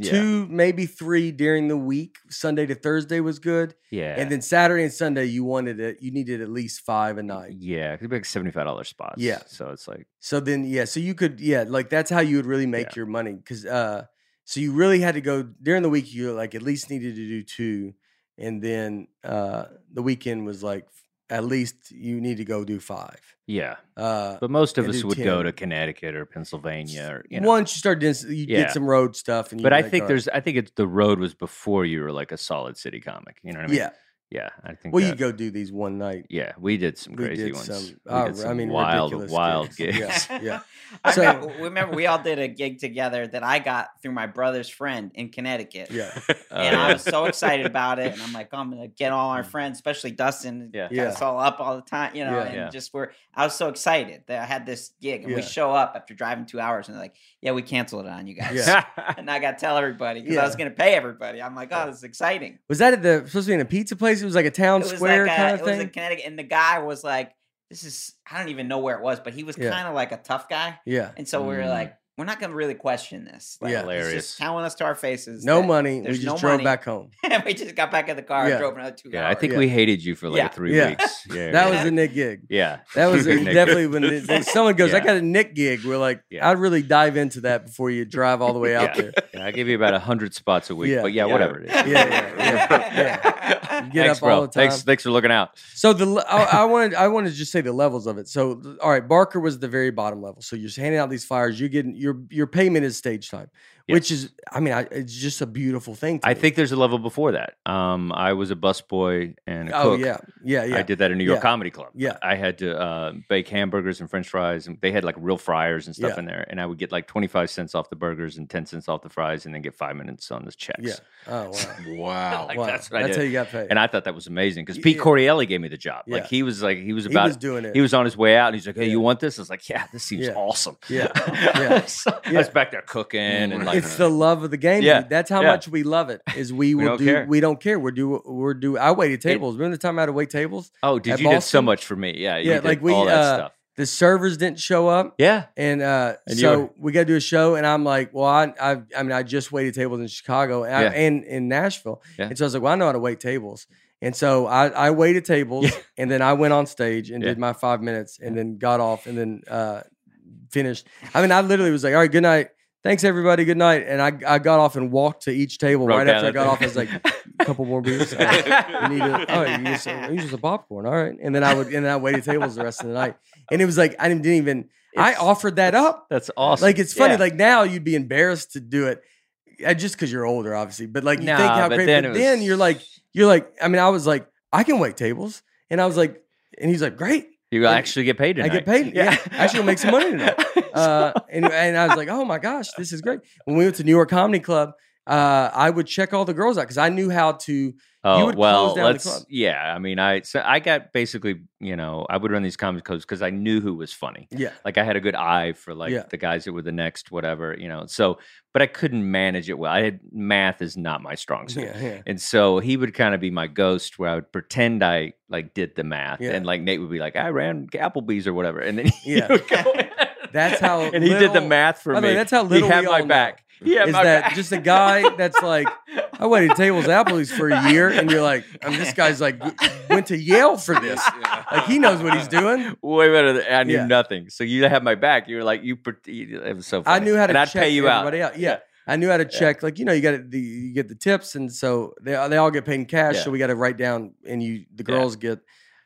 yeah, two maybe three during the week. Sunday to Thursday was good. yeah, And then Saturday and Sunday, you wanted it. You needed at least five a night. yeah, it'd be like seventy five dollars spots. Yeah. so it's like So then, yeah, so you could, yeah, like that's how you would really make Yeah. your money. Cause, uh, so you really had to go during the week, you like at least needed to do two. And then, uh, the weekend was like, at least you need to go do five. yeah. Uh, But most of us would go to Connecticut or Pennsylvania, or you know. once you start doing, you Yeah. get some road stuff. And you but I like, think right. there's, I think it's the road was before you were like a solid city comic. You know what I mean? yeah. Yeah. I think. Well, that, you go do these one night. Yeah, we did some We crazy did ones. some- We oh, did uh, I mean, wild, wild gigs. gigs. Yeah. yeah. So- remember, remember we all did a gig together that I got through my brother's friend in Connecticut. Yeah. Oh, and yeah. I was so excited about it. And I'm like, oh, I'm gonna get all our mm. friends, especially Dustin, Yeah. got Yeah. us all up all the time, you know. Yeah. and Yeah. just we're, I was so excited that I had this gig, and we show up after driving two hours, and they're like, "Yeah, we canceled it on you guys." Yeah. and I got to tell everybody because I was gonna pay everybody. I'm like, oh, this is exciting. Was that at the, supposed to be in a pizza place? It was like a town square like a, kind it of was in Connecticut, and the guy was like, "This is I don't even know where it was, but he was Yeah. kind of like a tough guy." yeah. And so we were Mm. like, we're not going to really question this. Like, Yeah. he's Hilarious. just telling us to our faces. No money. We there's just no drove money. back home. and we just got back in the car Yeah. and drove another two Yeah, hours. I think Yeah. we hated you for like Yeah. three Yeah. weeks. Yeah, That yeah. was a Nic gig. yeah. That was a, definitely when it- when someone goes, I got a Nic gig. We're like, Yeah. I'd really dive into that before you drive all the way out Yeah. there. Yeah, I give you about hundred spots a week, Yeah. but yeah, Yeah. whatever it is. Yeah, yeah, yeah. You get Thanks, up bro. all the time. Thanks, thanks for looking out. So the I, I wanted I wanted to just say the levels of it. So all right, Barker was the very bottom level. So you're handing out these flyers. You're getting your your payment is stage time, which is I mean I, it's just a beautiful thing. To I me. think there's a level before that. Um, I was a busboy and a Oh cook. yeah, yeah, yeah. I did that in New York Yeah. Comedy Club. Yeah. I had to uh, bake hamburgers and French fries, and they had like real fryers and stuff Yeah. in there. And I would get like twenty five cents off the burgers and ten cents off the fries, and then get five minutes on the checks. Yeah. Oh wow. Wow. Like, wow. that's what I how you got paid. And I thought that was amazing because Pete yeah. Correale gave me the job. Yeah. Like he was like he was he about was doing it. he was on his way out and he's like, Hey, Yeah. you want this? I was like, Yeah, this seems Yeah. awesome. Yeah. Yeah. So I was back there cooking and like it's the love of the game. Yeah, dude. That's how yeah. much we love it. Is we We will don't do. care. We don't care. We're do. We're do. I waited tables. Remember the time I had to wait tables? Oh, did you did so much for me? Yeah, Yeah, like we, all that uh, stuff. The servers didn't show up. Yeah, And uh, And so were- we got to do a show, and I'm like, well, I, I, I mean, I just waited tables in Chicago and, I- and in Nashville, Yeah. and so I was like, well, I know how to wait tables, and so I, I waited tables, Yeah. and then I went on stage and Yeah. did my five minutes, and then got off, and then uh, finished. I mean, I literally was like, all right, good night, thanks everybody, good night, and I, I got off and walked to each table Wrote right after I got thing. off. I was like, a couple more beers. Oh, you need a, oh, you just, you just a popcorn, all right, and then I would, and then I waited tables the rest of the night, and it was like I didn't even. I offered that up. That's awesome. Like it's funny. Yeah. Like now you'd be embarrassed to do it, uh, just because you're older, obviously. But like you think how but great. then but it then you're like, you're like. I mean, I was like, I can wait tables, and I was like, and he's like, great. You actually get paid I get paid. Yeah, actually, will make some money tonight. Uh, and and I was like, oh my gosh, this is great. When we went to New York Comedy Club, uh, I would check all the girls out because I knew how to. Oh well, let's. Yeah, I mean, I so I got basically, you know, I would run these comedy clubs because I knew who was funny. Yeah, Like I had a good eye for like Yeah. the guys that were the next whatever, you know. So, but I couldn't manage it well. I had math is not my strong suit. yeah, yeah. And so he would kind of be my ghost where I would pretend I like did the math. And like Nate would be like, I ran Applebee's or whatever. And then he Yeah. That's how And he did the math for me. that's how little he had we my know. back. Had Is that back. just a guy that's like, I waited tables at Applebee's for a year, and you're like, I mean, this guy's like went to Yale for this. Yeah. Like he knows what he's doing. way better than I knew Yeah. nothing. So you had my back. You were like, you, it was so funny. I knew how to and I'd check pay you out. out. Yeah. I knew how to check, like you know, you got the you get the tips, and so they they all get paid in cash. Yeah. So we got to write down, and you the Yeah. girls get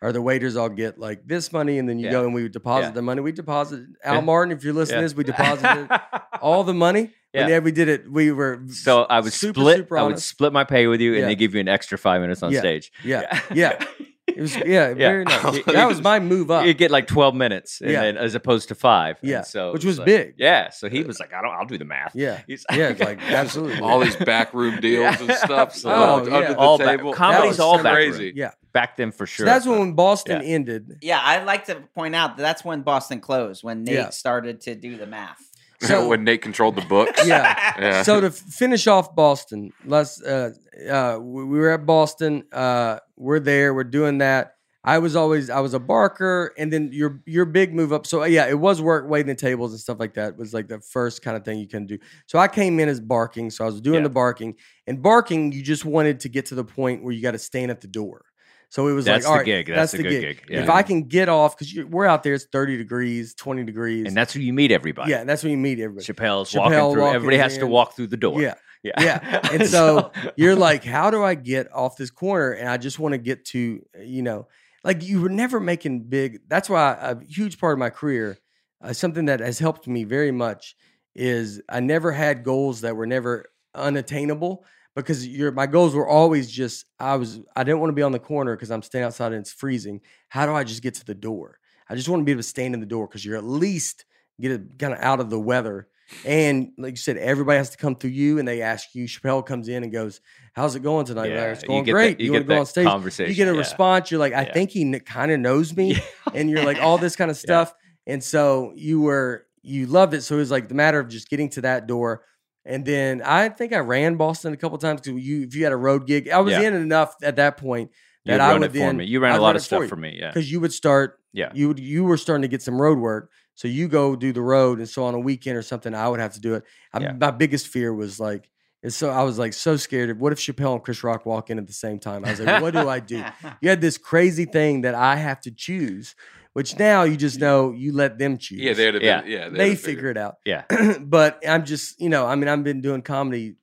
or the waiters all get like this money, and then you Yeah. go and we would deposit Yeah. the money. We deposit Al Yeah. Martin, if you're listening to this, we deposited all the money. Yeah. Whenever we did it, we were So I would super, split. super I would split my pay with you, and they give you an extra five minutes on stage. Yeah, yeah. It was yeah, Yeah. very nice. That was my move up. You get like twelve minutes, and Yeah. then, as opposed to five. And Yeah, so which it was like- big. Yeah, so he was like, "I don't. I'll do the math." Yeah, He's- yeah, it's like absolutely. all these backroom deals and stuff. So Oh, under yeah. the All back- table. comedy's all so backroom. crazy. yeah. back then for So sure. that's when Boston Yeah. ended. Yeah, I'd like to point out that that's when Boston closed, when Nate Yeah. started to do the math. So- when Nate controlled the books. Yeah. Yeah. So to finish off Boston, let's. Uh, uh, we we were at Boston. Uh, we're there. We're doing that. I was always I was a barker, and then your your big move up. So yeah, it was work waiting the tables and stuff like that. Was like the first kind of thing you can do. So I came in as barking. So I was doing Yeah. the barking, and barking. You just wanted to get to the point where you got to stand at the door. So it was That's like, all the gig. That's, That's the gig. gig. If I can get off, because we're out there, it's thirty degrees, twenty degrees, and that's where you meet everybody. yeah, that's when you meet everybody. Chappelle's Chappelle walking through. walking Everybody has to walk through the door. Yeah. Yeah, Yeah. And so you're like, how do I get off this corner? And I just want to get to, you know, like you were never making big. That's why a huge part of my career, uh, something that has helped me very much, is I never had goals that were never unattainable because your my goals were always just I was I didn't want to be on the corner because I'm standing outside and it's freezing. How do I just get to the door? I just want to be able to stand in the door because you're at least get it kind of out of the weather. And like you said, everybody has to come through you, and they ask you. Chappelle comes in and goes, "How's it going tonight?" Larry? It's going great. That, you you want get to go on stage? Conversation. You get a yeah. response. You're like, "I Yeah. think he kind of knows me," and you're like, all this kind of Yeah. stuff. And so you were you loved it. So it was like the matter of just getting to that door. And then I think I ran Boston a couple times because you if you had a road gig, I was Yeah. in enough at that point that I would then me. You ran I'd a lot of stuff for me. Yeah, because you would start yeah. you would you were starting to get some road work so you go do the road and so on a weekend or something i would have to do it I, Yeah. my biggest fear was like and so i was like so scared of what if chappelle and chris rock walk in at the same time i was like what do i do you had this crazy thing that i have to choose which now you just know you let them choose Yeah, they'd have Yeah. been. Yeah, they figure it out Yeah. but i'm just you know i mean i've been doing comedy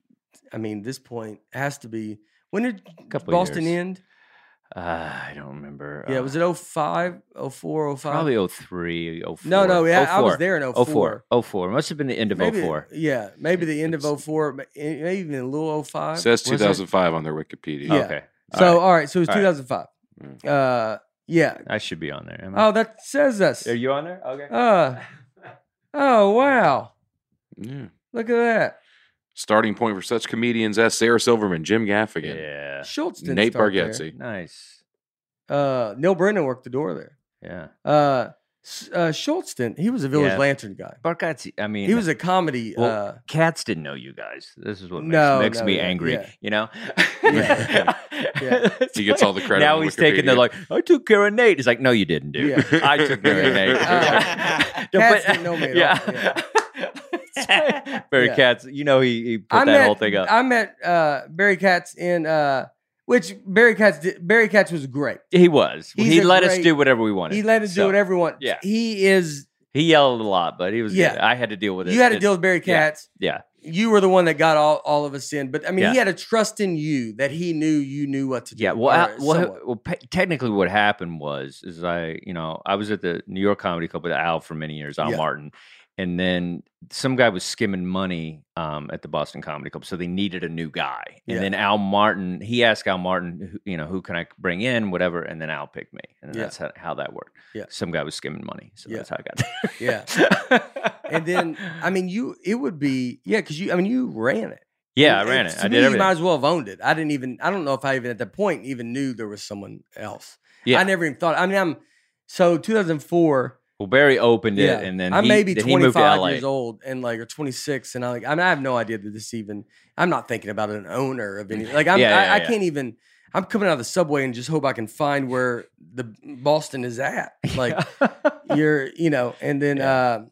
i mean this point has to be when did Couple boston years. end Uh, I don't remember. yeah uh, was it 05 04 05 probably 03, 04. no no yeah, i was there in 04 04. 04. Must have been the end of maybe, 04. Yeah, maybe the end of It's- 04, eh, maybe even a little 05. Says Was it? 2005 on their Wikipedia. Yeah. Okay. so, All right. all right, so it was All right. 2005. Uh, yeah. I should be on there. am I? Oh, that says us. Are you on there? Okay. Uh, oh, wow. Yeah. Look at that. Starting point for such comedians as Sarah Silverman, Jim Gaffigan, yeah. Schultz didn't Nate start there. Bargatze. Nice. Uh, Neal Brennan worked the door there. Yeah. Uh, S- Uh, Schultz didn't. He was a Village Yeah. Lantern guy. Barkatz, I mean, He was a comedy. Well, uh, Katz didn't know you guys. This is what makes, No, makes no, me yeah, angry. yeah. You know. Yeah. Yeah. It's He gets all the credit Now on he's taking the Wikipedia. like. I took care of Nate. He's like, no, you didn't, dude. Yeah. I took care of Nate. Uh, No, Katz didn't know me at all, yeah. Barry Yeah. Katz, you know he, he put I that met, whole thing up. I met uh, Barry Katz in uh, which Barry Katz did, Barry Katz was great. he was. He's he let us do whatever we wanted. He let us do whatever we wanted. yeah. he is. He yelled a lot, but he was. Yeah. good. I had to deal with it. You had to It- deal with Barry. Katz. Yeah. You were the one that got all, all of us in, but I mean, he had a trust in you that he knew you knew what to do. Yeah, well, I- well, well, pe- technically, what happened was, is I, you know, I was at the New York Comedy Club with Al for many years, Al Yeah. Martin, and then some guy was skimming money um, at the Boston Comedy Club, so they needed a new guy, and Yeah. then Al Martin, he asked Al Martin, who- you know, who can I bring in, whatever, and then Al picked me, and Yeah. that's how, how that worked. Yeah. some guy was skimming money, so Yeah. that's how I got there. Yeah. and then I mean, you it would be yeah, because you I mean you ran it. yeah, I ran it. To I me, did you might as well have owned it. I didn't even. I don't know if I even at that point even knew there was someone else. Yeah. I never even thought. I mean, I'm so 2004. Well, Barry opened it, Yeah, and then I'm he, maybe then he moved to 25 LA. years old and like or 26, and I like I mean I have no idea that this even. I'm not thinking about an owner of any. Like I'm. Yeah, I, yeah, I yeah. can't even. I'm coming out of the subway and just hope I can find where the Boston is at. Like you're, you know, and then Yeah. uh,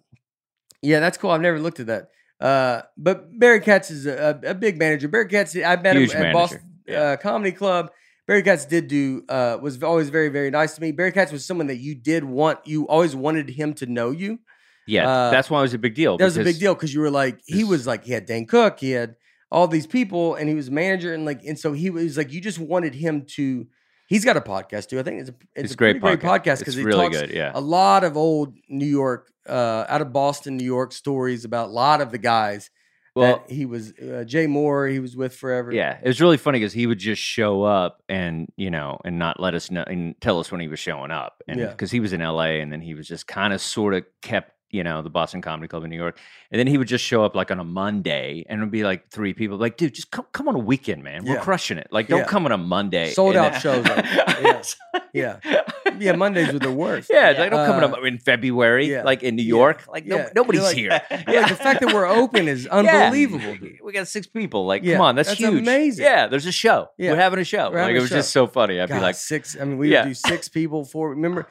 yeah, that's cool. I've never looked at that. Uh, but Barry Katz is a, a, a big manager. Barry Katz, I met Huge him at manager, Boston uh, Comedy Club. Barry Katz did do uh, was always very very nice to me. Barry Katz was someone that you did want. You always wanted him to know you. yeah, uh, that's why it was a big deal. That was a big deal because you were like he was like he had Dane Cook, he had all these people, and he was manager, and like and so he was like you just wanted him to. He's got a podcast too. I think it's a it's, It's, a great podcast. great podcast because he really talks good. Yeah, a lot of old New York, uh, out of Boston, New York stories about a lot of the guys well, that he was. Uh, Jay Mohr, he was with forever. yeah, it was really funny because he would just show up and you know and not let us know and tell us when he was showing up, and Yeah. because he was in L.A. and then he was just kind of sort of kept you know the Boston Comedy Club in New York, and then he would just show up like on a Monday and it would be like three people like, dude, just come come on a weekend, man, we're Yeah. crushing it. Like, don't Yeah. come on a Monday, Sold out then- shows, like, yeah. yeah, yeah. Mondays were the worst. Yeah, like don't come Uh, on a- in February, like in New York. Like no, nobody's like- here. Yeah, the fact that we're open is unbelievable. dude. We got six people. Like, come on, that's, that's huge. amazing. Yeah, there's a show. We're having a show. We're like it was show. just so funny. I'd God, be like, six. I mean, we would do six people. Four. Remember,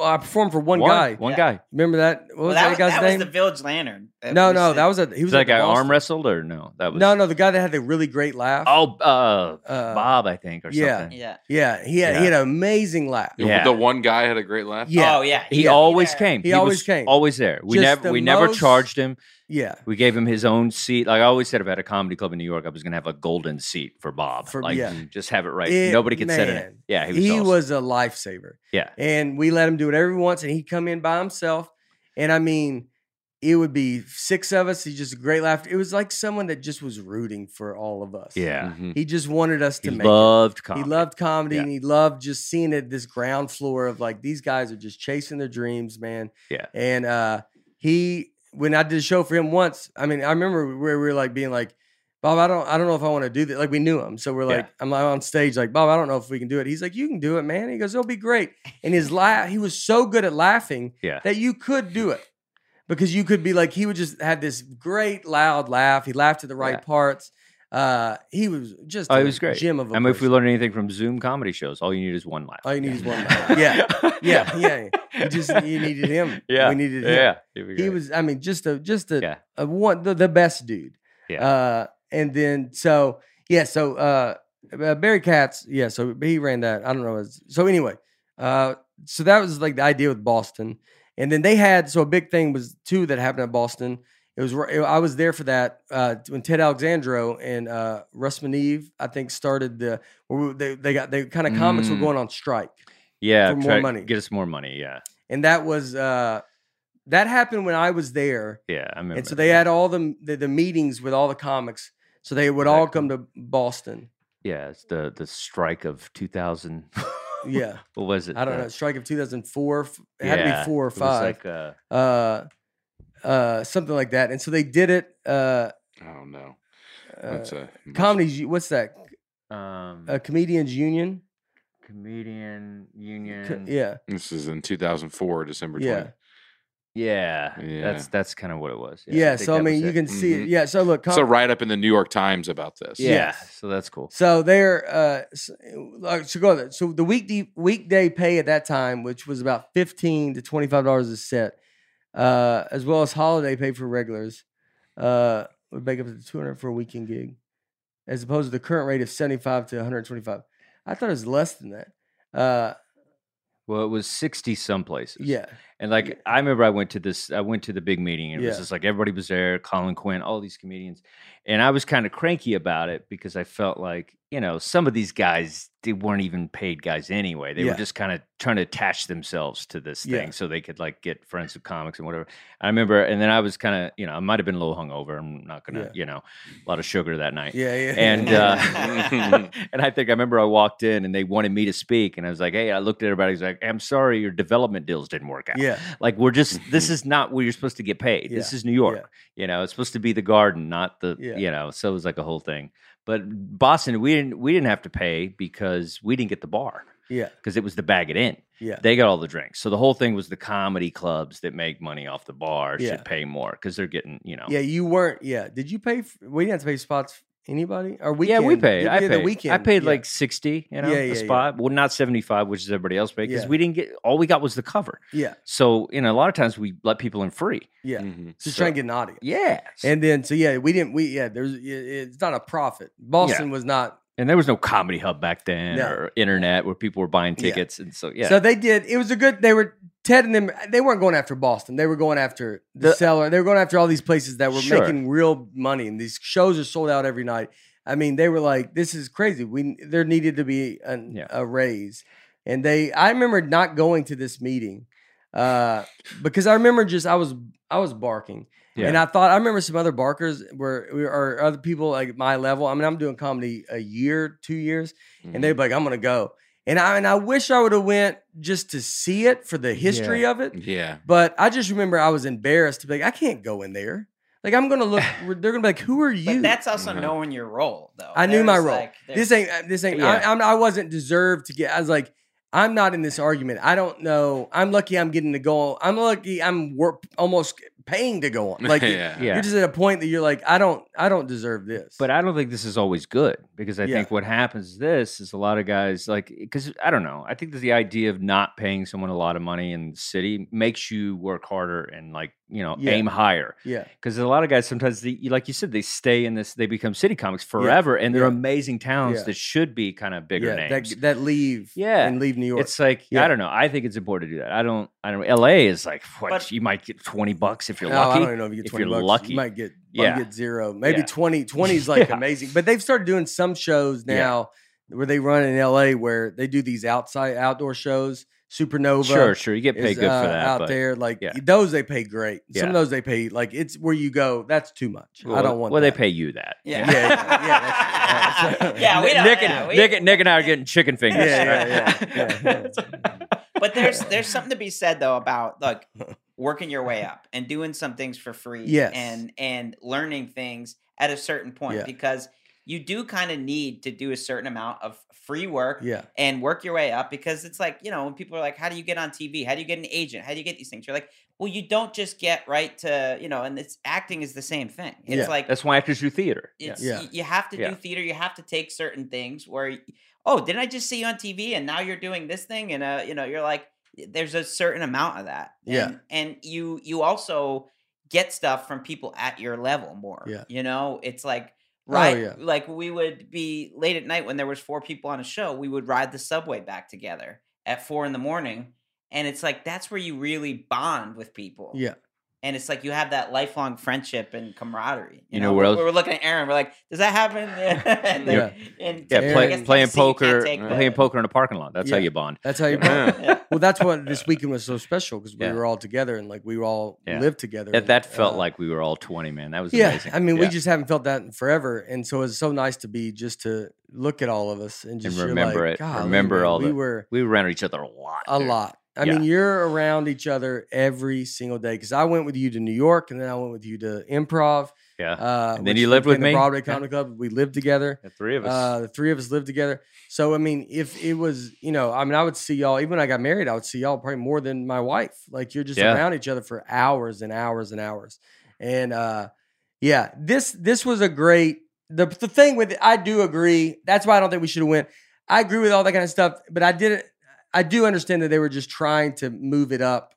I performed for one, one guy. one Yeah. guy. Remember that? What Well, was that, that, guy's that name? was the Village Lantern. no, no, said. that was a. He was Was that at the guy arm wrestled or no? That was No, no, the guy that had the really great laugh. Oh, uh, Uh, Bob, I think, or yeah. something. Yeah. yeah, he had he had an amazing laugh. The- Yeah. The one guy had a great laugh. Yeah, Oh yeah. He yeah. always Yeah. came. He always was came. Always there. We Just never the we never charged him. Yeah. We gave him his own seat. Like I always said, if I had a comedy club in New York, I was gonna have a golden seat for Bob. For- like yeah. just have it right. It- Nobody could sit in it. man, Yeah, he was. He awesome. was a lifesaver. Yeah. and we let him do whatever he wants, and he'd come in by himself. And I mean, it would be six of us. He just a great laugh. It was like someone that just was rooting for all of us. Yeah. Mhm. he just wanted us to He make it. loved comedy. He loved comedy Yeah. and he loved just seeing it this ground floor of like these guys are just chasing their dreams, man. Yeah. And uh he when I did a show for him once, I mean, I remember where we were like being like, Bob, I don't I don't know if I want to do that. Like we knew him. So we're Yeah. like, I'm like on stage, like, Bob, I don't know if we can do it. He's like, You can do it, man. He goes, It'll be great. And his laugh, he was so good at laughing Yeah. that you could do it. Because you could be like, he would just have this great loud laugh. He laughed at the right Yeah. parts. Uh, he was just Oh, a he was great. gem of a I mean, if we person. learn anything from Zoom comedy shows, all you need is one laugh. All you need is one laugh. Yeah. Yeah, yeah. You just you needed him. Yeah. we needed him. Yeah. He was, I mean, just a just a, Yeah. a one the, the best dude. Yeah. Uh, and then so yeah, so uh, uh, Barry Katz, yeah, so he ran that. I don't know. his- So anyway, uh, so that was like the idea with Boston, and then they had so a big thing was two that happened at Boston. It was I was there for that uh, when Ted Alexandro and uh, Russ Meneve, I think, started the they they got they kind of comics were Mm. going on strike. yeah. for more money. Get us more money. Yeah. and that was uh that happened when I was there, Yeah. I remember. and so they had all the, the the meetings with all the comics, so they would all come to Boston. Yeah. It's the the strike of 2000. Yeah, what was it? I don't The- know, strike of two thousand four. It had to be four or it was five, like, uh, uh, uh, something like that. And so they did it. Uh, Oh no, uh, that's a comedies. What's that? um, A comedians union. comedian union. cou- man. yeah, This is in 2004, December 20. Yeah. Yeah, Yeah. that's that's kind of what it was. yeah. I so I mean, you it. can see it. Mhm. Yeah. So look, So com- write up in the New York Times about this. Yeah, Yes. so that's cool. So they're uh s- like so go there. So the weekday weekday pay at that time, which was about fifteen to twenty five dollars a set, uh, as well as holiday pay for regulars, uh, would make up to two hundred for a weekend gig, as opposed to the current rate of seventy five to one hundred twenty five. I thought it was less than that. Uh, Well, it was sixty some places. yeah, And like Yeah. I remember I went to this I went to the big meeting and it was just like everybody was there, Colin Quinn, all these comedians. And I was kind of cranky about it because I felt like, you know, some of these guys they weren't even paid guys anyway. They Yeah. were just kind of trying to attach themselves to this Yeah. thing so they could like get friends with comics and whatever. I remember and then I was kind of, you know, I might have been a little hungover. I'm not gonna, Yeah. you know, a lot of sugar that night. yeah, yeah. And uh, and I think I remember I walked in and they wanted me to speak, and I was like, "Hey," I looked at everybody. I was like, "I'm sorry, your development deals didn't work out. yeah, Like we're just this is not where you're supposed to get paid. This is New York. You know, it's supposed to be the garden, not the Yeah. you know. So it was like a whole thing. But Boston, we didn't we didn't have to pay because we didn't get the bar yeah, because it was the Baggot Inn. yeah, They got all the drinks. So the whole thing was the comedy clubs that make money off the bar Yeah. should pay more because they're getting you know. yeah. You weren't. Yeah. Did you pay? f we didn't have to pay spots. Anybody or Yeah, we paid. Yeah, I the paid. weekend. I paid yeah. like sixty, you know, Yeah, a yeah, yeah. spot. Well, not seventy-five, which is everybody else paid, because Yeah. we didn't get. All we got was the cover. yeah, So you know, a lot of times we let people in free. yeah. Mhm. Just So- trying to get an audience. Yeah, and, And then, so yeah, we didn't. We yeah, there's it's not a profit. Boston was not. There was no comedy hub back then No. or internet where people were buying Yeah. tickets, and so yeah. So they did. It was a good. They were Ted and them. They weren't going after Boston. They were going after the, The- cellar. They were going after all these places that were Sure. making real money, and these shows are sold out every night. I mean, they were like, "This is crazy. We there needed to be an, Yeah. a raise." And they, I remember not going to this meeting uh, because I remember just I was I was barking. Yeah. And I thought I remember some other barkers were or other people like my level. I mean, I'm doing comedy a year, two years, and they'd be like, "I'm gonna go," and I and I wish I would have went just to see it for the history of it. Yeah. But I just remember I was embarrassed to be like, I can't go in there. Like I'm gonna look. They're gonna be like, "Who are you?" But that's also Mhm. knowing your role, though. I knew my role. like, this ain't. This ain't. Yeah. I, I'm. I wasn't deserved to get. I was like, I'm not in this argument. I don't know. I'm lucky. I'm getting to go. I'm lucky. I'm work almost paying to go on. Like yeah. Yeah. you're just at a point that you're like, I don't. I don't deserve this. But I don't think this is always good because I Yeah. think what happens is this is a lot of guys like because I don't know I think that the idea of not paying someone a lot of money in the city makes you work harder and like you know Yeah. aim higher yeah. because a lot of guys sometimes they, like you said they stay in this they become city comics forever and they're yeah. amazing talents Yeah. that should be kind of bigger yeah. names. That that leave. Yeah. And leave New York. It's like Yeah. I don't know. I think it's important to do that. I don't. I don't. L.A. is like what But- you might get twenty bucks if you're oh, lucky. I don't know if you get If 20 you're bucks. lucky. You might get, might Yeah. get zero. Maybe Yeah. 20. 20 is like Yeah. amazing. But they've started doing some shows Yeah. now where they run in LA where they do these outside outdoor shows. Supernova. Sure, sure. You get paid is, good uh, for that. out but, there. Like yeah. those they pay great. Some Yeah. of those they pay like it's where you go, that's too much. I don't want Well, that. they pay you that. Yeah, Yeah, yeah, yeah, that's- yeah. We don't. Nic, yeah, and, we- Nic, and, Nic and I are getting chicken fingers. Yeah, yeah, yeah, but there's there's something to be said though about like working your way up and doing some things for free Yes. and and learning things at a certain point Yeah. because you do kind of need to do a certain amount of free work Yeah. and work your way up because it's like you know when people are like how do you get on tv how do you get an agent how do you get these things you're like well you don't just get right to you know and it's acting is the same thing it's Yeah. like That's why actors do theater. it's Yeah. y- you have to Yeah. do theater you have to take certain things where oh didn't i just see you on tv and now you're doing this thing and uh you know you're like there's a certain amount of that Yeah. and, and you you also get stuff from people at your level more Yeah. you know it's like Oh, right yeah. like we would be late at night when there was four people on a show we would ride the subway back together at four in the morning and it's like that's where you really bond with people Yeah. And it's like you have that lifelong friendship and camaraderie. You, You know, know where we're, we were looking at Aaron. We're like, "Does that happen?" and, Yeah. and Yeah, Aaron- play, playing Tennessee, you can't poker, playing the- poker in a parking lot. That's how you bond. That's how you bond. Yeah. Well, that's what this weekend was so special because we Yeah. were all together and like we all Yeah. lived together. That, and, that felt uh, like we were all twenty, man. That was yeah. amazing. I mean, we just haven't felt that in forever, and so it's so nice to be just to look at all of us and just you're remember like, it. "Golly, Remember man, all we the- were we were around each other a lot. a dude. lot. I Yeah. mean, you're around each other every single day because I went with you to New York and then I went with you to improv. Yeah. Uh, And then you lived with became the me? Broadway Yeah. Comedy Club. We lived together. The three of us. Uh, the three of us lived together. So I mean, if it was, you know, I mean, I would see y'all. Even when I got married, I would see y'all probably more than my wife. Like you're just Yeah. around each other for hours and hours and hours. And uh, yeah, this this was a great. The the thing with it, I do agree. That's why I don't think we should have went. I agree with all that kind of stuff, but I didn't. I do understand that they were just trying to move it up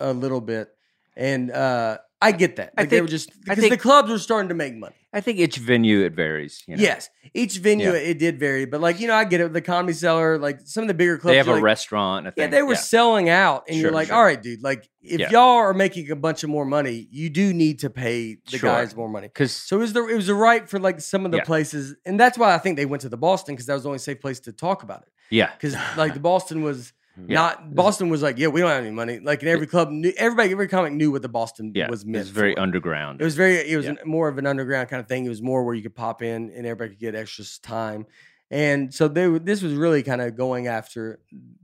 a little bit, and uh, I get that. I Like they were just because the clubs were starting to make money. I think each venue it varies. You know? Yes, each venue Yeah. it did vary, but like you know, I get it. The comedy cellar, like some of the bigger clubs, They have a like, restaurant. I Yeah, they were selling out, and you're like, sure. all right, dude. Like, if Yeah. y'all are making a bunch of more money, you do need to pay the Sure. guys more money. because So it was the it was the right for like some of the Yeah. places, and that's why I think they went to the Boston because that was the only safe place to talk about it. Yeah, Because like the Boston was Yeah. not Boston was like, yeah, we don't have any money. Like in every club, knew, everybody, every comic knew what the Boston yeah, was it was very for. underground. It was very. It was Yeah. more of an underground kind of thing. It was more where you could pop in and everybody could get extra time. And so they. were- This was really kind of going after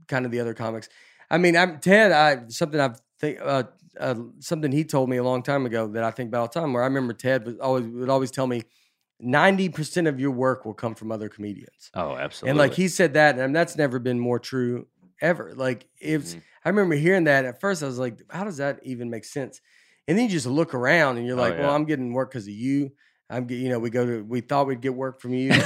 kind of the other comics. I mean, I'm Ted. I something I've think uh, uh, something he told me a long time ago that I think about all the time. Where I remember Ted was always would always tell me, ninety percent of your work will come from other comedians. oh, absolutely. And like he said that, and that's never been more true ever. Like it's, Mhm. I remember hearing that at first. I was like, how does that even make sense? And then you just look around and you're Oh, like, well. I'm getting work because of you. I'm getting, you know, we go to, we thought we'd get work from you.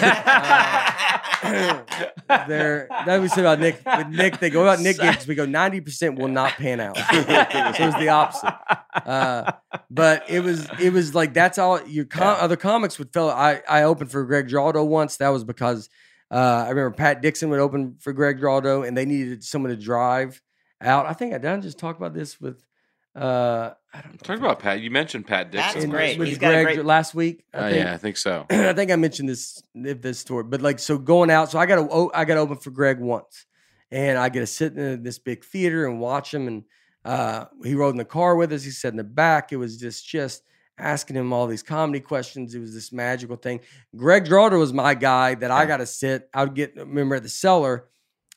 there, that we said about Nic. With Nic, they go about Nic gigs. We go ninety percent will not pan out. so it was the opposite. Uh, but it was it was like that's all your com- other comics would fill. I I opened for Greg Giraldo once. That was because uh, I remember Pat Dixon would open for Greg Giraldo, and they needed someone to drive out. I think I did I just talk about this with. Uh, I don't know Talk about Pat. You mentioned Pat That's Dixon. in- great. with He's got a Greg great- last week. I Uh, think. yeah, I think so. I think I mentioned this this story, but like so going out. So I got to I got to open for Greg once, and I get to sit in this big theater and watch him. And uh, he rode in the car with us. He sat in the back. It was just just asking him all these comedy questions. It was this magical thing. Greg Giraldo was my guy that I got to sit. I would get remember at the cellar,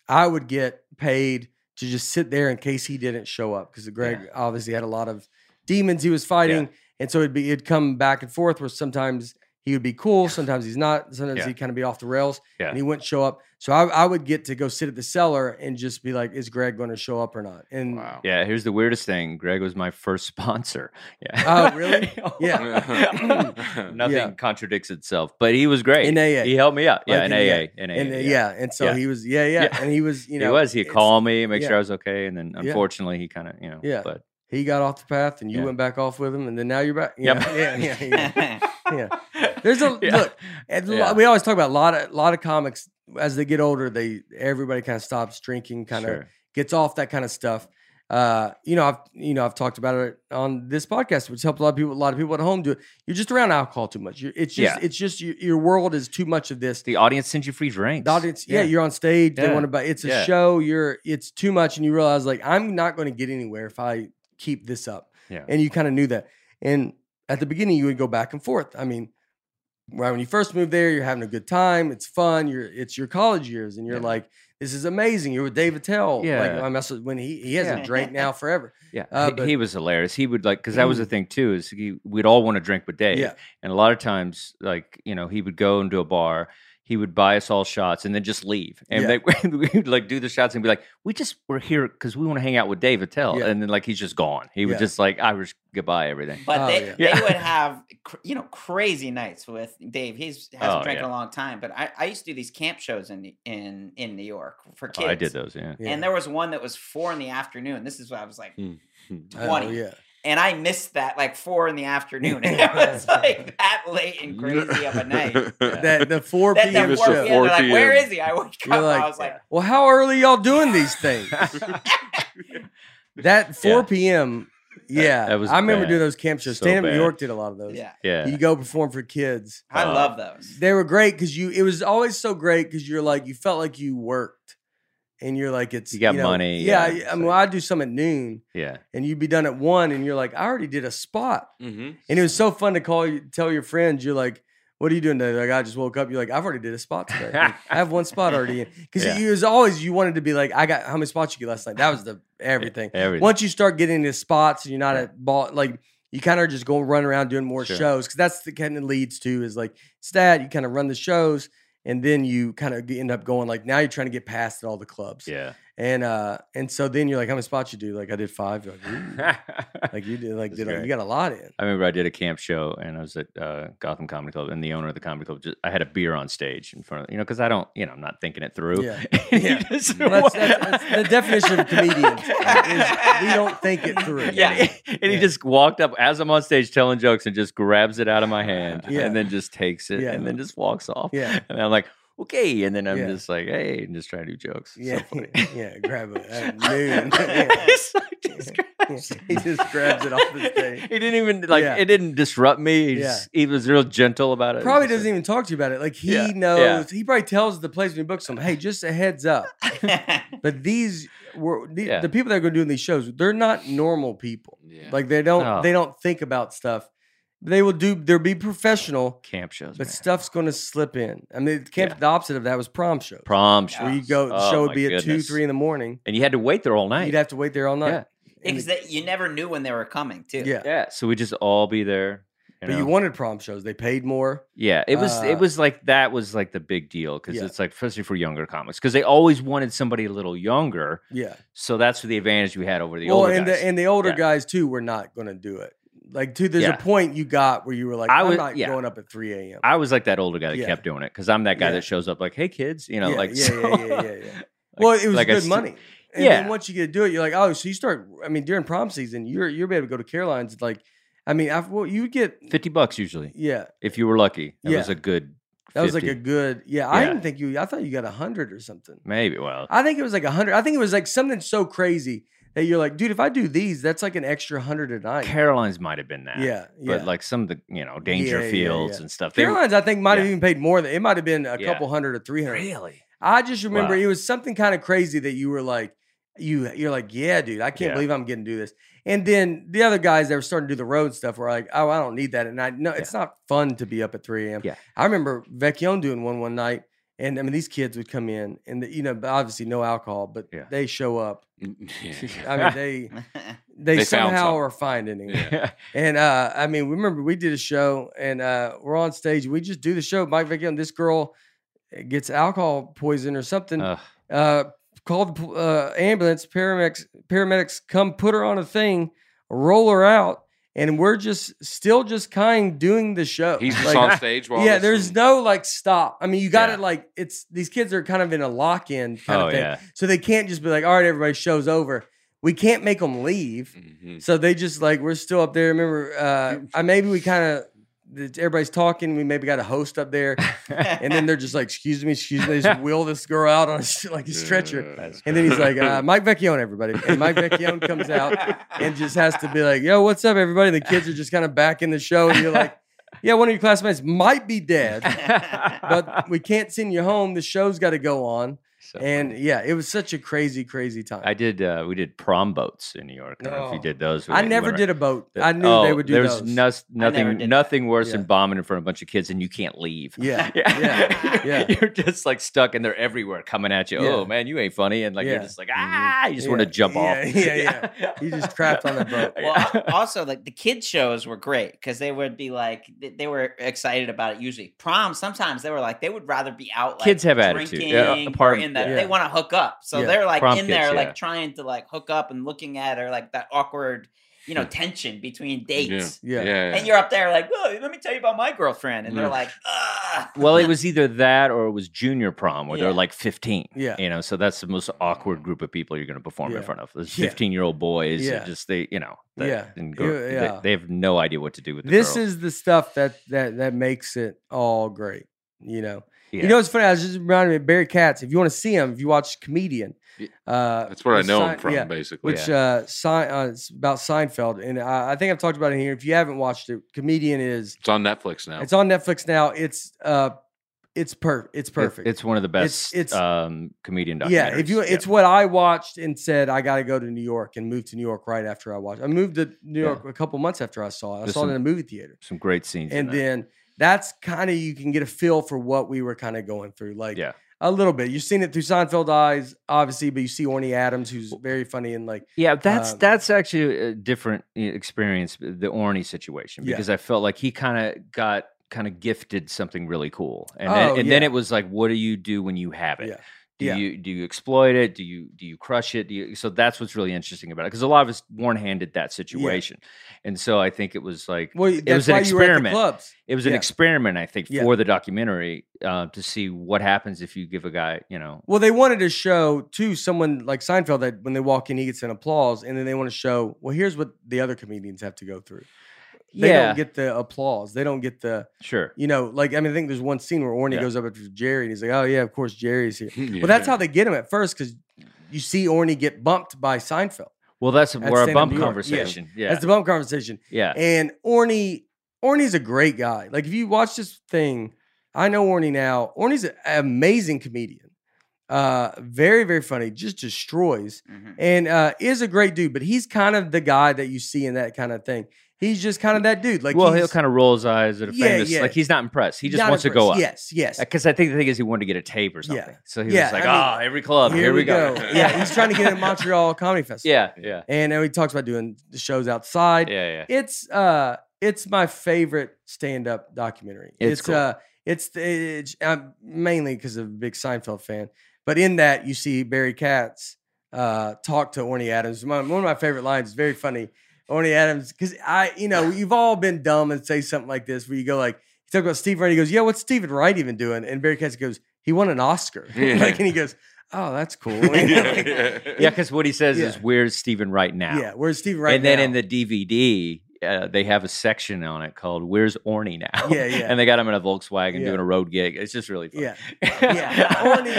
I would get paid to just sit there in case he didn't show up because Greg obviously had a lot of demons he was fighting, and so it'd be it'd come back and forth where sometimes he would be cool, sometimes he's not, sometimes Yeah. he'd kind of be off the rails, Yeah. and he wouldn't show up. So I, I would get to go sit at the cellar and just be like, "Is Greg going to show up or not?" And Wow. Yeah, here's the weirdest thing. Greg was my first sponsor. Yeah. Oh, really? Yeah. Nothing Yeah. contradicts itself, but he was great. In AA. He helped me out. Yeah, Like in in AA. AA. In AA. and uh, yeah. yeah. and so Yeah. he was, yeah, yeah, Yeah. and he was, you know, he was. He'd call me, make yeah. sure I was okay, and then Yeah. unfortunately he kind of, you know. Yeah. But He got off the path, and you Yeah. went back off with him, and then now you're back. Yep. Yeah, yeah, yeah. yeah. Yeah. There's a Yeah. look. And lo- Yeah. We always talk about a lot of lot of comics as they get older. They everybody kind of stops drinking, kind of Sure. gets off that kind of stuff. Uh, you know, I've you know I've talked about it on this podcast, which helped a lot of people. A lot of people at home do it. You're just around alcohol too much. You're, it's just Yeah. it's just your, your world is too much of this. The audience sends you free drinks. The audience, yeah, you're on stage. They want to buy. It's a Yeah. show. You're. It's too much, and you realize like I'm not going to get anywhere if I keep this up. Yeah. And you kind of knew that. And at the beginning, you would go back and forth. I mean, right when you first moved there, you're having a good time. It's fun. You're. It's your college years, and you're Yeah. like, this is amazing. You're with David Attell. Like Yeah. I mess with when he he hasn't Yeah. drank now forever. Yeah, Uh, he, but- he was hilarious. He would like because that was the thing too. Is he, we'd all want to drink with Dave, Yeah. and a lot of times, like you know, he would go into a bar, he would buy us all shots, and then just leave, and Yeah. they, we would like do the shots and be like, "We just we're here because we want to hang out with Dave Attell," Yeah. and then like he's just gone. He would just like Irish goodbye everything. But Oh, they, yeah. they would have, you know, crazy nights with Dave. He's hasn't Oh, drank in a long time, but I, I used to do these camp shows in in in New York for kids. Oh, I did those, yeah. Yeah. And there was one that was four in the afternoon. This is what I was like hmm. twenty. Oh, twenty, yeah. And I missed that like four in the afternoon. And it was like that late and crazy of a night. That the four That, that p.m. missed 4 the show. p.m. They're like, 4 where p.m. is he? I wake You're up. like, I was like, Well, how early y'all doing these things? That 4 Yeah. p.m. Yeah, that was I remember bad. doing those camp shows. So Stand up New. York did a lot of those. yeah, yeah. You go perform for kids. I Uh, love those. They were great because you. It was always so great because you're like you felt like you worked, and you're like it's You got know, money, Yeah, yeah, I mean, so- I do some at noon, yeah. and you'd be done at one, and you're like, I already did a spot, hmm and it was so fun to call you, tell your friends, you're like. What are you doing today? Like I just woke up. You're like I've already did a spot today. I have one spot already because Yeah. it was always you wanted to be like I got how many spots you get last night. That was the everything. Everything. Once you start getting into spots and you're not Yeah. at ball, like you kind of just go run around doing more Sure. shows because that's the kind of leads to is like stat. You kind of run the shows, and then you kind of end up going like now you're trying to get past all the clubs. Yeah. And uh, and so then you're like, how many spots you do? Like I did five. You're like, like you did like did like, you got a lot in. I remember I did a camp show and I was at uh, Gotham Comedy Club and the owner of the comedy club just I had a beer on stage in front of you know because I don't you know I'm not thinking it through. Yeah. Yeah. just Well, that's, that's, that's the definition of comedians is we don't think it through. Yeah. and he just walked up as I'm on stage telling jokes and just grabs it out of my hand Yeah. and then just takes it Yeah. and then just walks off. Yeah. And I'm like, okay. And then I'm Yeah. just like, hey, and just trying to do jokes. Yeah, So funny. yeah, grab it at noon. Yeah. It's just grabs it. He just grabs it off the stage. He didn't even like Yeah. it didn't disrupt me. He, just- he was real gentle about it. Probably doesn't like- even talk to you about it. Like he knows. He probably tells the place when he books them, "Hey, just a heads up." But these were the, the people that are going to do these shows. They're not normal people. Yeah. Like they don't No. they don't think about stuff. They will do. They'll be professional, camp shows, but man. stuff's going to slip in. I mean, camp. Yeah. The opposite of that was prom shows. prom shows. where you go. The Oh, show would my be at two, three in the morning. and you had to wait there all night. You'd have to wait there all night. Yeah. Because the- you never knew when they were coming too. yeah. yeah, so we just all be there. You But you wanted prom shows. They paid more. Yeah, it was Uh, it was like that was like the big deal because Yeah. it's like especially for younger comics because they always wanted somebody a little younger. Yeah. So that's the advantage we had over the well, older and guys. the and the older Yeah. guys too were not going to do it. Like, dude, there's Yeah. a point you got where you were like, I I'm was- not yeah. going up at 3 a.m. I was like that older guy that Yeah. kept doing it because I'm that guy Yeah. that shows up like, "Hey kids," you know, yeah, like yeah, so- yeah, yeah, yeah, yeah. like- well, it was like good st- money. And then Yeah. once you get to do it, you're like, oh, so you start. I mean, during prom season, you're you're able to go to Caroline's. Like, I mean, I, well, you would get Fifty bucks usually yeah. if you were lucky. That was a good. That was like a good yeah. I didn't think you. I thought you got a hundred or something. maybe. Well, I think it was like a hundred. I think it was like something so crazy that you're like, dude, if I do these, that's like an extra hundred a night. Caroline's might have been that. yeah, yeah. But like some of the you know Dangerfields yeah. and stuff. Caroline's, I think, might have even paid more than it might have been a couple hundred or three hundred. really. I just remember Wow. it was something kind of crazy that you were like, you you're like, yeah, dude, I can't believe I'm getting to do this. And then the other guys that were starting to do the road stuff were like, oh, I don't need that. And I no, it's not fun to be up at 3 a.m. Yeah. I remember Vecchione doing one one night, and I mean these kids would come in, and the, you know, obviously no alcohol, but Yeah. they show up. Yeah. I mean, they they, They somehow are finding it. Yeah. And uh, I mean, remember we did a show and uh, we're on stage. We just do the show. Mike Vecchione, this girl eh, gets alcohol poison or something. Uh, called the uh, ambulance. Paramedics paramedics come put her on a thing, roll her out, and we're just still just kind doing the show. He's just Like, on stage while yeah, there's no like stop. I mean, you got to Yeah. like it's these kids are kind of in a lock in kind Oh of thing, yeah. so they can't just be like, all right, everybody, show's over. We can't make them leave. Mhm. So they just like we're still up there. Remember, uh, I maybe we kind of everybody's talking. We maybe got a host up there, and then they're just like, "Excuse me, excuse me." They just wheel this girl out on a, like a stretcher, Yeah. and then he's like, uh, "Mike Vecchione, everybody," and Mike Vecchione comes out and just has to be like, "Yo, what's up, everybody?" And the kids are just kind of back in the show, and you're like, "Yeah, one of your classmates might be dead, but we can't send you home. The show's got to go on." So And funny. yeah, it was such a crazy, crazy time. I did. Uh, we did prom boats in New York. I don't know if you Oh. did those. I never did a boat. I knew they Oh, would do there's those. nos- never nothing, did nothing worse Yeah. than bombing in front of a bunch of kids and you can't leave. Yeah, yeah, yeah. You're just like stuck and they're everywhere coming at you. Yeah. Oh man, you ain't funny. And like Yeah. you're just like, ah, you just want to jump yeah, off. yeah, yeah. You just trapped on that boat. Well, also like the kids shows were great because they would be like they- they were excited about it. Usually, prom sometimes they were like they would rather be out. Like, Kids have attitude. drinking Yeah, or apart- in the, yeah. they want to hook up, so Yeah. they're like Prom in kids, there yeah. like trying to like hook up and looking at her like that awkward, you know, tension between dates. Yeah. yeah. And you're up there like, oh, let me tell you about my girlfriend, and they're Mm. like, Ugh. well, it was either that or it was junior prom where Yeah. they're like 15. Yeah. You know, so that's the most awkward group of people you're going to perform Yeah. in front of. Those 15 year old boys. Yeah. Just they, you know, that- Yeah. and go- Yeah, they- They, have no idea what to do with the This girls. is the stuff that that that makes it all great. You know. Yeah. You know what's funny? I was just reminded me of Barry Katz. If you want to see him, if you watch comedian, uh, That's where I with know him from, yeah, basically. Which uh, Sein, uh, it's about Seinfeld, and I, I think I've talked about it here. If you haven't watched it, comedian is It's on Netflix now. it's on Netflix now. It's uh, it's per it's It- perfect. it's one of the best it's- um, comedian documentaries. Yeah, if you, it's what I watched and said I got to go to New York and move to New York right after I watched. I moved to New Yeah. York a couple months after I saw it. I There's saw it in a movie theater, some great scenes. and there. then that's kind of you can get a feel for what we were kind of going through. Like, Yeah. a little bit. You've seen it through Seinfeld eyes, obviously, but you see Orny Adams, who's very funny and like Yeah, that's Um, that's actually a different uh, experience, the Orny situation, Yeah. because I felt like he kind of got kind of gifted something really cool, and Oh, then, and then it was like, what do you do when you have it? Yeah. Do Yeah. you do you exploit it? Do you do you crush it? Do you, so that's what's really interesting about it because a lot of us Warren handed that situation, and so I think it was like well, that's was an why you were at the experiment. it was an experiment, I think, Yeah. for the documentary uh, to see what happens if you give a guy, you know, Well, they wanted to show to someone like Seinfeld that when they walk in, he gets an applause, and then they want to show, well, here's what the other comedians have to go through. They yeah, don't get the applause. They don't get the, sure, you know, like I mean, I think there's one scene where Orny Yeah. goes up to Jerry and he's like, "Oh yeah, of course Jerry's here." Well, that's how they get him at first because you see Orny get bumped by Seinfeld. well, that's At where our stand-up bump New York. Yeah. conversation, yeah, That's the bump conversation. yeah, And Orny, Orny's a great guy. Like if you watch this thing, I know Orny now. Orny's an amazing comedian. Uh, very very funny. Just destroys Mhm. and uh, is a great dude. But he's kind of the guy that you see in that kind of thing. He's just kind of that dude. Like well, he'll kind of roll his eyes at a Yeah, famous, yeah. like he's not impressed. He just not wants to go up. Yes, yes. Because I think the thing is, he wanted to get a tape or Yeah. something. So he Yeah, was like, "Ah, every club, here, we go." yeah, he's trying to get in Montreal Comedy Festival. yeah, yeah, and then he talks about doing the shows outside. yeah, yeah. It's uh, it's my favorite stand up documentary. It's cool. uh, it's it's uh, mainly because of a big Seinfeld fan, but in that you see Barry Katz uh talk to Orny Adams. My, one of my favorite lines is very funny. Orny Adams, because I, you know, you've all been dumb and say something like this where you go like, you talk about Steve Wright. He goes, "Yeah, what's Steven Wright even doing?" And Barry Katz goes, "He won an Oscar." Yeah. like, and he goes, "Oh, that's cool." yeah, Like, yeah. Yeah, because what he says is, "Where's Stephen right now?" yeah, where's Steve Wright? and then in the DVD, uh, they have a section on it called "Where's Orny now?" Yeah, yeah. and they got him in a Volkswagen Yeah. doing a road gig. It's just really fun. Yeah. yeah, Orny,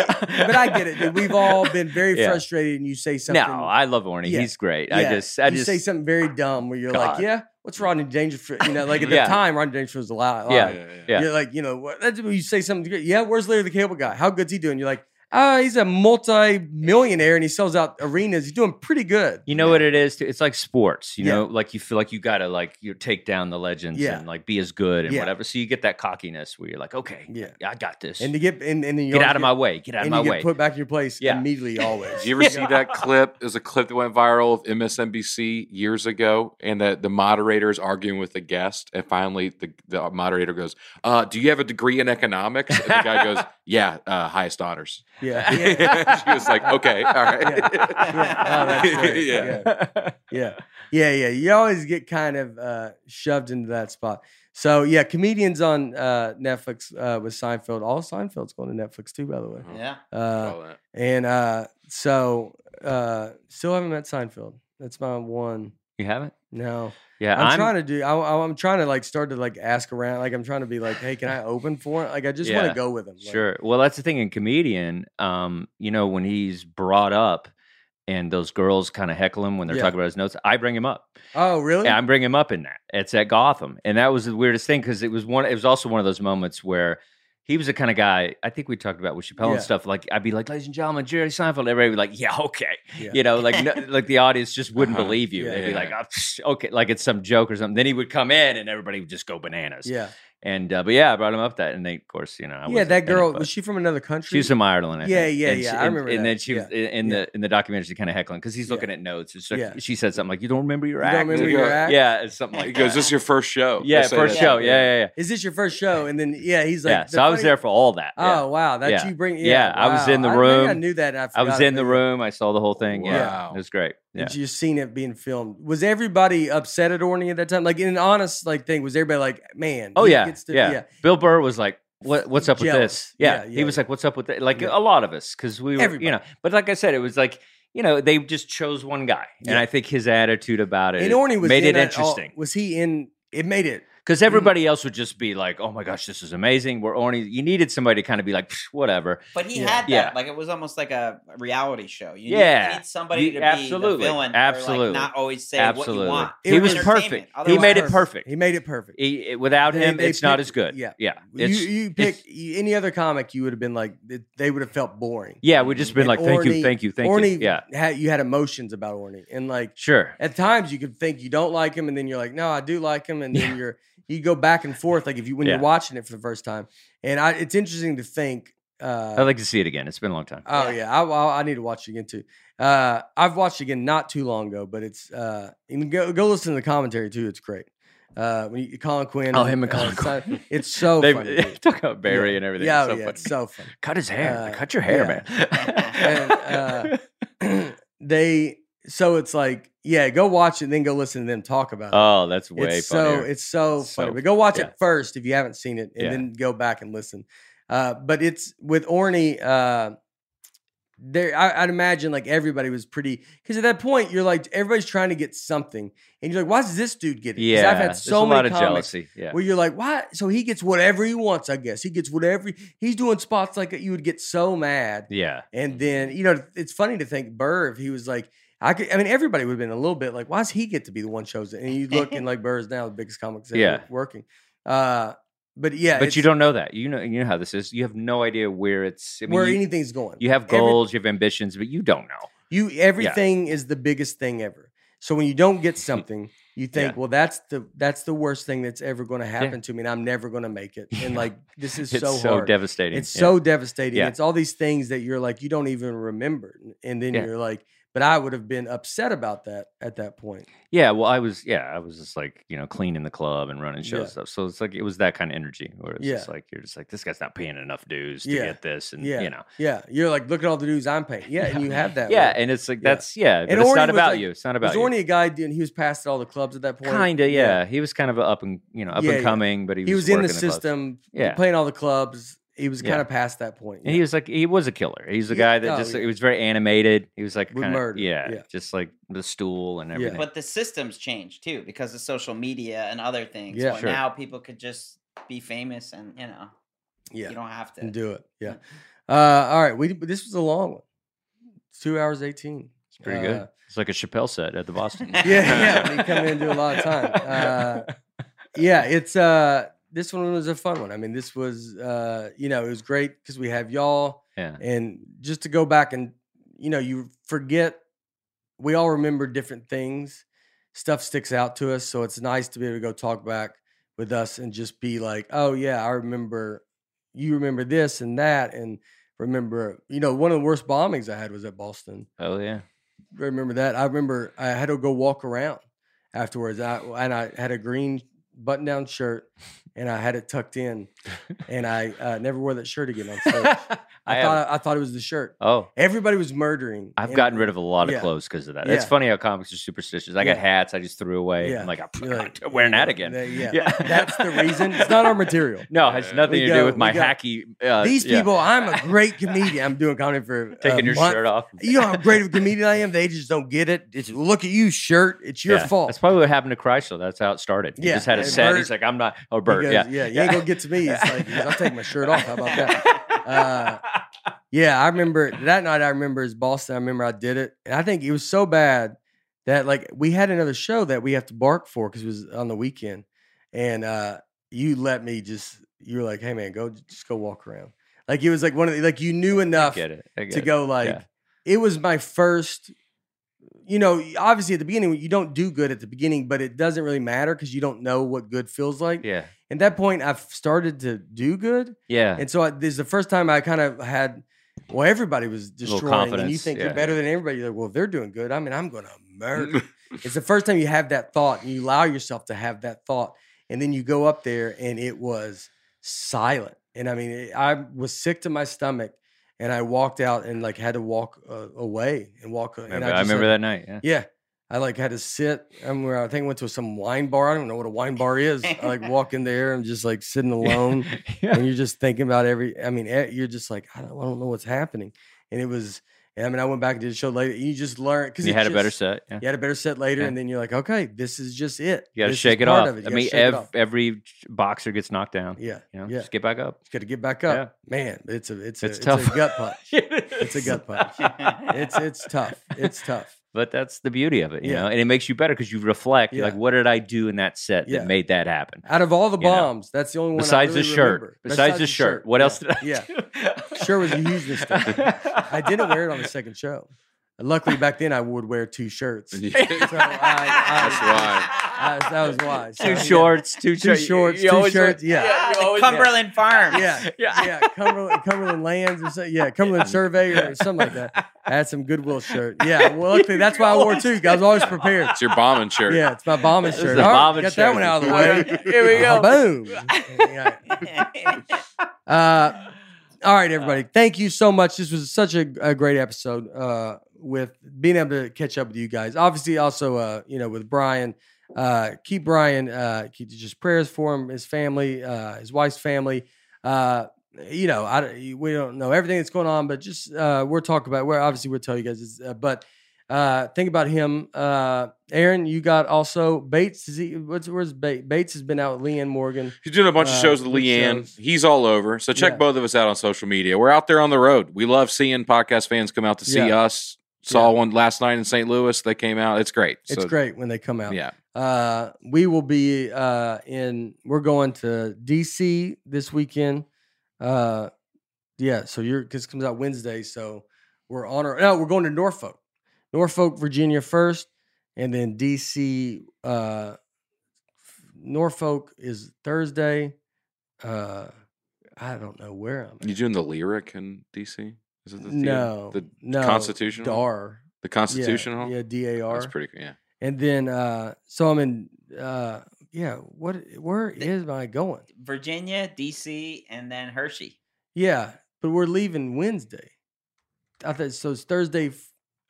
but I get it. Dude. We've all been very Yeah. frustrated, and you say something. No, I love Orny. Yeah. He's great. I just, I you just, say something very dumb where you're like, "Yeah, what's Rodney Dangerfield?" You know, like at the Yeah. time, Rodney Dangerfield was a lot. Yeah. yeah. Yeah. You're like, you know, what? That's you say something. Yeah, where's Larry the Cable Guy? How good's he doing? You're like, ah, he's a multi-millionaire and he sells out arenas. He's doing pretty good. You know what it is? Too? It's like sports. You Yeah. know, like you feel like you gotta like you take down the legends Yeah. and like be as good and Yeah. whatever. So you get that cockiness where you're like, okay, Yeah. I got this. And to get and, and then you get out of my way. Get out of my you get way. put back in your place Yeah. immediately. Always. Did you ever see that clip? There's a clip that went viral of MSNBC years ago, and that the moderator is arguing with the guest, and finally the, the moderator goes, uh, "Do you have a degree in economics?" And the guy goes, "Yeah, uh, highest honors." Yeah. yeah. she was like, "Okay, all right." Yeah. Yeah. Oh, that's great. Yeah. Yeah. yeah yeah yeah you always get kind of uh shoved into that spot so yeah comedians on uh netflix uh with seinfeld all seinfeld's going to netflix too by the way Yeah. uh and uh so uh still haven't met seinfeld that's my one you haven't? no Yeah, i'm, trying to do I, i'm trying to like start to like ask around like i'm trying to be like hey can i open for it like i just want to go with him like, Sure. Well, that's the thing in comedian. Um, you know, when he's brought up and those girls kind of heckle him when they're Yeah. talking about his notes, I bring him up. oh really Yeah, I'm bringing him up in that. It's at Gotham, and that was the weirdest thing because it was one. It was also one of those moments where he was the kind of guy. I think we talked about with Chappelle Yeah. and stuff. Like I'd be like, "Ladies and gentlemen, Jerry Seinfeld." Everybody would be like, "Yeah, okay," Yeah. you know, like no, like the audience just wouldn't Uh-huh. believe you. Yeah, They'd be like, oh, "Okay," like it's some joke or something. Then he would come in, and everybody would just go bananas. yeah And uh, but yeah, I brought him up that, and they, of course, you know, I yeah that in it, girl was she from another country She's was from Ireland. I Yeah, think. yeah, And yeah, she- I remember And that. then she was Yeah, in yeah. the in the documentary, she's kind of heckling because he's Yeah. looking at notes. It's like, Yeah. She said something like, "You don't remember your you act." don't remember Yeah. your act Yeah, it's something He like goes, that. "This is your first show." yeah, first that. show. Yeah, yeah, yeah. Is this your first show? And then yeah, he's like, yeah, the so I was there for all that. yeah. Oh wow, that Yeah. you bring. Yeah, Yeah, I was in the room. I, think I knew that. I, I was in the room. I saw the whole thing. Yeah, it was great. Yeah. And you seen it being filmed. Was everybody upset at Orny at that time? Like in an honest like thing, was everybody like, man? Oh yeah, gets to- yeah, Bill Burr was like, "What? What's up with this?" Yeah, Yeah, he was yeah. like, "What's up with that?" Like Yeah. a lot of us, because we were, Everybody. you know. But like I said, it was like, you know, they just chose one guy, and I think his attitude about it And Orny was made it at all- interesting. was he in? It made it. Because mm-hmm. everybody else would just be like, "Oh my gosh, this is amazing." Where Orny, you needed somebody to kind of be like, "Whatever." But he Yeah. had that. Yeah. Like it was almost like a reality show. You Yeah. Need, you need somebody You- to be absolutely. the villain. Or Absolutely. like not always say Absolutely, what you want. It he was was entertainment. perfect. He Otherwise- made it perfect. He made it perfect. He- it- without They- him, they it's not as good. yeah. yeah. you It's- you it's- pick any other comic, you would have been like they would have felt boring. Yeah, we've just been And like, "Thank you, thank you, thank Orny you." Yeah, had you had emotions about Orny, and like sure. at times you could think you don't like him, and then you're like, no, I do like him, and then Yeah. you're you go back and forth like if you when Yeah. you're watching it for the first time. And I, it's interesting to think uh, I'd like to see it again. It's been a long time. Oh Yeah. yeah, I, I, I need to watch it again too. Uh, I've watched it again not too long ago, but it's uh, you can go go listen to the commentary too. It's great. Uh, when you Colin Quinn, Oh, him and Colin Si- Quinn. it's so they funny. dude. talk about Barry Yeah. and everything. Yeah, it's oh, so yeah, funny. it's so funny. Cut his hair. Uh, Cut your hair, yeah. man. uh, they so it's like yeah, go watch it then go listen to them talk about it. oh, that's way it's so it's so funny. But go watch yeah. it first if you haven't seen it, and Yeah. then go back and listen. Uh, but it's with Orny. Uh, there, I, I'd imagine like everybody was pretty because at that point you're like everybody's trying to get something, and you're like, why does this dude get it? yeah, I've had so many lot of comics jealousy. Yeah, where you're like, why? So he gets whatever he wants. I guess he gets whatever he- he's doing spots like that. You would get so mad. yeah. And then, you know, it's funny to think Burr, if he was like, I could, I mean, everybody would have been a little bit like, why does he get to be the one chosen? And you look and like Burr's now the biggest comic ever Yeah. working. Uh, but yeah, But you don't know that. You know, you know how this is. You have no idea where it's. I mean, where you, anything's going. you have Every- goals, you have ambitions, but you don't know. You everything is the biggest thing ever. So when you don't get something, you think, Yeah. well, that's the that's the worst thing that's ever going to happen to me, and I'm never going to make it. And like this is It's so, so, devastating. It's Yeah. so devastating. Yeah. It's all these things that you're like you don't even remember, and then Yeah. you're like, but I would have been upset about that at that point. Yeah, well, I was, yeah, I was just like, you know, cleaning the club and running shows Yeah. stuff. So it's like it was that kind of energy where it's just like you're just like, this guy's not paying enough dues to Yeah. get this, and Yeah. you know, Yeah, you're like, look at all the dudes I'm paying. Yeah, and you have that. yeah, look. and it's like that's yeah, but And it's not about like- you. It's not was about you. Orny a guy doing? He was past all the clubs at that point. Kinda, yeah. He was kind of up and you know up Yeah, and yeah. coming, but he was He was in the clubs. system, Yeah. playing all the clubs. He was Yeah. kind of past that point. And he was like, he was a killer. He's the Yeah, guy that oh, just, yeah. he was very animated. He was like, kind of, yeah, yeah. just like the stool and Yeah. everything. But the systems changed too because of social media and other things. Yeah. where Sure. now people could just be famous and you know yeah, you don't have to. and do it. Yeah. Uh, all right, we this was a long one. Two hours eighteen. It's pretty Uh, good. It's like a Chappelle set at the Boston. Yeah, yeah. When you come in and do a lot of time. Uh, yeah, it's uh this one was a fun one. I mean, this was uh, you know, it was great because we have y'all yeah. and just to go back and you know, you forget we all remember different things. Stuff sticks out to us, so it's nice to be able to go talk back with us and just be like, "Oh yeah, I remember you remember this and that and remember, you know, one of the worst bombings I had was at Boston Oh, yeah. remember that. I remember I had to go walk around afterwards. I and I had a green button down shirt and I had it tucked in, and I uh, never wore that shirt again on stage. I, I thought I thought it was the shirt. oh, Everybody was murdering. I've gotten rid of a lot of yeah. clothes because of that. It's funny how comics are superstitious. I got hats I just threw away. Yeah. I'm like, I'm not like, wearing that again. yeah. Yeah. that's the reason. It's not our material. No, it has nothing We to go- do with my go- hacky. Uh, These yeah, people, I'm a great comedian. I'm doing comedy for taking your month. shirt off. You know how great of a comedian I am. They just don't get it. It's look at you, shirt. It's your Yeah. fault. That's probably what happened to Kreischer. That's how it started. He Yeah, just had a set. Bert- he's like, I'm not. Oh, Bert. goes, yeah. yeah, you ain't gonna get to me. It's like, I'll take my shirt off. How about that? Uh, Yeah, I remember that night. I remember is Boston. I remember I did it, and I think it was so bad that like we had another show that we have to bark for because it was on the weekend, and uh, you let me just. You were like, "Hey man, go just go walk around." Like it was like one of the, like you knew enough get it. Get to go like Yeah. it was my first you know obviously at the beginning you don't do good at the beginning but it doesn't really matter because you don't know what good feels like. Yeah. at that point i've started to do good. Yeah. and so I, this is the first time i kind of had well everybody was destroying and you think you're better than everybody. You're like well if they're doing good i mean i'm gonna murder. It's the first time you have that thought and you allow yourself to have that thought and then you go up there and it was silent. And i mean it, i was sick to my stomach and i walked out and like had to walk uh, away and walk uh, and Remember- I, just remember had- that night. Yeah. yeah i like had to sit where i think I went to some wine bar i don't know what a wine bar is i like walk in there and just like sitting alone yeah. and you're just thinking about every i mean eh, you're just like i don't, I don't know what's happening and it was i mean i went back and did the show later you just learn because You had a better set. Yeah. you had a better set later, Yeah. and then you're like, okay, this is just it. You got to shake it off. of it. I mean, ev- off. every boxer gets knocked down. yeah, You know, yeah. just get back up. got to get back up, man. It's a it's a It's it's, tough. a gut punch. It's a gut punch. It's it's tough. It's tough. But that's the beauty of it, you Yeah. know, and it makes you better because you reflect. Yeah. like, what did I do in that set Yeah. that made that happen? Out of all the You know, bombs, that's the only one. I Besides the shirt. remember. Besides, the shirt. What else did I Yeah, do? Shirt was a huge mistake. I didn't wear it on the second show. Luckily, back then I would wear two shirts. So I, I, That's why. That, that was why. So, Two yeah. shorts, two, two shorts, you two always wear- shirts. Yeah, Ah, you the always- Cumberland Farm. yeah, Yeah. yeah. Cumberland, Cumberland Lands or something. Yeah, Cumberland Surveyor or something like that. I had some Goodwill shirt. Yeah, well, luckily that's why I wore two. I was always prepared. It's your bombing shirt. Yeah, it's my bombing This shirt. the All right, bombing got shirt. that one out of the way. Here we go. Boom. Uh, all right, everybody. Thank you so much. This was such a, a great episode uh, with being able to catch up with you guys. Obviously, also, uh, you know, with Brian. Uh, keep Brian, uh, keep just prayers for him, his family, uh, his wife's family. Uh, you know, I, we don't know everything that's going on, but just uh, we're talking about. We're obviously we'll tell you guys. Uh, but uh, think about him. Uh, Aaron, you got also Bates. Is he? What's where's Bates? Bates has been out with Leanne Morgan. He's doing a bunch Uh, of shows with Leanne. shows. He's all over. So check Yeah. both of us out on social media. We're out there on the road. We love seeing podcast fans come out to see Yeah. us. Saw Yeah. one last night in St. Louis. They came out. It's great. It's great when they come out. Yeah. Uh, we will be uh, in. We're going to DC this weekend. Uh, yeah. So you're because it comes out Wednesday. So we're on our. No, we're going to Norfolk, Norfolk, Virginia first, and then DC. Uh, Norfolk is Thursday. Uh, I don't know where I'm. You At. doing the lyric in DC? Is it the theater? No, the no, Constitutional? Dar. the Constitution yeah. Yeah, D A R. That's pretty. Cool yeah. And then uh so I'm in uh yeah, what where is I going? Virginia, DC, and then Hershey. Yeah, but we're leaving Wednesday. I thought so it's Thursday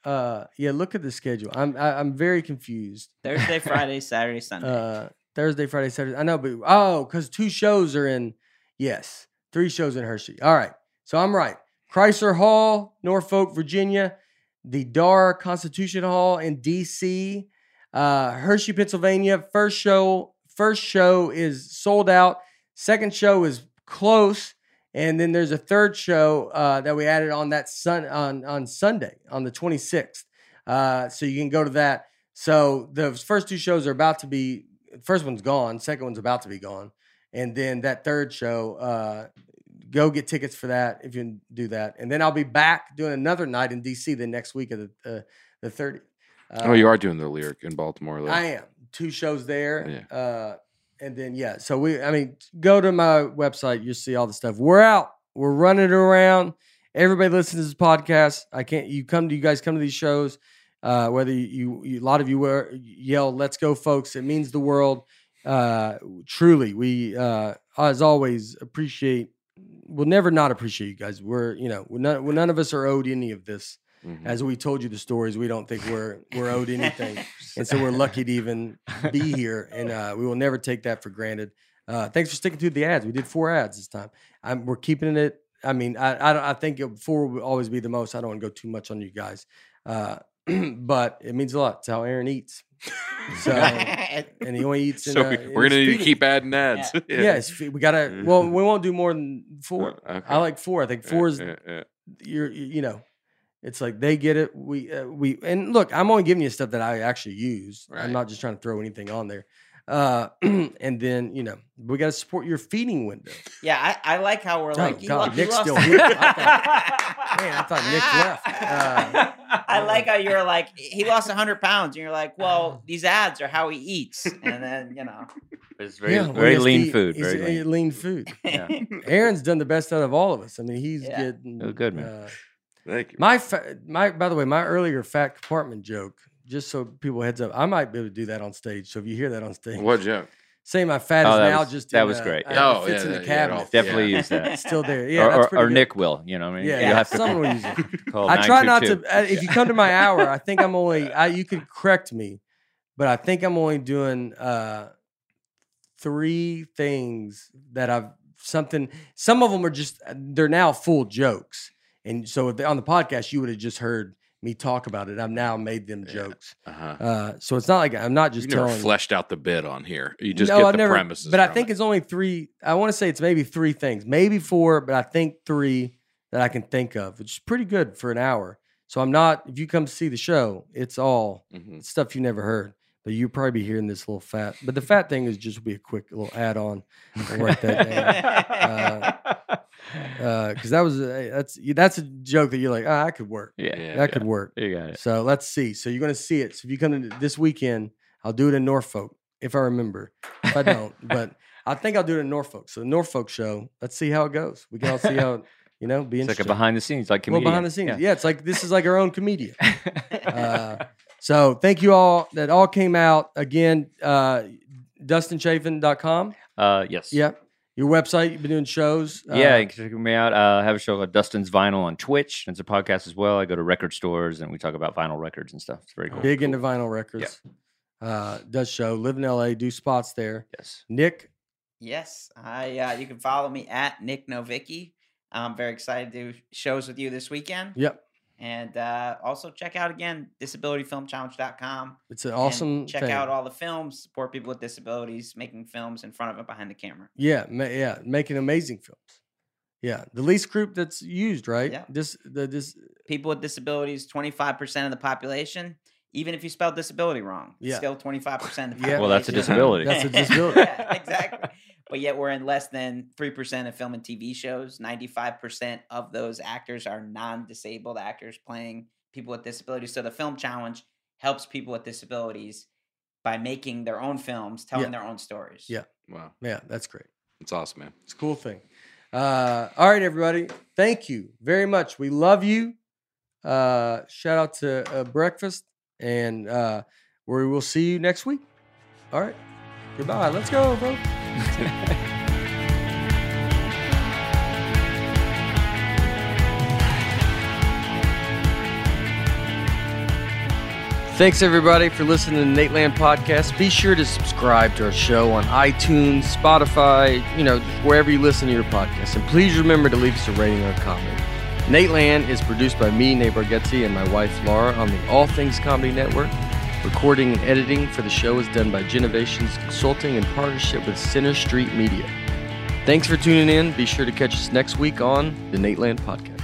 uh yeah, look at the schedule. I'm I, I'm very confused. Thursday, Friday, Saturday, Sunday. Uh Thursday, Friday, Saturday. I know, but oh, cuz two shows are in yes, three shows in Hershey. All right. So I'm right. Chrysler Hall, Norfolk, Virginia, the Dar Constitution Hall in DC, uh, Hershey, Pennsylvania. First show, first show is sold out. Second show is close, and then there's a third show uh, that we added on that sun on on Sunday on the 26th. Uh, so you can go to that. So the first two shows are about to be. First one's gone. Second one's about to be gone, and then that third show. Uh, go get tickets for that if you do that, and then I'll be back doing another night in DC the next week of the uh, the 30th. Oh, you are doing the lyric in Baltimore. Though. I am two shows there. Yeah. Uh, and then yeah, so we I mean go to my website, you'll see all the stuff. We're out. We're running around. Everybody listens to this podcast. I can't you come to you guys come to these shows. Uh, whether you, you a lot of you were yell, let's go, folks. It means the world. Uh, truly, we uh, as always appreciate. We'll never not appreciate you guys. We're you know we're none, none of us are owed any of this. Mhm. As we told you the stories, we don't think we're we're owed anything. And so we're lucky to even be here and uh, we will never take that for granted. Uh, thanks for sticking through the ads. We did four ads this time. I'm, we're keeping it i mean i I, I think four will always be the most. I don't want to go too much on you guys. Uh, but it means a lot. It's how aaron eats. So and he only eats in, So uh, we, in we're gonna need to keep adding ads. Yeah. yeah, it's we gotta well we won't do more than four. Uh, okay. i like four. I think Yeah, four is yeah, yeah. you're you know it's like they get it we uh, we and look i'm only giving you stuff that i actually use Right. i'm not just trying to throw anything on there uh and then you know we got to support your feeding window yeah, I, I like how we're Oh, like. he God, lo- Nic's still here. I man i thought Nic left uh, I like how you're like he lost hundred pounds, and you're like, well, these ads are how he eats, and then you know. It's very, yeah, well, he very has to lean eat- food. Very lean. lean food Yeah. aaron's done the best out of all of us i mean he's Yeah. getting Oh, good, man. uh, Thank you. my fa- my by the way my earlier fat compartment joke just so people heads up i might be able to do that on stage so if you hear that on stage What joke? Say my fat Oh, is that now was- just that in, was great, uh, yeah. it fits Oh, in the yeah, cabinet. off- Definitely Yeah. use that. It's still there. Yeah, or, or, pretty or. Nic will. You know what I mean? Yeah, You'll yeah, have to someone will use it. call I try not to. uh, If you come to my hour, I think I'm only. I, you could correct me, but I think I'm only doing uh, three things that I've something. Some of them are just uh, they're now full jokes, and so on the podcast you would have just heard me talk about it. I've now made them Yeah. jokes. Uh-huh. Uh, so it's not like I'm not just never telling. fleshed out the bit on here. You just no, get I've the never, premises. But I think it. it's only three. I want to say it's maybe three things, maybe four, but I think three that I can think of, which is pretty good for an hour. So I'm not. If you come to see the show, it's all Mhm. stuff you never heard. But you probably be hearing this little fat. But the fat thing is just be a quick little add on. Write that down. because that was a, that's that's a joke that you're like, ah, that could work. yeah, Yeah. that could work. you got it. So let's see. So you're going to see it. So if you come to this weekend, I'll do it in Norfolk. if I remember. If I don't, but I think I'll do it in Norfolk. So the Norfolk show. Let's see how it goes. We can all see how it, you know, be It's like a behind the scenes, like comedian. well, behind the scenes. Yeah. it's like this is like our own comedian. Uh, so thank you all that all came out again. Uh, DustinChafin.com. uh, yes. Yeah. Your website. You've been doing shows. Yeah, Uh, you can check me out. Uh, I have a show called Dustin's Vinyl on Twitch. It's a podcast as well. I go to record stores and we talk about vinyl records and stuff. It's very cool. big into vinyl records. Uh, does show. Live in LA. Do spots there. Yes. Nic. Yes, I. Uh, you can follow me at Nic Novicki. I'm very excited to do shows with you this weekend. Yep. And uh, also check out again disabilityfilmchallenge.com. It's an awesome. Check thing. out all the films. Support people with disabilities making films in front of and behind the camera. Yeah, ma- yeah, making amazing films. Yeah, the least group that's used, right? Yeah. This the this People with disabilities, 25% of the population. Even if you spell disability wrong, Yeah. still 25% of the Yeah. Well, that's a disability. That's a disability. yeah, exactly. But yet we're in less than 3% of film and TV shows. 95% of those actors are non disabled actors playing people with disabilities. So the Film Challenge helps people with disabilities by making their own films, telling Yeah. their own stories. Yeah. Wow, yeah, that's great. it's awesome, man. It's a cool thing. Uh, all right, everybody. Thank you very much. We love you. Uh, shout out to uh, breakfast, and uh, we will see you next week. All right. Goodbye. Let's go, bro. Thanks everybody for listening to the Nateland podcast. Be sure to subscribe to our show on iTunes, Spotify, you know, wherever you listen to your podcast. And please remember to leave us a rating or a comment. Nateland is produced by me, Nate Bargatze, and my wife Laura on the All Things Comedy Network. Recording and editing for the show is done by Genovations Consulting in partnership with Center Street Media. Thanks for tuning in. Be sure to catch us next week on the Nateland podcast.